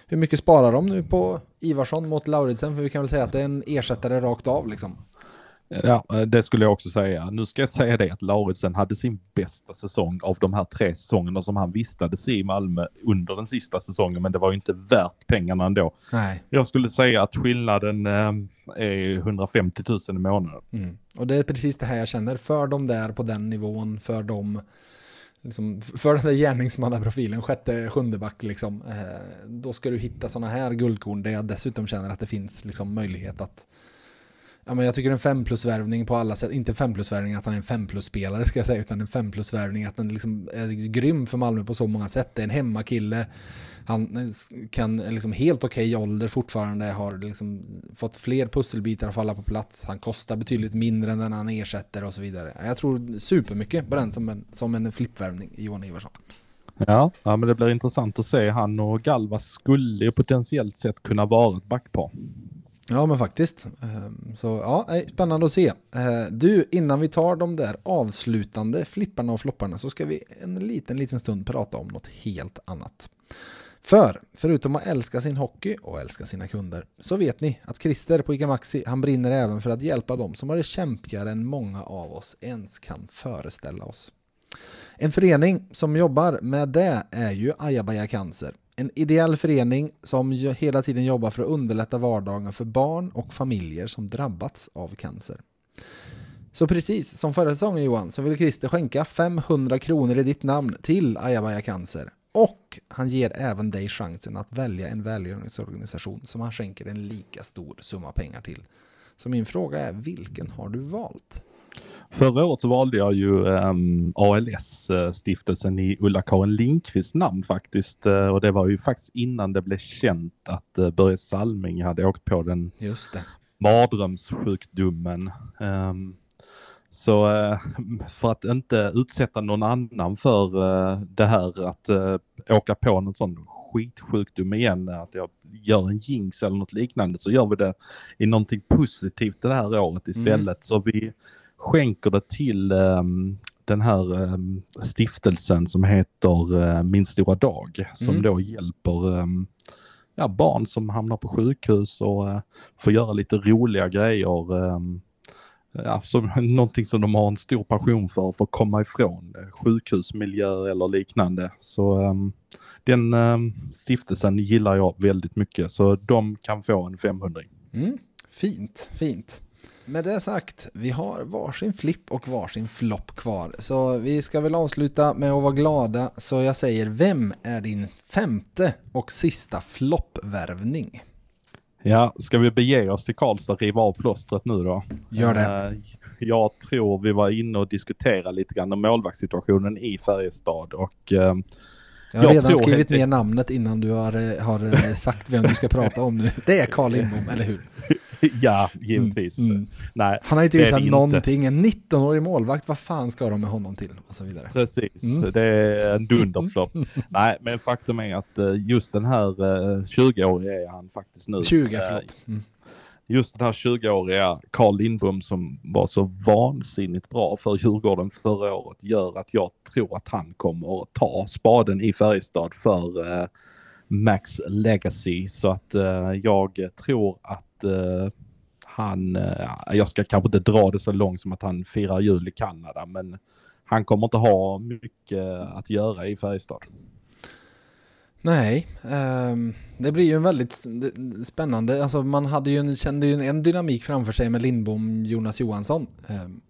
Hur mycket sparar de nu på Ivarsson mot Lauridsen? För vi kan väl säga att det är en ersättare rakt av liksom. Ja, det skulle jag också säga. Nu ska jag säga det att Lauritsen hade sin bästa säsong av de här tre säsongerna som han vistades i Malmö under den sista säsongen, men det var ju inte värt pengarna ändå. Nej. Jag skulle säga att skillnaden eh, är 150 000 i månaden. Mm. Och det är precis det här jag känner. För dem där på den nivån, för dem liksom, för den där gärningsmannaprofilen, sjätte, sjunde back liksom, eh, då ska du hitta sådana här guldkorn där jag dessutom känner att det finns liksom möjlighet att Ja, men jag tycker en 5 plus-värvning på alla sätt, inte 5 plus-värvning att han är en 5 plus-spelare ska jag säga, utan en 5 plus-värvning att han liksom är grym för Malmö på så många sätt. Det är en hemmakille, han kan liksom helt okej ålder fortfarande, har liksom fått fler pusselbitar att falla på plats, han kostar betydligt mindre än den han ersätter och så vidare. Jag tror supermycket på den som en, som en flippvärvning, Johan Ivarsson. Ja, ja, men det blir intressant att se. Han och Galva skulle ju potentiellt sett kunna vara ett backpar. Ja men faktiskt. Ehm, Så ja, spännande att se. Eh, Du, innan vi tar de där avslutande flipparna och flopparna så ska vi en liten, liten stund prata om något helt annat. För, förutom att älska sin hockey och älska sina kunder, så vet ni att Christer på ICA Maxi, han brinner även för att hjälpa dem som har det kämpigare än många av oss ens kan föreställa oss. En förening som jobbar med det är ju Ajabaja Cancer. En ideell förening som hela tiden jobbar för att underlätta vardagen för barn och familjer som drabbats av cancer. Så precis som förra säsongen Johan så vill Christer skänka 500 kronor i ditt namn till Ajabaja Cancer. Och han ger även dig chansen att välja en välgörenhetsorganisation som han skänker en lika stor summa pengar till. Så min fråga är, vilken har du valt? Förra året så valde jag ju um, ALS-stiftelsen i Ulla-Karin Lindqvists namn faktiskt. Eh, och det var ju faktiskt innan det blev känt att uh, Börje Salming hade åkt på den Just det. mardrömssjukdomen. Ehm, så eh, för att inte utsätta någon annan för eh, det här att eh, åka på någon sån skitsjukdom igen, att jag gör en jinx eller något liknande, så gör vi det i någonting positivt det här året istället. Så vi skänker det till ehm, den här ehm, stiftelsen som heter eh, Min stora dag, som Mm. då hjälper ehm, ja, barn som hamnar på sjukhus och eh, får göra lite roliga grejer ja, som, någonting som de har en stor passion för, för att komma ifrån eh, sjukhusmiljö eller liknande. Så um, den um, stiftelsen gillar jag väldigt mycket så de kan få en 500. Mm, fint, fint. Med det sagt, vi har varsin flipp och varsin flopp kvar. Så vi ska väl avsluta med att vara glada. Så jag säger, vem är din femte och sista floppvärvning? Ja, ska vi bege oss till Karlstad och riva av plåstret nu då? Gör det. Eh, Jag tror vi var inne och diskuterade lite grann om målvaktssituationen i Färjestad och eh, Jag har Jag redan skrivit ner namnet innan du har, eh, har sagt vem du ska prata om nu. Det är Carl Lindbom, eller hur? ja, givetvis. Mm, mm. Nej, Han har inte visat någonting. En 19-årig målvakt, vad fan ska de med honom till? Och så vidare. Precis, Mm. det är en dunderflopp. Nej, men faktum är att eh, just den här eh, 20-åriga är han faktiskt nu. 20, Eh, förlåt. Mm. Just den här 20-åriga Carl Lindbom som var så vansinnigt bra för Djurgården förra året gör att jag tror att han kommer att ta spaden i Färjestad för eh, Max Legacy. Så att eh, jag tror att eh, han, eh, jag ska kanske inte dra det så långt som att han firar jul i Kanada men han kommer inte ha mycket att göra i Färjestad. Nej, ehm, det blir ju en väldigt spännande, alltså man hade ju en, kände ju en dynamik framför sig med Lindbom, Jonas Johansson. Ehm,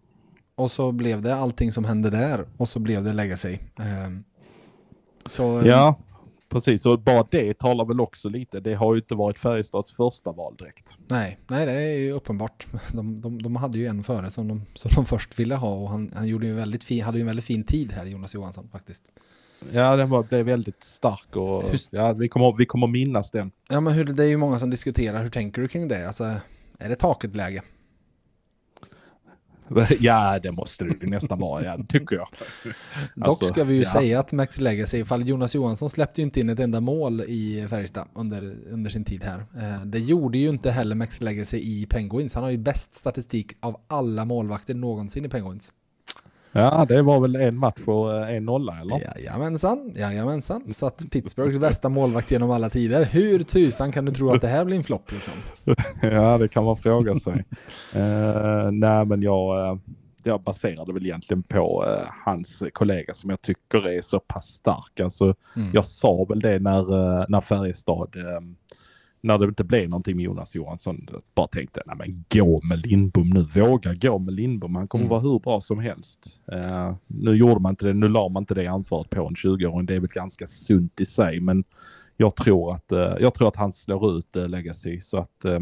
och så blev det allting som hände där och så blev det lägga sig. Ehm, så Ja, precis. Och bara det talar väl också lite. Det har ju inte varit Färjestads första val direkt. nej, nej, det är ju uppenbart. De, de, de hade ju en före som de, som de först ville ha och han, han gjorde ju en väldigt fin, hade ju en väldigt fin tid här, Jonas Johansson faktiskt. Ja, den var, blev väldigt stark och Hur- ja, vi, kommer, vi kommer minnas den. Ja men hur, det är ju många som diskuterar, hur tänker du kring det? Alltså, är det taket-läge? Ja, det måste det nästan vara, ja, tycker jag. Dock Alltså, ska vi ju ja. säga att Max Legacy, ifall Jonas Johansson släppte ju inte in ett enda mål i Färjestad under, under sin tid här. Eh, Det gjorde ju inte heller Max Legacy i Penguins. Han har ju bäst statistik av alla målvakter någonsin i Penguins. Ja, det var väl en match och eh, en nolla eller? Jajamensan, jajamensan. Så att Pittsburghs bästa målvakt genom alla tider. Hur tusan kan du tro att det här blir en flopp liksom? Ja, det kan man fråga sig. Eh, nej, men jag, uh, jag baserade väl egentligen på eh, hans kollega som jag tycker är så pass stark. Alltså, Mm. Jag sa väl det när, eh, när Färjestad, eh, när det inte blev någonting med Jonas Johansson, bara tänkte nej men gå med Lindbom nu, våga gå med Lindbom, han kommer Mm. vara hur bra som helst. Eh, nu gjorde man inte det, nu la man inte det ansvaret på en 20-åring, det är väl ganska sunt i sig, men jag tror att, eh, jag tror att han slår ut uh, Legacy, så att eh,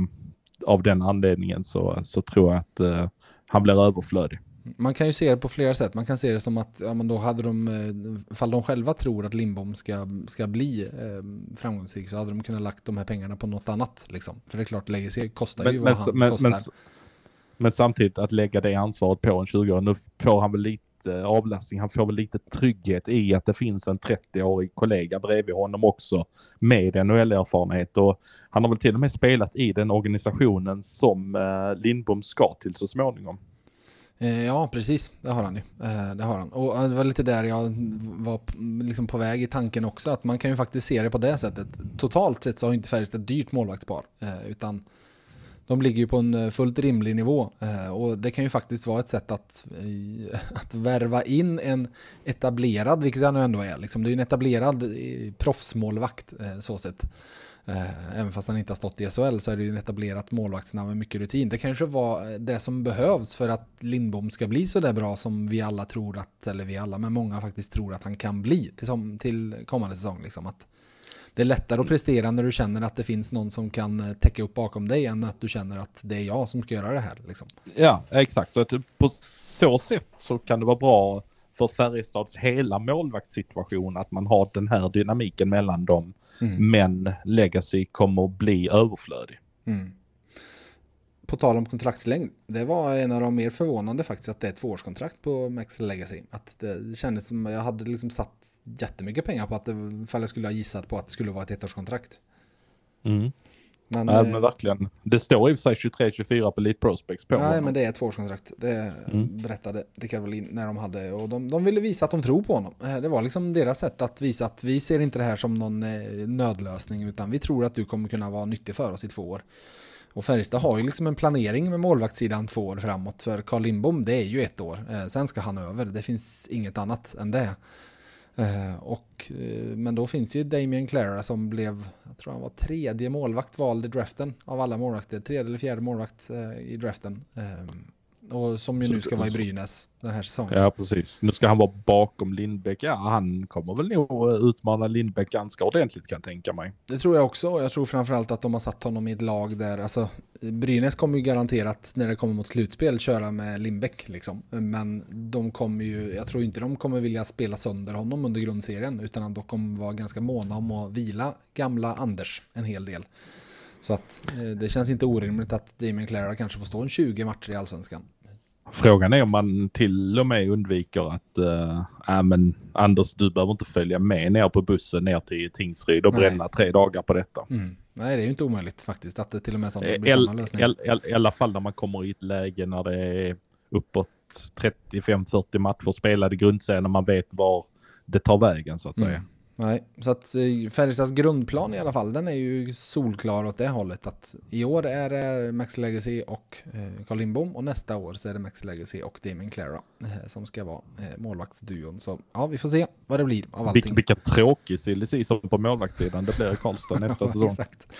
av den anledningen så, så tror jag att han blir överflödig. Man kan ju se det på flera sätt. Man kan se det som att ja, men då hade de, eh, ifall de själva tror att Lindbom ska, ska bli eh, framgångsrik så hade de kunnat lagt de här pengarna på något annat. Liksom. För det är klart, Legacy kostar ju Men, vad men, han men, kostar. men, men samtidigt att lägga det ansvaret på en 20-åring, nu får han väl lite avlastning, han får väl lite trygghet i att det finns en 30-årig kollega bredvid honom också med NHL-erfarenhet och han har väl till och med spelat i den organisationen som eh, Lindbom ska till så småningom. Eh, ja, precis. Det har han ju. Eh, det har han. Och eh, det var lite där jag var liksom på väg i tanken också. Att man kan ju faktiskt se det på det sättet. Totalt sett så har inte Färjestad ett dyrt målvaktspar. Utan de ligger ju på en fullt rimlig nivå. Och det kan ju faktiskt vara ett sätt att, att värva in en etablerad, vilket han nu ändå är. Liksom. Det är ju en etablerad proffsmålvakt så sett. Eh, Även fast han inte har stått i SHL så är det ju en etablerat målvaktsnamn med mycket rutin. Det kanske var det som behövs för att Lindbom ska bli så där bra som vi alla tror att, eller vi alla, men många faktiskt tror att han kan bli till, som, till kommande säsong. Liksom. Att det är lättare att prestera när du känner att det finns någon som kan eh, täcka upp bakom dig än att du känner att det är jag som ska göra det här. Liksom. Ja, exakt. Så att på så sätt så kan det vara bra för Färjestads hela målvaktssituation att man har den här dynamiken mellan dem. Mm. Men Legacy kommer att bli överflödig. Mm. På tal om kontraktslängd, det var en av de mer förvånande faktiskt att det är ett tvåårskontrakt på Max Legacy. Att det kändes som jag hade liksom satt jättemycket pengar på att det, ifall jag skulle ha gissat på att det skulle vara ett ettårskontrakt. Men, Ja, eh, men verkligen. Det står i och för sig 23-24 på Elite Prospects på nej, honom. men det är ett tvåårskontrakt. Det Mm. berättade Rickard Wallin när de hade, och de, de ville visa att de tror på honom. Eh, Det var liksom deras sätt att visa att vi ser inte det här som någon eh, nödlösning, utan vi tror att du kommer kunna vara nyttig för oss i två år. Och Färjestad har ju liksom en planering med målvaktssidan två år framåt. För Carl Lindbom, det är ju ett år. Sen ska han över. Det finns inget annat än det. Eh, och, eh, men då finns ju Damien Clara som blev, jag tror han var tredje målvakt vald i draften av alla målvakter. Tredje eller fjärde målvakt eh, i draften. Ehm, och som ju Så- nu ska vara i Brynäs den här säsongen. Ja, precis. Nu ska han vara bakom Lindbäck. Ja, han kommer väl nog utmana Lindbäck ganska ordentligt kan jag tänka mig. Det tror jag också. Jag tror framförallt att de har satt honom i ett lag där, alltså Brynäs kommer ju garanterat när det kommer mot slutspel köra med Lindbäck liksom. Men de kommer ju, jag tror inte de kommer vilja spela sönder honom under grundserien utan att de kommer vara ganska måna om att vila gamla Anders en hel del. Så att eh, det känns inte orimligt att Damien Clara kanske får stå en 20 matcher i allsvenskan. Frågan är om man till och med undviker att, äh, men Anders du behöver inte följa med ner på bussen ner till Tingsryd och Nej. bränna tre dagar på detta. Mm. Nej, det är ju inte omöjligt faktiskt att det till och med sådana I, blir sådana lösningar. i, I alla fall när man kommer i ett läge när det är uppåt 35-40 matcher spelade i grundserien när man vet var det tar vägen så att säga. Mm. Nej, så att eh, Färjestads grundplan i alla fall, den är ju solklar åt det hållet att i år är det Max Legacy och eh, Carl Lindbom och nästa år så är det Max Legacy och Damien Clara eh, som ska vara målvaktsduon. Så ja, vi får se vad det blir av allting. vilken tråkig silly season på målvaktssidan det blir i Karlstad nästa Ja, säsong. Exakt.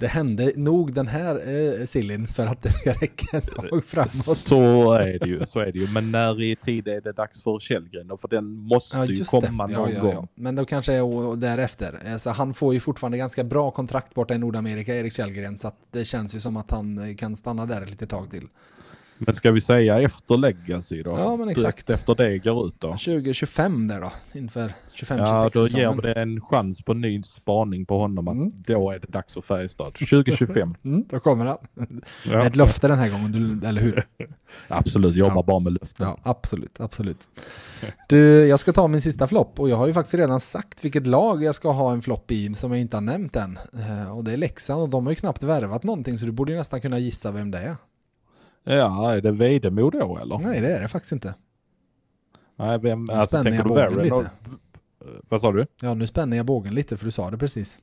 Det hände nog den här sillin för att det ska räcka ett tag framåt. Så är det ju, så är det ju. Men när i tid är det dags för Källgren? För den måste Ja, ju komma det. någon Ja, gång. Men då kanske och därefter. Eh, så han får ju fortfarande ganska bra kontrakt borta i Nordamerika, Erik Källgren. Så att det känns ju som att han eh, kan stanna där ett litet tag till. Men ska vi säga efter Legacy då? Ja, men exakt. Direkt efter det går ut då? 2025 där då, inför 25-26 Ja, då ger det en chans på ny spaning på honom att Mm. då är det dags för Färjestad. 2025. Mm, då kommer han. ja, Ett löfte den här gången, eller hur? absolut, jobba Ja. bara med löften. Ja, absolut, absolut. Du, jag ska ta min sista flopp och jag har ju faktiskt redan sagt vilket lag jag ska ha en flopp i som jag inte har nämnt än. Eh, Och det är Leksand och de har ju knappt värvat någonting så du borde ju nästan kunna gissa vem det är. Ja, är det Vedemo då eller? Nej, det är det faktiskt inte. Nej, vem, Nu alltså tänker jag du Varen? lite. Vad sa du? Ja, nu spänner jag bågen lite för du sa det precis.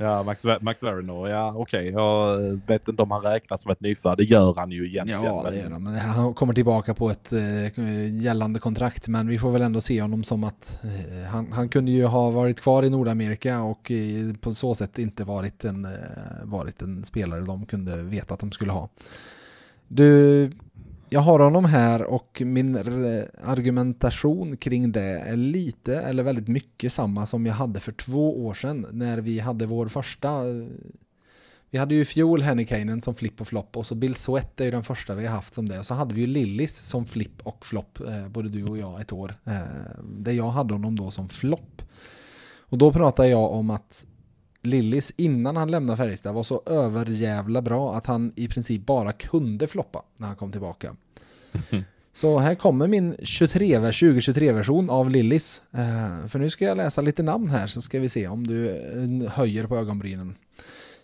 Ja, Max, Max Varinor. Ja, okej. Jag vet inte om han räknas som ett nyfödd. Det gör han ju egentligen. Ja, men- det är det. Men han kommer tillbaka på ett eh, gällande kontrakt. Men vi får väl ändå se honom som att eh, han, han kunde ju ha varit kvar i Nordamerika och i, på så sätt inte varit en, eh, varit en spelare de kunde veta att de skulle ha. Du, jag har honom här och min argumentation kring det är lite eller väldigt mycket samma som jag hade för två år sedan när vi hade vår första vi hade ju i fjol Hennikainen som flipp och flopp och så Bill Sweat är ju den första vi har haft som det. Och så hade vi ju Lillis som flipp och flopp, eh, både du och jag ett år. Eh, där jag hade honom då som flopp. Och då pratade jag om att Lillis innan han lämnade Färjestad var så överjävla bra att han i princip bara kunde floppa när han kom tillbaka. Så här kommer min 23, 2023-version av Lillis. Eh, för nu ska jag läsa lite namn här så ska vi se om du eh, höjer på ögonbrynen.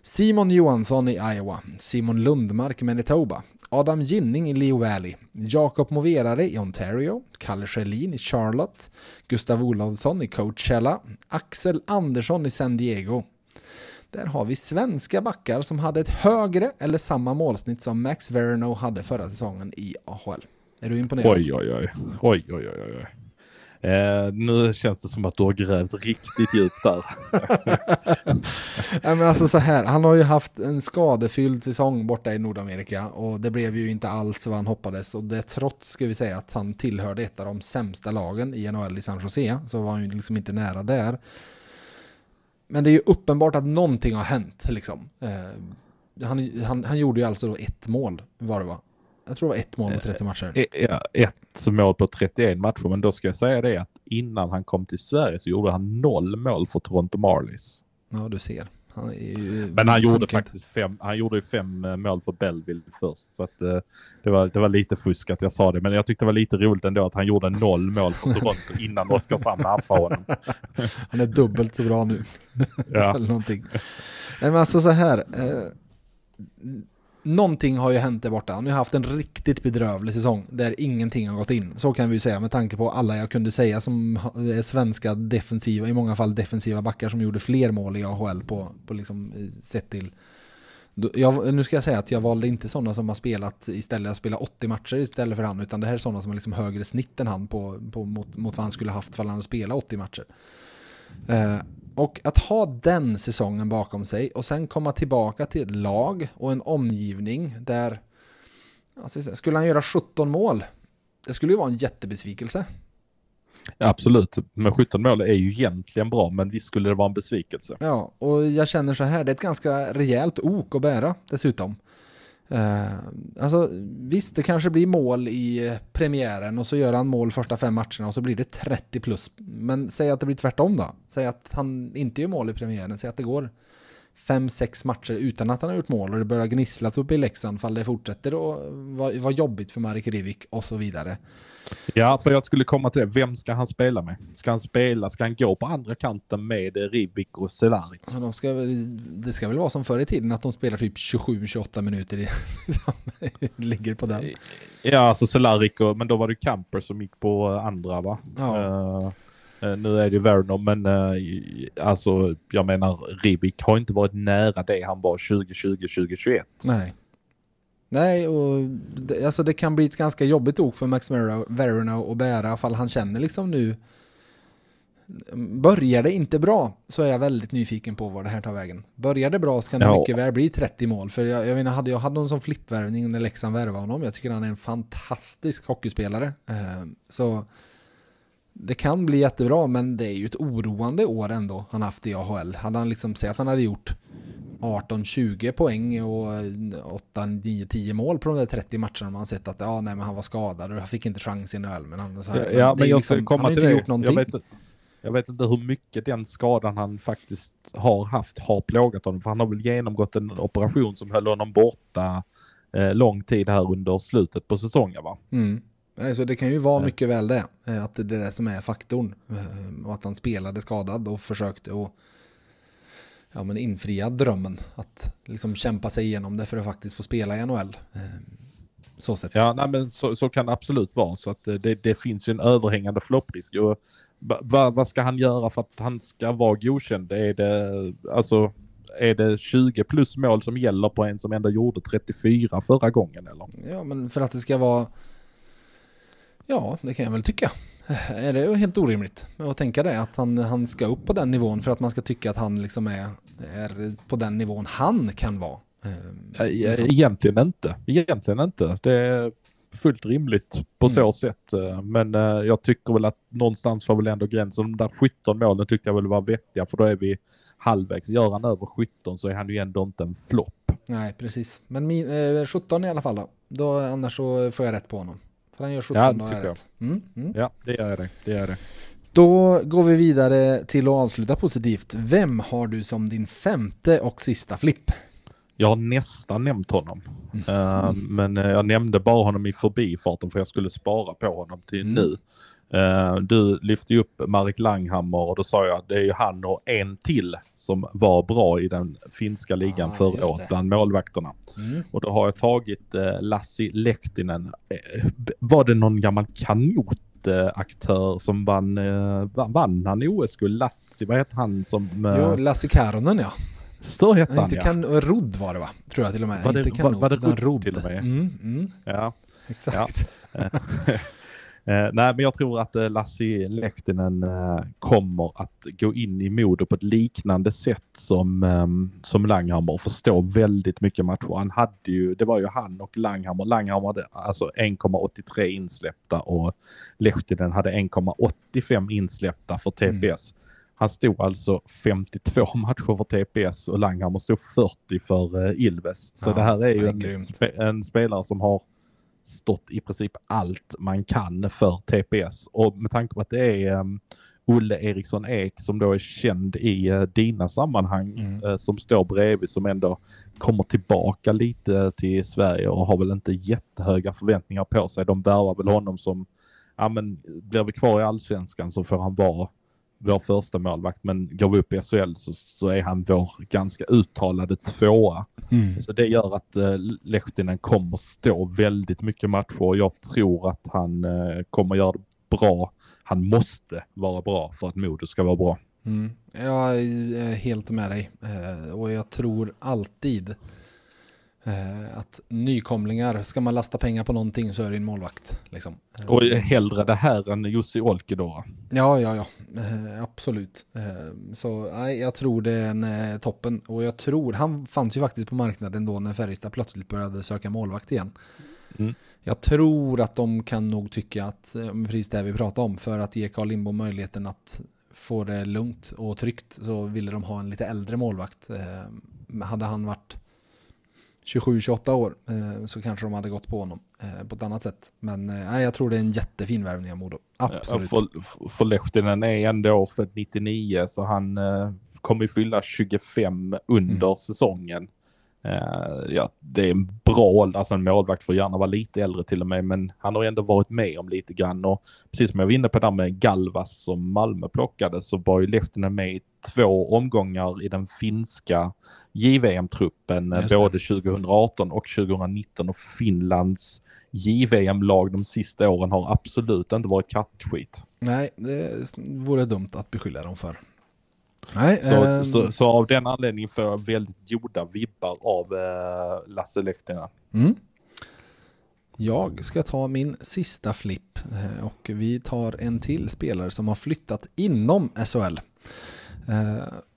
Simon Johansson i Iowa, Simon Lundmark i Manitoba, Adam Ginning i Leo Valley, Jakob Moverare i Ontario, Kalle Schelin i Charlotte, Gustav Olofsson i Coachella, Axel Andersson i San Diego. Där har vi svenska backar som hade ett högre eller samma målsnitt som Max Verno hade förra säsongen i AHL. Är du imponerad? Oj, oj, oj. Oj, oj, oj, oj. Eh, nu känns det som att du har grävt riktigt djupt där. Ja, men alltså så här, han har ju haft en skadefylld säsong borta i Nordamerika och det blev ju inte alls vad han hoppades och det trots ska vi säga att han tillhörde ett av de sämsta lagen i NHL i San Jose så var han ju liksom inte nära där. Men det är ju uppenbart att någonting har hänt liksom. Eh, han, han, han gjorde ju alltså då ett mål var det va? Jag tror det var ett mål på 30 matcher. Eh, Ja, ett mål på 31 matcher, men då ska jag säga det att innan han kom till Sverige så gjorde han noll mål för Toronto Marlies. Ja, du ser. Han ju, Men han gjorde inte. faktiskt fem, han gjorde ju fem eh, mål för Belleville först. Så att eh, det, var, det var lite fusk att jag sa det. Men jag tyckte det var lite roligt ändå att han gjorde noll mål för Toronto innan Oskarshamn haffade honom. Han är dubbelt så bra nu. Ja. Eller någonting. Nej men alltså så här. Eh, någonting har ju hänt där borta. Han har ju haft en riktigt bedrövlig säsong där ingenting har gått in. Så kan vi ju säga med tanke på alla jag kunde säga som är svenska defensiva, i många fall defensiva backar som gjorde fler mål i AHL på, på liksom sett till Jag, nu ska jag säga att jag valde inte sådana som har spelat istället, att spela 80 matcher istället för han, utan det här är sådana som har liksom högre snitt än han på, på, mot, mot vad han skulle haft för han hade spelat 80 matcher. Eh, och att ha den säsongen bakom sig och sen komma tillbaka till ett lag och en omgivning där, alltså, skulle han göra 17 mål, det skulle ju vara en jättebesvikelse. Ja, absolut, men 17 mål är ju egentligen bra, men visst skulle det vara en besvikelse. Ja, och jag känner så här, det är ett ganska rejält ok att bära dessutom. Eh, alltså visst, det kanske blir mål i premiären och så gör han mål första fem matcherna och så blir det 30 plus. Men säg att det blir tvärtom då. Säg att han inte gör mål i premiären, säg att det går fem, sex matcher utan att han har gjort mål och det börjar gnissla uppe i Leksand fall det fortsätter och vara var jobbigt för Marek Rivik och så vidare. Ja, för jag skulle komma till det. Vem ska han spela med? Ska han spela, ska han gå på andra kanten med Rivik och Cehlárik? Ja, De ska, det ska väl vara som förr i tiden att de spelar typ 27-28 minuter i, ligger på den. Ja, alltså Cehlárik och, men då var det Camper som gick på andra va? Ja. Eh, nu är det Werner, men uh, alltså jag menar Rivik har inte varit nära det han var 2020-2021. Nej. Nej, och det, alltså det kan bli ett ganska jobbigt ok för Max Ver- Verona att bära fall han känner liksom nu Börjar det inte bra så är jag väldigt nyfiken på var det här tar vägen. Börjar det bra så kan det Ja. mycket väl bli 30 mål. För jag, jag menar, hade jag hade någon som flippvärvning när Leksand värvade honom. Jag tycker han är en fantastisk hockeyspelare. Eh, så det kan bli jättebra, men det är ju ett oroande år ändå han haft i AHL. Hade han liksom, säg att han hade gjort 18-20 poäng och 8-9-10 mål på de där 30 matcherna man har sett att ja, nej, men han var skadad och han fick inte chansen i öl. Men han, så här, Ja, men jag liksom, komma han har inte det. gjort någonting. Jag vet, jag vet inte hur mycket den skadan han faktiskt har haft har plågat honom. För han har väl genomgått en operation som höll honom borta eh, lång tid här under slutet på säsongen va? Mm. Nej, så det kan ju vara mycket väl det. eh, Att det är det som är faktorn. eh, Och att han spelade skadad och försökte att ja, men infria drömmen. Att liksom kämpa sig igenom det för att faktiskt få spela i NHL. eh, Så sett. Ja, nej, men så, så kan det absolut vara. Så att det, det finns ju en överhängande flopprisk. Och va- va- vad ska han göra för att han ska vara godkänd? Är det, alltså, är det 20 plus mål som gäller på en som ändå gjorde 34 förra gången eller? Ja, men för att det ska vara... Ja, det kan jag väl tycka. Är det helt orimligt att tänka det? Att han, han ska upp på den nivån för att man ska tycka att han liksom är, är på den nivån han kan vara. Eh, liksom. Egentligen inte. Egentligen inte. Det är fullt rimligt på så Mm. sätt. eh, Men eh, jag tycker väl att någonstans var väl ändå gränsen. De där 17 målen tyckte jag väl var vettiga för då är vi halvvägs. Gör han över 17 så är han ju ändå inte en flopp. Nej, precis. Men min, eh, 17 i alla fall då. då. Annars så får jag rätt på honom. För han gör 17 Ja, tycker rätt. Mm, mm. Ja, det är det. Det är det. Då går vi vidare till att avsluta positivt. Vem har du som din femte och sista flipp? Jag har nästan nämnt honom. Mm. Eh, men eh, jag nämnde bara honom i förbifarten för jag skulle spara på honom till Mm. nu. Eh, du lyfte upp Marek Langhammer och då sa jag att det är ju han och en till som var bra i den finska ligan Ah, förra året det. bland målvakterna. Mm. Och då har jag tagit eh, Lassi Lehtinen. Eh, b- var det någon gammal kanotaktör som vann, vann- vann han i OS-guld? Lassi, vad heter han som... Jo, Lasse Karonen ja. så hette han Inte ja. kan, Rodd var det va? Tror jag till och med. Var det- Inte var- kanot, var det utan Rodd till och med? Mm, mm, ja. exakt. Eh, nej, men jag tror att eh, Lassi Lehtinen eh, kommer att gå in i Modo på ett liknande sätt som, ehm, som Langhammer och förstå väldigt mycket matcher. Han hade ju, det var ju han och Langhammer. Langhammer hade alltså 1,83 insläppta och Lehtinen hade 1,85 insläppta för TPS. Han stod alltså 52 matcher för TPS och Langhammer stod 40 för eh, Ilves. Så Ja, det här är ju en, spe, en spelare som har stått i princip allt man kan för TPS. Och med tanke på att det är um, Olle Eriksson Ek som då är känd i uh, dina sammanhang Mm. uh, som står bredvid som ändå kommer tillbaka lite till Sverige och har väl inte jättehöga förväntningar på sig. De värvar väl honom som, ja men blir vi kvar i allsvenskan så får han vara vår första målvakt men går vi upp i SHL så, så är han vår ganska uttalade tvåa. Mm. Så det gör att eh, Lehtinen kommer stå väldigt mycket matcher och jag tror att han eh, kommer göra det bra. Han måste vara bra för att Modo ska vara bra. Mm. Jag är helt med dig. Eh, och jag tror alltid att nykomlingar, ska man lasta pengar på någonting så är det en målvakt. Liksom. Eh, Och hellre det här än Jussi Olkidoa. Ja, ja, ja, eh, absolut. Eh, så nej, jag tror det är en eh, toppen. Och jag tror, han fanns ju faktiskt på marknaden då när Färjestad plötsligt började söka målvakt igen. Mm. Jag tror att de kan nog tycka att, eh, precis det vi pratade om, för att ge Carl Lindbom möjligheten att få det lugnt och tryggt så ville de ha en lite äldre målvakt. Eh, hade han varit 27-28 år eh, så kanske de hade gått på honom eh, på ett annat sätt. Men eh, jag tror det är en jättefin värvning av Modo. Absolut. För, för Lehtinen är ändå för 99 så han eh, kommer ju fylla 25 under Mm. säsongen. Eh, ja, det är en bra ålder, alltså en målvakt får gärna vara lite äldre till och med, men han har ändå varit med om lite grann och precis som jag var inne på där med Galvas som Malmö plockade så var ju Lehtinen med i två omgångar i den finska JVM-truppen både 2018 och 2019 och Finlands JVM-lag de sista åren har absolut inte varit kattskit. Nej, det vore dumt att beskylla dem för. Nej, Så, ehm, så, så av den anledningen får jag väldigt goda vibbar av eh, Lasse Lehtinen. Mm. Jag ska ta min sista flipp eh, och vi tar en till spelare som har flyttat inom SHL.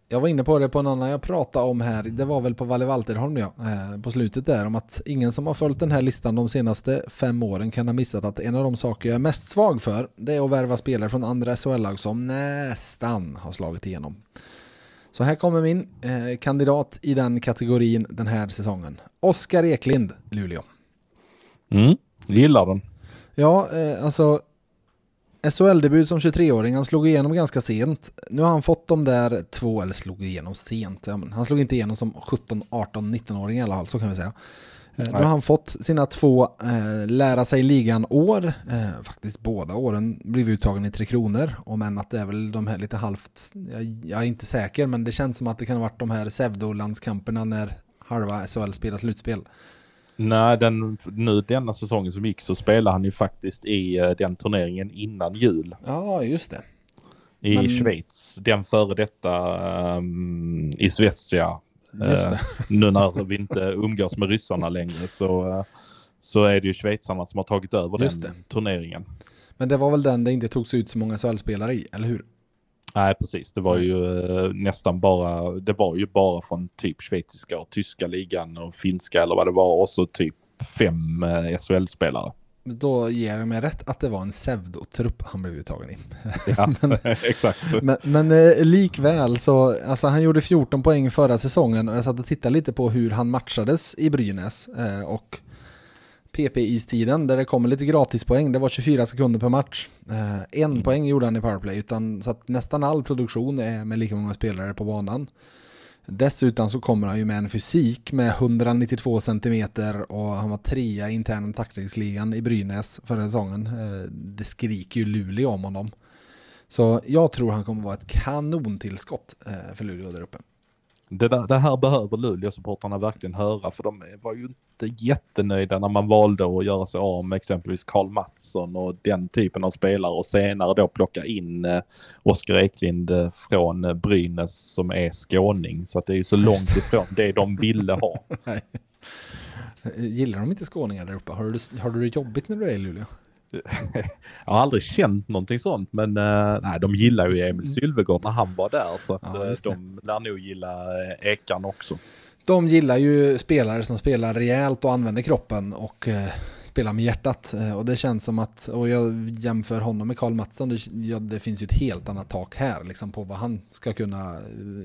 Jag var inne på det på en annan jag pratade om här, det var väl på Valle Valterholm ja, eh, på slutet där om att ingen som har följt den här listan de senaste fem åren kan ha missat att en av de saker jag är mest svag för det är att värva spelare från andra SHL-lag som nästan har slagit igenom. Så här kommer min eh, kandidat i den kategorin den här säsongen. Oskar Eklind, Luleå. Mm. Gillar den. Ja, eh, alltså SHL-debut som 23-åring, han slog igenom ganska sent. Nu har han fått de där två, eller slog igenom sent, ja, han slog inte igenom som 17, 18, 19-åring i alla fall, så kan vi säga. Eh, nu har han fått sina två eh, lära sig ligan-år, eh, faktiskt båda åren blivit uttagen i Tre Kronor, om än att det är väl de här lite halvt, jag, jag är inte säker, men det känns som att det kan ha varit de här pseudolandskamperna när halva SHL spelar slutspel. Nej, den, nu denna säsongen som gick så spelade han ju faktiskt i eh, den turneringen innan jul Ja, just det. i Men- Schweiz. Den före detta um, i Svezia. Det. nu när vi inte umgås med ryssarna längre så, eh, så är det ju schweizarna som har tagit över Just den turneringen. Men det var väl den det inte togs ut så många SHL-spelare i, eller hur? Nej, precis. Det var ju eh, nästan bara, det var ju bara från typ schweiziska och tyska ligan och finska eller vad det var och så typ fem eh, SHL-spelare. Då ger jag mig rätt att det var en pseudotrupp han blev uttagen i. Ja, exakt. Men, men eh, likväl så, alltså han gjorde 14 poäng förra säsongen och jag satt och tittade lite på hur han matchades i Brynäs och PP-istiden där det kommer lite gratispoäng, det var 24 sekunder per match. Eh, en poäng gjorde han i powerplay, utan så att nästan all produktion är med lika många spelare på banan. Dessutom så kommer han ju med en fysik med 192 centimeter och han var trea i interna tacklingsligan i Brynäs förra säsongen. Eh, Det skriker ju Luleå om honom. Så jag tror han kommer vara ett kanontillskott eh, för Luleå där uppe. Det, där, det här behöver Luleå-supportrarna verkligen höra för de var ju inte jättenöjda när man valde att göra sig av med exempelvis Karl Mattsson och den typen av spelare och senare då plocka in eh, Oskar Eklind eh, från eh, Brynäs som är skåning. Så att det är ju så långt ifrån det de ville ha. Gillar de inte skåningar där uppe? Har du, har du det jobbigt när du är i Luleå? Jag har aldrig känt någonting sånt men eh, nej, de gillar ju Emil Sylvegård när han var där så att Ja, eh, de lär nog gilla eh, Ekan också. De gillar ju spelare som spelar rejält och använder kroppen och eh, spelar med hjärtat. Eh, och det känns som att, och jag jämför honom med Karl Mattsson, det, ja, det finns ju ett helt annat tak här liksom på vad han ska kunna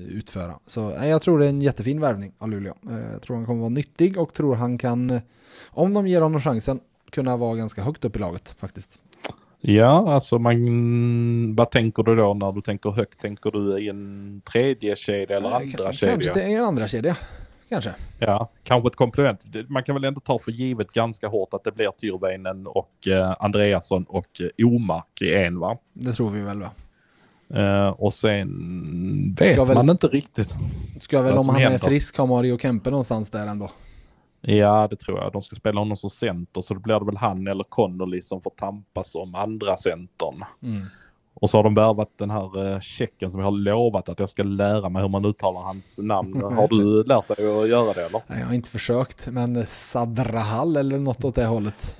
utföra. Så jag tror det är en jättefin värvning av Luleå. Jag tror han kommer vara nyttig och tror han kan, om de ger honom chansen, kunna vara ganska högt upp i laget faktiskt. Ja, alltså man, vad tänker du då när du tänker högt? Tänker du i en tredje kedja eller andra k- kedja? Kanske det är en andra kedja. Kanske. Ja, kanske ett komplement. Man kan väl ändå ta för givet ganska hårt att det blir Tyrväinen och eh, Andreasson och eh, Omark i en va? Det tror vi väl va? Eh, och sen vet Ska väl- man inte riktigt. Ska väl om han är händer. frisk ha Mario Kempe någonstans där ändå. Ja, det tror jag. De ska spela honom som center så då blir det väl han eller Connolly som får tampas om andra centern. Mm. Och så har de värvat den här eh, tjecken som jag har lovat att jag ska lära mig hur man uttalar hans namn. Har du lärt dig att göra det eller? Jag har inte försökt, men Sadrahal eller något åt det hållet.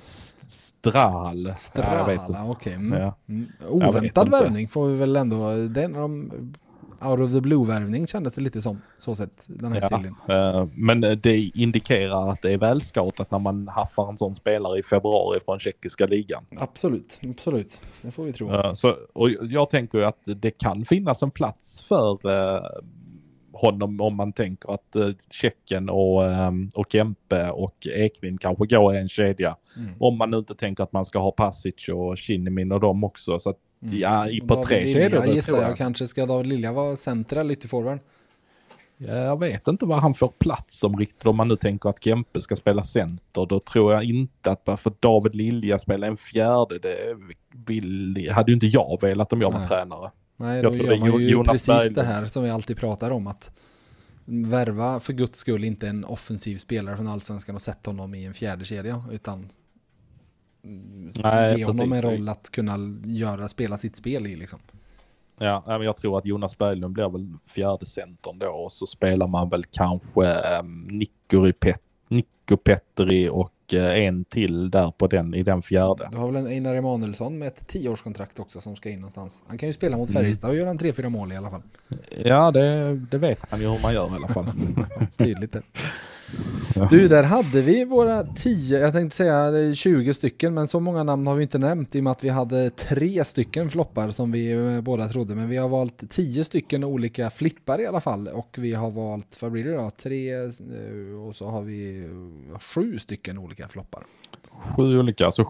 Strahal? Ja. Strala, okej. Mm. Ja. Mm. Oväntad värvning får vi väl ändå, det är en av de out of the blue-värvning kändes det lite som, så sett, den här Ja. serien. Eh, Men det indikerar att det är välscoutat när man haffar en sån spelare i februari från tjeckiska ligan. Absolut, absolut. Det får vi tro. Eh, Så, och jag tänker ju att det kan finnas en plats för eh, honom om man tänker att Tjecken och, och Kempe och Ekvind kanske går i en kedja. Mm. Om man nu inte tänker att man ska ha Pasic och Kinnimin och dem också. Så att. Ja, i- på tre kedjor gissar jag. jag. kanske ska David Lilja vara centra eller ytterforward. Ja, Jag vet inte vad han får plats som riktigt. Om man nu tänker att Kempe ska spela center. Då tror jag inte att bara för David Lilja spelar en fjärde. Det vill, hade ju inte jag velat om jag var Nej. tränare. Nej, Jag då tror gör man ju Jonas precis Berglund. det här som vi alltid pratar om att värva för guds skull inte en offensiv spelare från allsvenskan och sätta honom i en fjärde kedja utan mm, Nej, ge honom en precis. roll att kunna göra, spela sitt spel i liksom. Ja, men jag tror att Jonas Berglund blir väl fjärde centern då och så spelar man väl kanske Nico, Pet Nico Petteri och eh, en till där på den i den fjärde. Du har väl en Einar Emanuelsson med ett tioårskontrakt också som ska in någonstans. Han kan ju spela mot Mm. Färjestad och göra en 3-4 mål i alla fall. Ja, det, det vet han ju hur man gör i alla fall. Tydligt det. Ja. Du, där hade vi våra 10, jag tänkte säga det är 20 stycken, men så många namn har vi inte nämnt i och med att vi hade tre stycken floppar som vi eh, båda trodde. Men vi har valt 10 stycken olika flippar i alla fall och vi har valt, vad blir det då, tre eh, och så har vi sju stycken olika floppar. Sju olika, alltså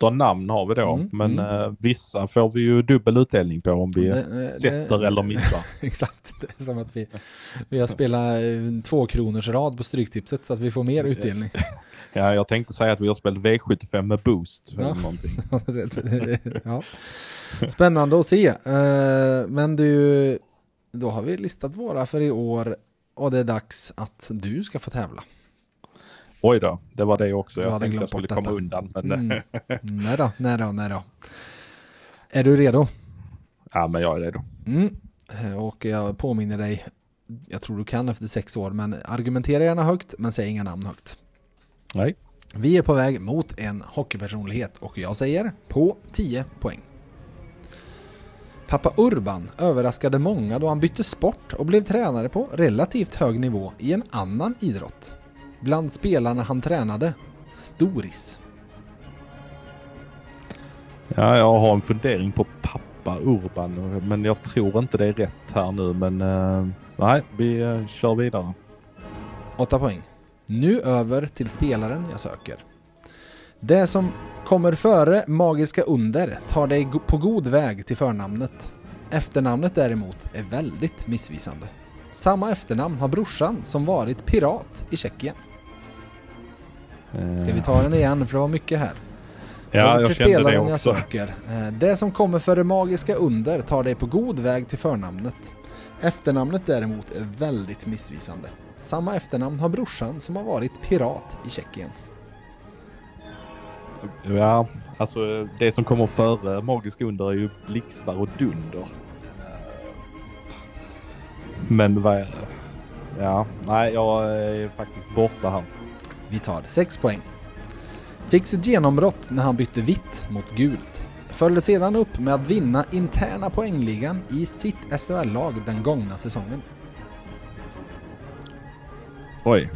17 namn har vi då. Mm, men mm. eh, vissa får vi ju dubbel utdelning på om vi Det- eh, sätter det- eller missar. Exakt, det är som att vi, vi har spelat eh, två kronors rad på Stryktipset så att vi får mer utdelning. Ja, jag tänkte säga att vi har spelat V75 med boost. Ja. Eller någonting. ja. Spännande att se. Men du, då har vi listat våra för i år och det är dags att du ska få tävla. Oj då, det var det också. Jag Jag tänkte jag skulle komma detta. undan. Men, Mm. Nej då, nej då, nej då. Är du redo? ja, men jag är redo. Mm. Och jag påminner dig, jag tror du kan efter sex år, men argumentera gärna högt, men säg inga namn högt. Nej. Vi är på väg mot en hockeypersonlighet och jag säger på 10 poäng. Pappa Urban överraskade många då han bytte sport och blev tränare på relativt hög nivå i en annan idrott. Bland spelarna han tränade, Storis. Ja, jag har en fundering på pappa Urban, men jag tror inte det är rätt här nu. Men eh, nej, vi eh, kör vidare. 8 poäng. Nu över till spelaren jag söker. Det som kommer före magiska under tar dig på god väg till förnamnet. Efternamnet däremot är väldigt missvisande. Samma efternamn har brorsan som varit pirat i Tjeckien. Eh, Ska vi ta den igen för det var mycket här. Ja, jag kände det också. söker. Eh, Det som kommer före magiska under tar dig på god väg till förnamnet. Efternamnet däremot är väldigt missvisande. Samma efternamn har brorsan som har varit pirat i Tjeckien. Ja, alltså det som kommer före magiska under är ju blixtar och dunder. Men vad är Ja, nej jag är faktiskt borta här. Vi tar 6 poäng. Fick sitt genombrott när han bytte vitt mot gult. Följde sedan upp med att vinna interna poängligan i sitt SHL-lag den gångna säsongen. Oj.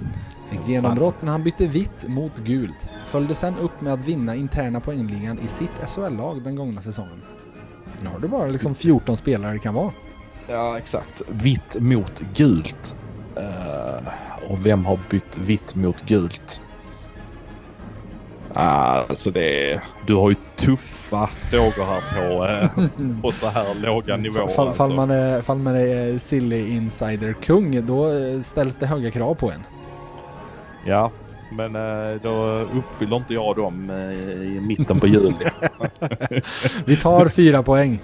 Fick genombrott när han bytte vitt mot gult. Följde sen upp med att vinna interna poängligan i sitt SHL-lag den gångna säsongen. Nu har du bara liksom 14 spelare det kan vara. Ja, exakt. Vitt mot gult. Eh, och vem har bytt vitt mot gult? Ah, alltså det är... Du har ju tuffa frågor här på, eh, på så här låga nivåer. Fall, fall, alltså. man är, fall man är silly insider-kung, då eh, ställs det höga krav på en. Ja, men eh, då uppfyller inte jag dem eh, i mitten på juli. Vi tar fyra poäng.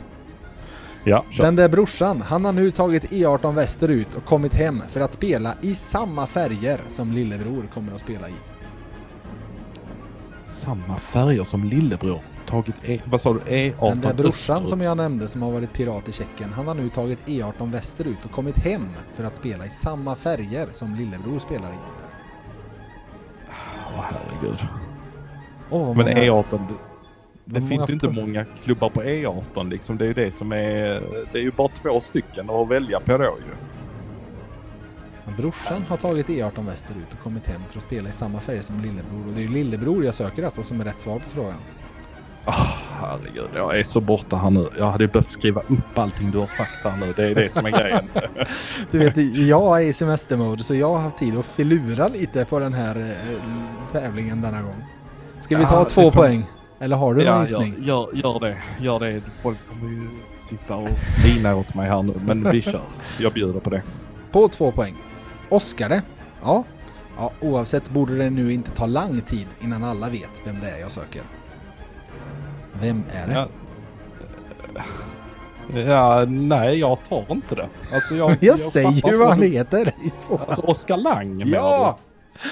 Ja, kör. Den där brorsan, han har nu tagit E18 västerut och kommit hem för att spela i samma färger som lillebror kommer att spela i. Samma färger som lillebror. tagit E... Vad sa du? E18? Den där brorsan österut? som jag nämnde som har varit pirat i Tjeckien, han har nu tagit E18 västerut och kommit hem för att spela i samma färger som lillebror spelar i. Åh herregud. Åh, vad Men många- E18, det, Vad finns ju inte många klubbar på E18 liksom. Det är ju det som är... Det är ju bara två stycken att välja på då ju. Men Brorsan har tagit E18 västerut och kommit hem för att spela i samma färger som lillebror. Och det är ju lillebror jag söker alltså som är rätt svar på frågan. Oh, herregud, jag är så borta här nu. Jag hade behövt skriva upp allting du har sagt här nu. Det är det som är grejen. Du vet, jag är i semestermode så jag har haft tid att filura lite på den här eh, tävlingen denna gång. Ska vi Ja, ta det två får- poäng? Eller har du någon ja, gissning? gör, gör, gör det. Gör det. Folk kommer ju sitta och vina åt mig här nu. Men vi kör. Jag bjuder på det. På två poäng. Oskar det? Ja. ja. Oavsett borde det nu inte ta lång tid innan alla vet vem det är jag söker. Vem är det? Ja. Ja, nej, jag tar inte det. Alltså jag, Jag, säger fattar ju vad han heter i två. Alltså Oskar Lang ja! du?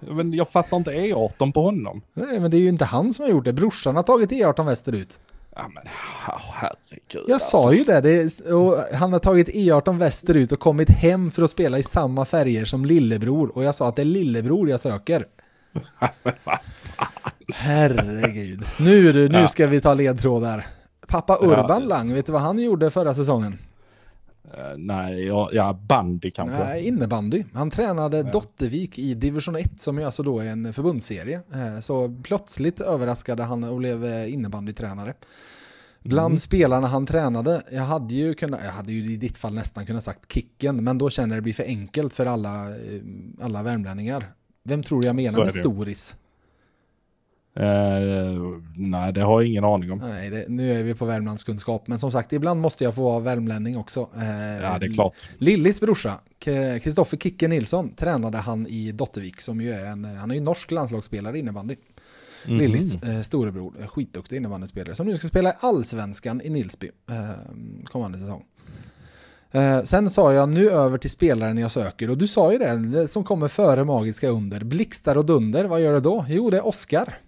Men jag fattar inte E18 på honom. Nej men det är ju inte han som har gjort det. Brorsan har tagit E18 västerut. Ja men oh, herregud. Jag sa ju det. det är, han har tagit E18 västerut och kommit hem för att spela i samma färger som lillebror. Och jag sa att det är lillebror jag söker. Herregud. Nu du, nu Ja. ska vi ta ledtrådar. Pappa Urban Ja. Lang, vet du vad han gjorde förra säsongen? Eh, nej, ja, ja bandy kanske. Nej, innebandy. Han tränade Dottervik i division 1 som ju alltså då är en förbundsserie. Eh, Så plötsligt överraskade han och blev eh, innebandytränare. Bland Mm. spelarna han tränade, jag hade ju kunnat, jag hade ju i ditt fall nästan kunnat sagt Kicken, men då känner jag det blir för enkelt för alla, alla värmlänningar. Vem tror du jag menar med. Storis? Eh, nej, det har jag ingen aning om. Nej, det, nu är vi på Värmlandskunskap, men som sagt, ibland måste jag få vara värmlänning också. Eh, Ja, det är klart. Lillis brorsa, Kristoffer Kicke Nilsson, tränade han i Dottervik som ju är en, han är ju norsk landslagsspelare i innebandy. Mhm. Lillis eh, storebror, skitduktig innebandyspelare som nu ska spela i Allsvenskan i Nilsby eh, kommande säsong. Eh, sen sa jag nu över till spelaren jag söker och du sa ju det, som kommer före magiska under. Blixtar och dunder, vad gör det då? Jo, det är Oscar.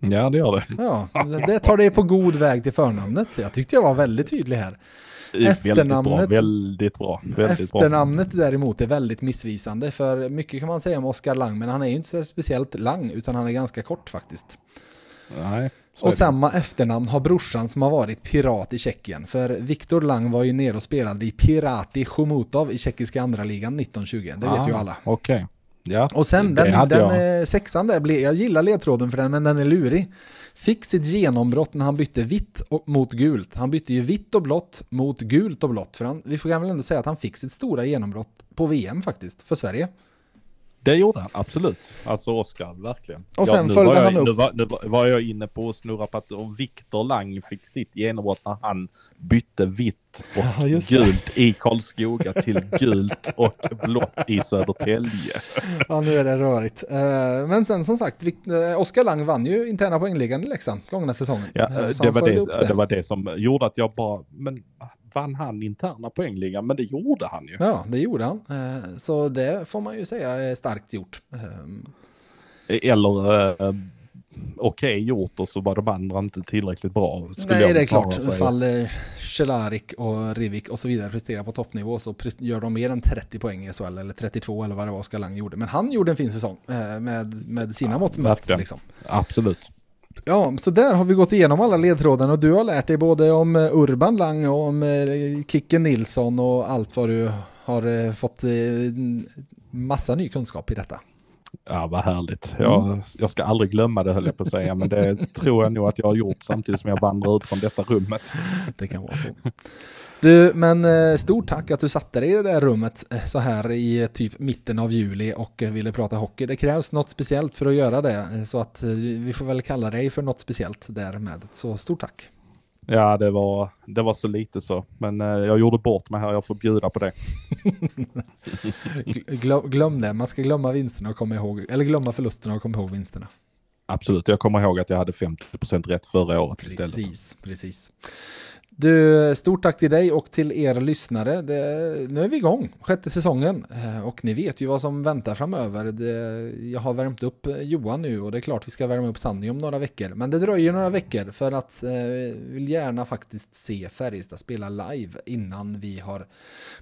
Ja, det gör det. Ja, det tar dig på god väg till förnamnet. Jag tyckte jag var väldigt tydlig här. Väldigt bra. Efternamnet- Väldigt bra. Väldigt bra. Efternamnet däremot är väldigt missvisande för mycket kan man säga om Oskar Lang men han är ju inte så speciellt lang utan han är ganska kort faktiskt. Nej, Och samma efternamn har brorsan som har varit pirat i Tjeckien. För Viktor Lang var ju nere och spelade i Pirati Chomutov i tjeckiska andra ligan 1920. Det vet Ah, ju alla. Okej. Ja. Och sen den, den jag. eh, sexan där, jag gillar ledtråden för den men den är lurig. Fick sitt genombrott när han bytte vitt mot gult. Han bytte ju vitt och blått mot gult och blått. För han, vi får väl ändå säga att han fick sitt stora genombrott på VM faktiskt, för Sverige. Det gjorde han, absolut. Alltså Oskar, verkligen. Och sen nu följde var jag, han upp- Nu var, nu var- jag inne på att snurra på att Viktor Lang fick sitt genombrott när han bytte vitt och Ja, det. gult i Karlskoga till gult och blått i Södertälje. Ja, nu är det rörigt. Eh, Men sen som sagt, eh, Oskar Lang vann ju interna poängligan i Leksand gångna säsongen. Ja, Eh, det, han var upp det, det var det som gjorde att jag bara, men vann han interna poängligan? Men det gjorde han ju. Ja, det gjorde han. Eh, Så det får man ju säga är starkt gjort. Eh, Eller eh, okej gjort och så var de andra inte tillräckligt bra. Nej, det är klart. säga. Faller Cehlárik och Rivik och så vidare presterar på toppnivå så gör de mer än 30 poäng i SHL eller 32 eller vad det var Oskar Lang gjorde. Men han gjorde en fin säsong eh, med, med sina mått mätt. Liksom. Absolut. Ja, så där har vi gått igenom alla ledtrådarna och du har lärt dig både om eh, Urban Lang och om eh, Kicken Nilsson och allt vad du har eh, fått massa ny kunskap i detta. Ja, vad härligt. Jag, Mm. jag ska aldrig glömma det höll jag på att säga, men det tror jag nog att jag har gjort samtidigt som jag vandrar ut från detta rummet. Det kan vara så. Du, men eh, stort tack att du satte dig i det där rummet eh, så här i eh, typ mitten av juli och ville prata hockey. Det krävs något speciellt för att göra det, så att vi får väl kalla dig för något speciellt därmed. Så stort tack. Ja, det var, det var så lite så, men eh, jag gjorde bort mig här. Jag får bjuda på det. Gl- Glöm, glöm det, man ska glömma vinsterna och komma ihåg, eller glömma förlusterna och komma ihåg vinsterna. Absolut, jag kommer ihåg att jag hade 50% rätt förra året istället. Precis, precis. Du, stort tack till dig och till er lyssnare. Det, nu är vi igång, sjätte säsongen. Eh, och ni vet ju vad som väntar framöver. Det, jag har värmt upp eh, Johan nu och det är klart vi ska värma upp Sanny om några veckor. Men det dröjer några veckor för att eh, vill gärna faktiskt se Färjestad spela live innan vi har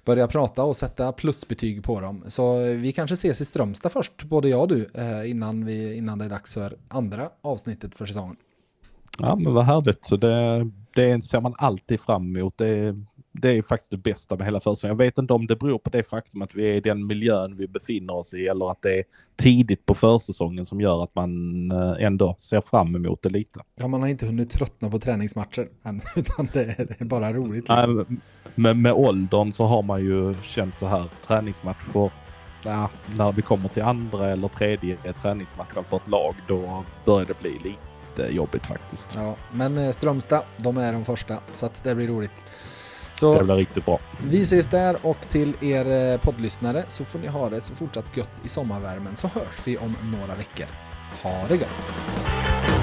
börjat prata och sätta plusbetyg på dem. Så eh, vi kanske ses i Strömstad först, både jag och du, eh, innan, vi, innan det är dags för andra avsnittet för säsongen. Ja men vad härligt. Så det, det ser man alltid fram emot. Det, det är faktiskt det bästa med hela försäsongen. Jag vet inte om det beror på det faktum att vi är i den miljön vi befinner oss i eller att det är tidigt på försäsongen som gör att man eh, ändå ser fram emot det lite. Ja, man har inte hunnit tröttna på träningsmatcher än, utan det är, det är bara roligt. Liksom. Nej, med, med åldern så har man ju känt så här träningsmatcher när vi kommer till andra eller tredje träningsmatchen för ett lag då börjar det bli lite jättejobbigt faktiskt. Ja, men eh, Strömstad, de är de första, så att det blir roligt. Så det blir riktigt bra. Vi ses där och till er eh, poddlyssnare så får ni ha det så fortsatt gött i sommarvärmen så hörs vi om några veckor. Ha det gött!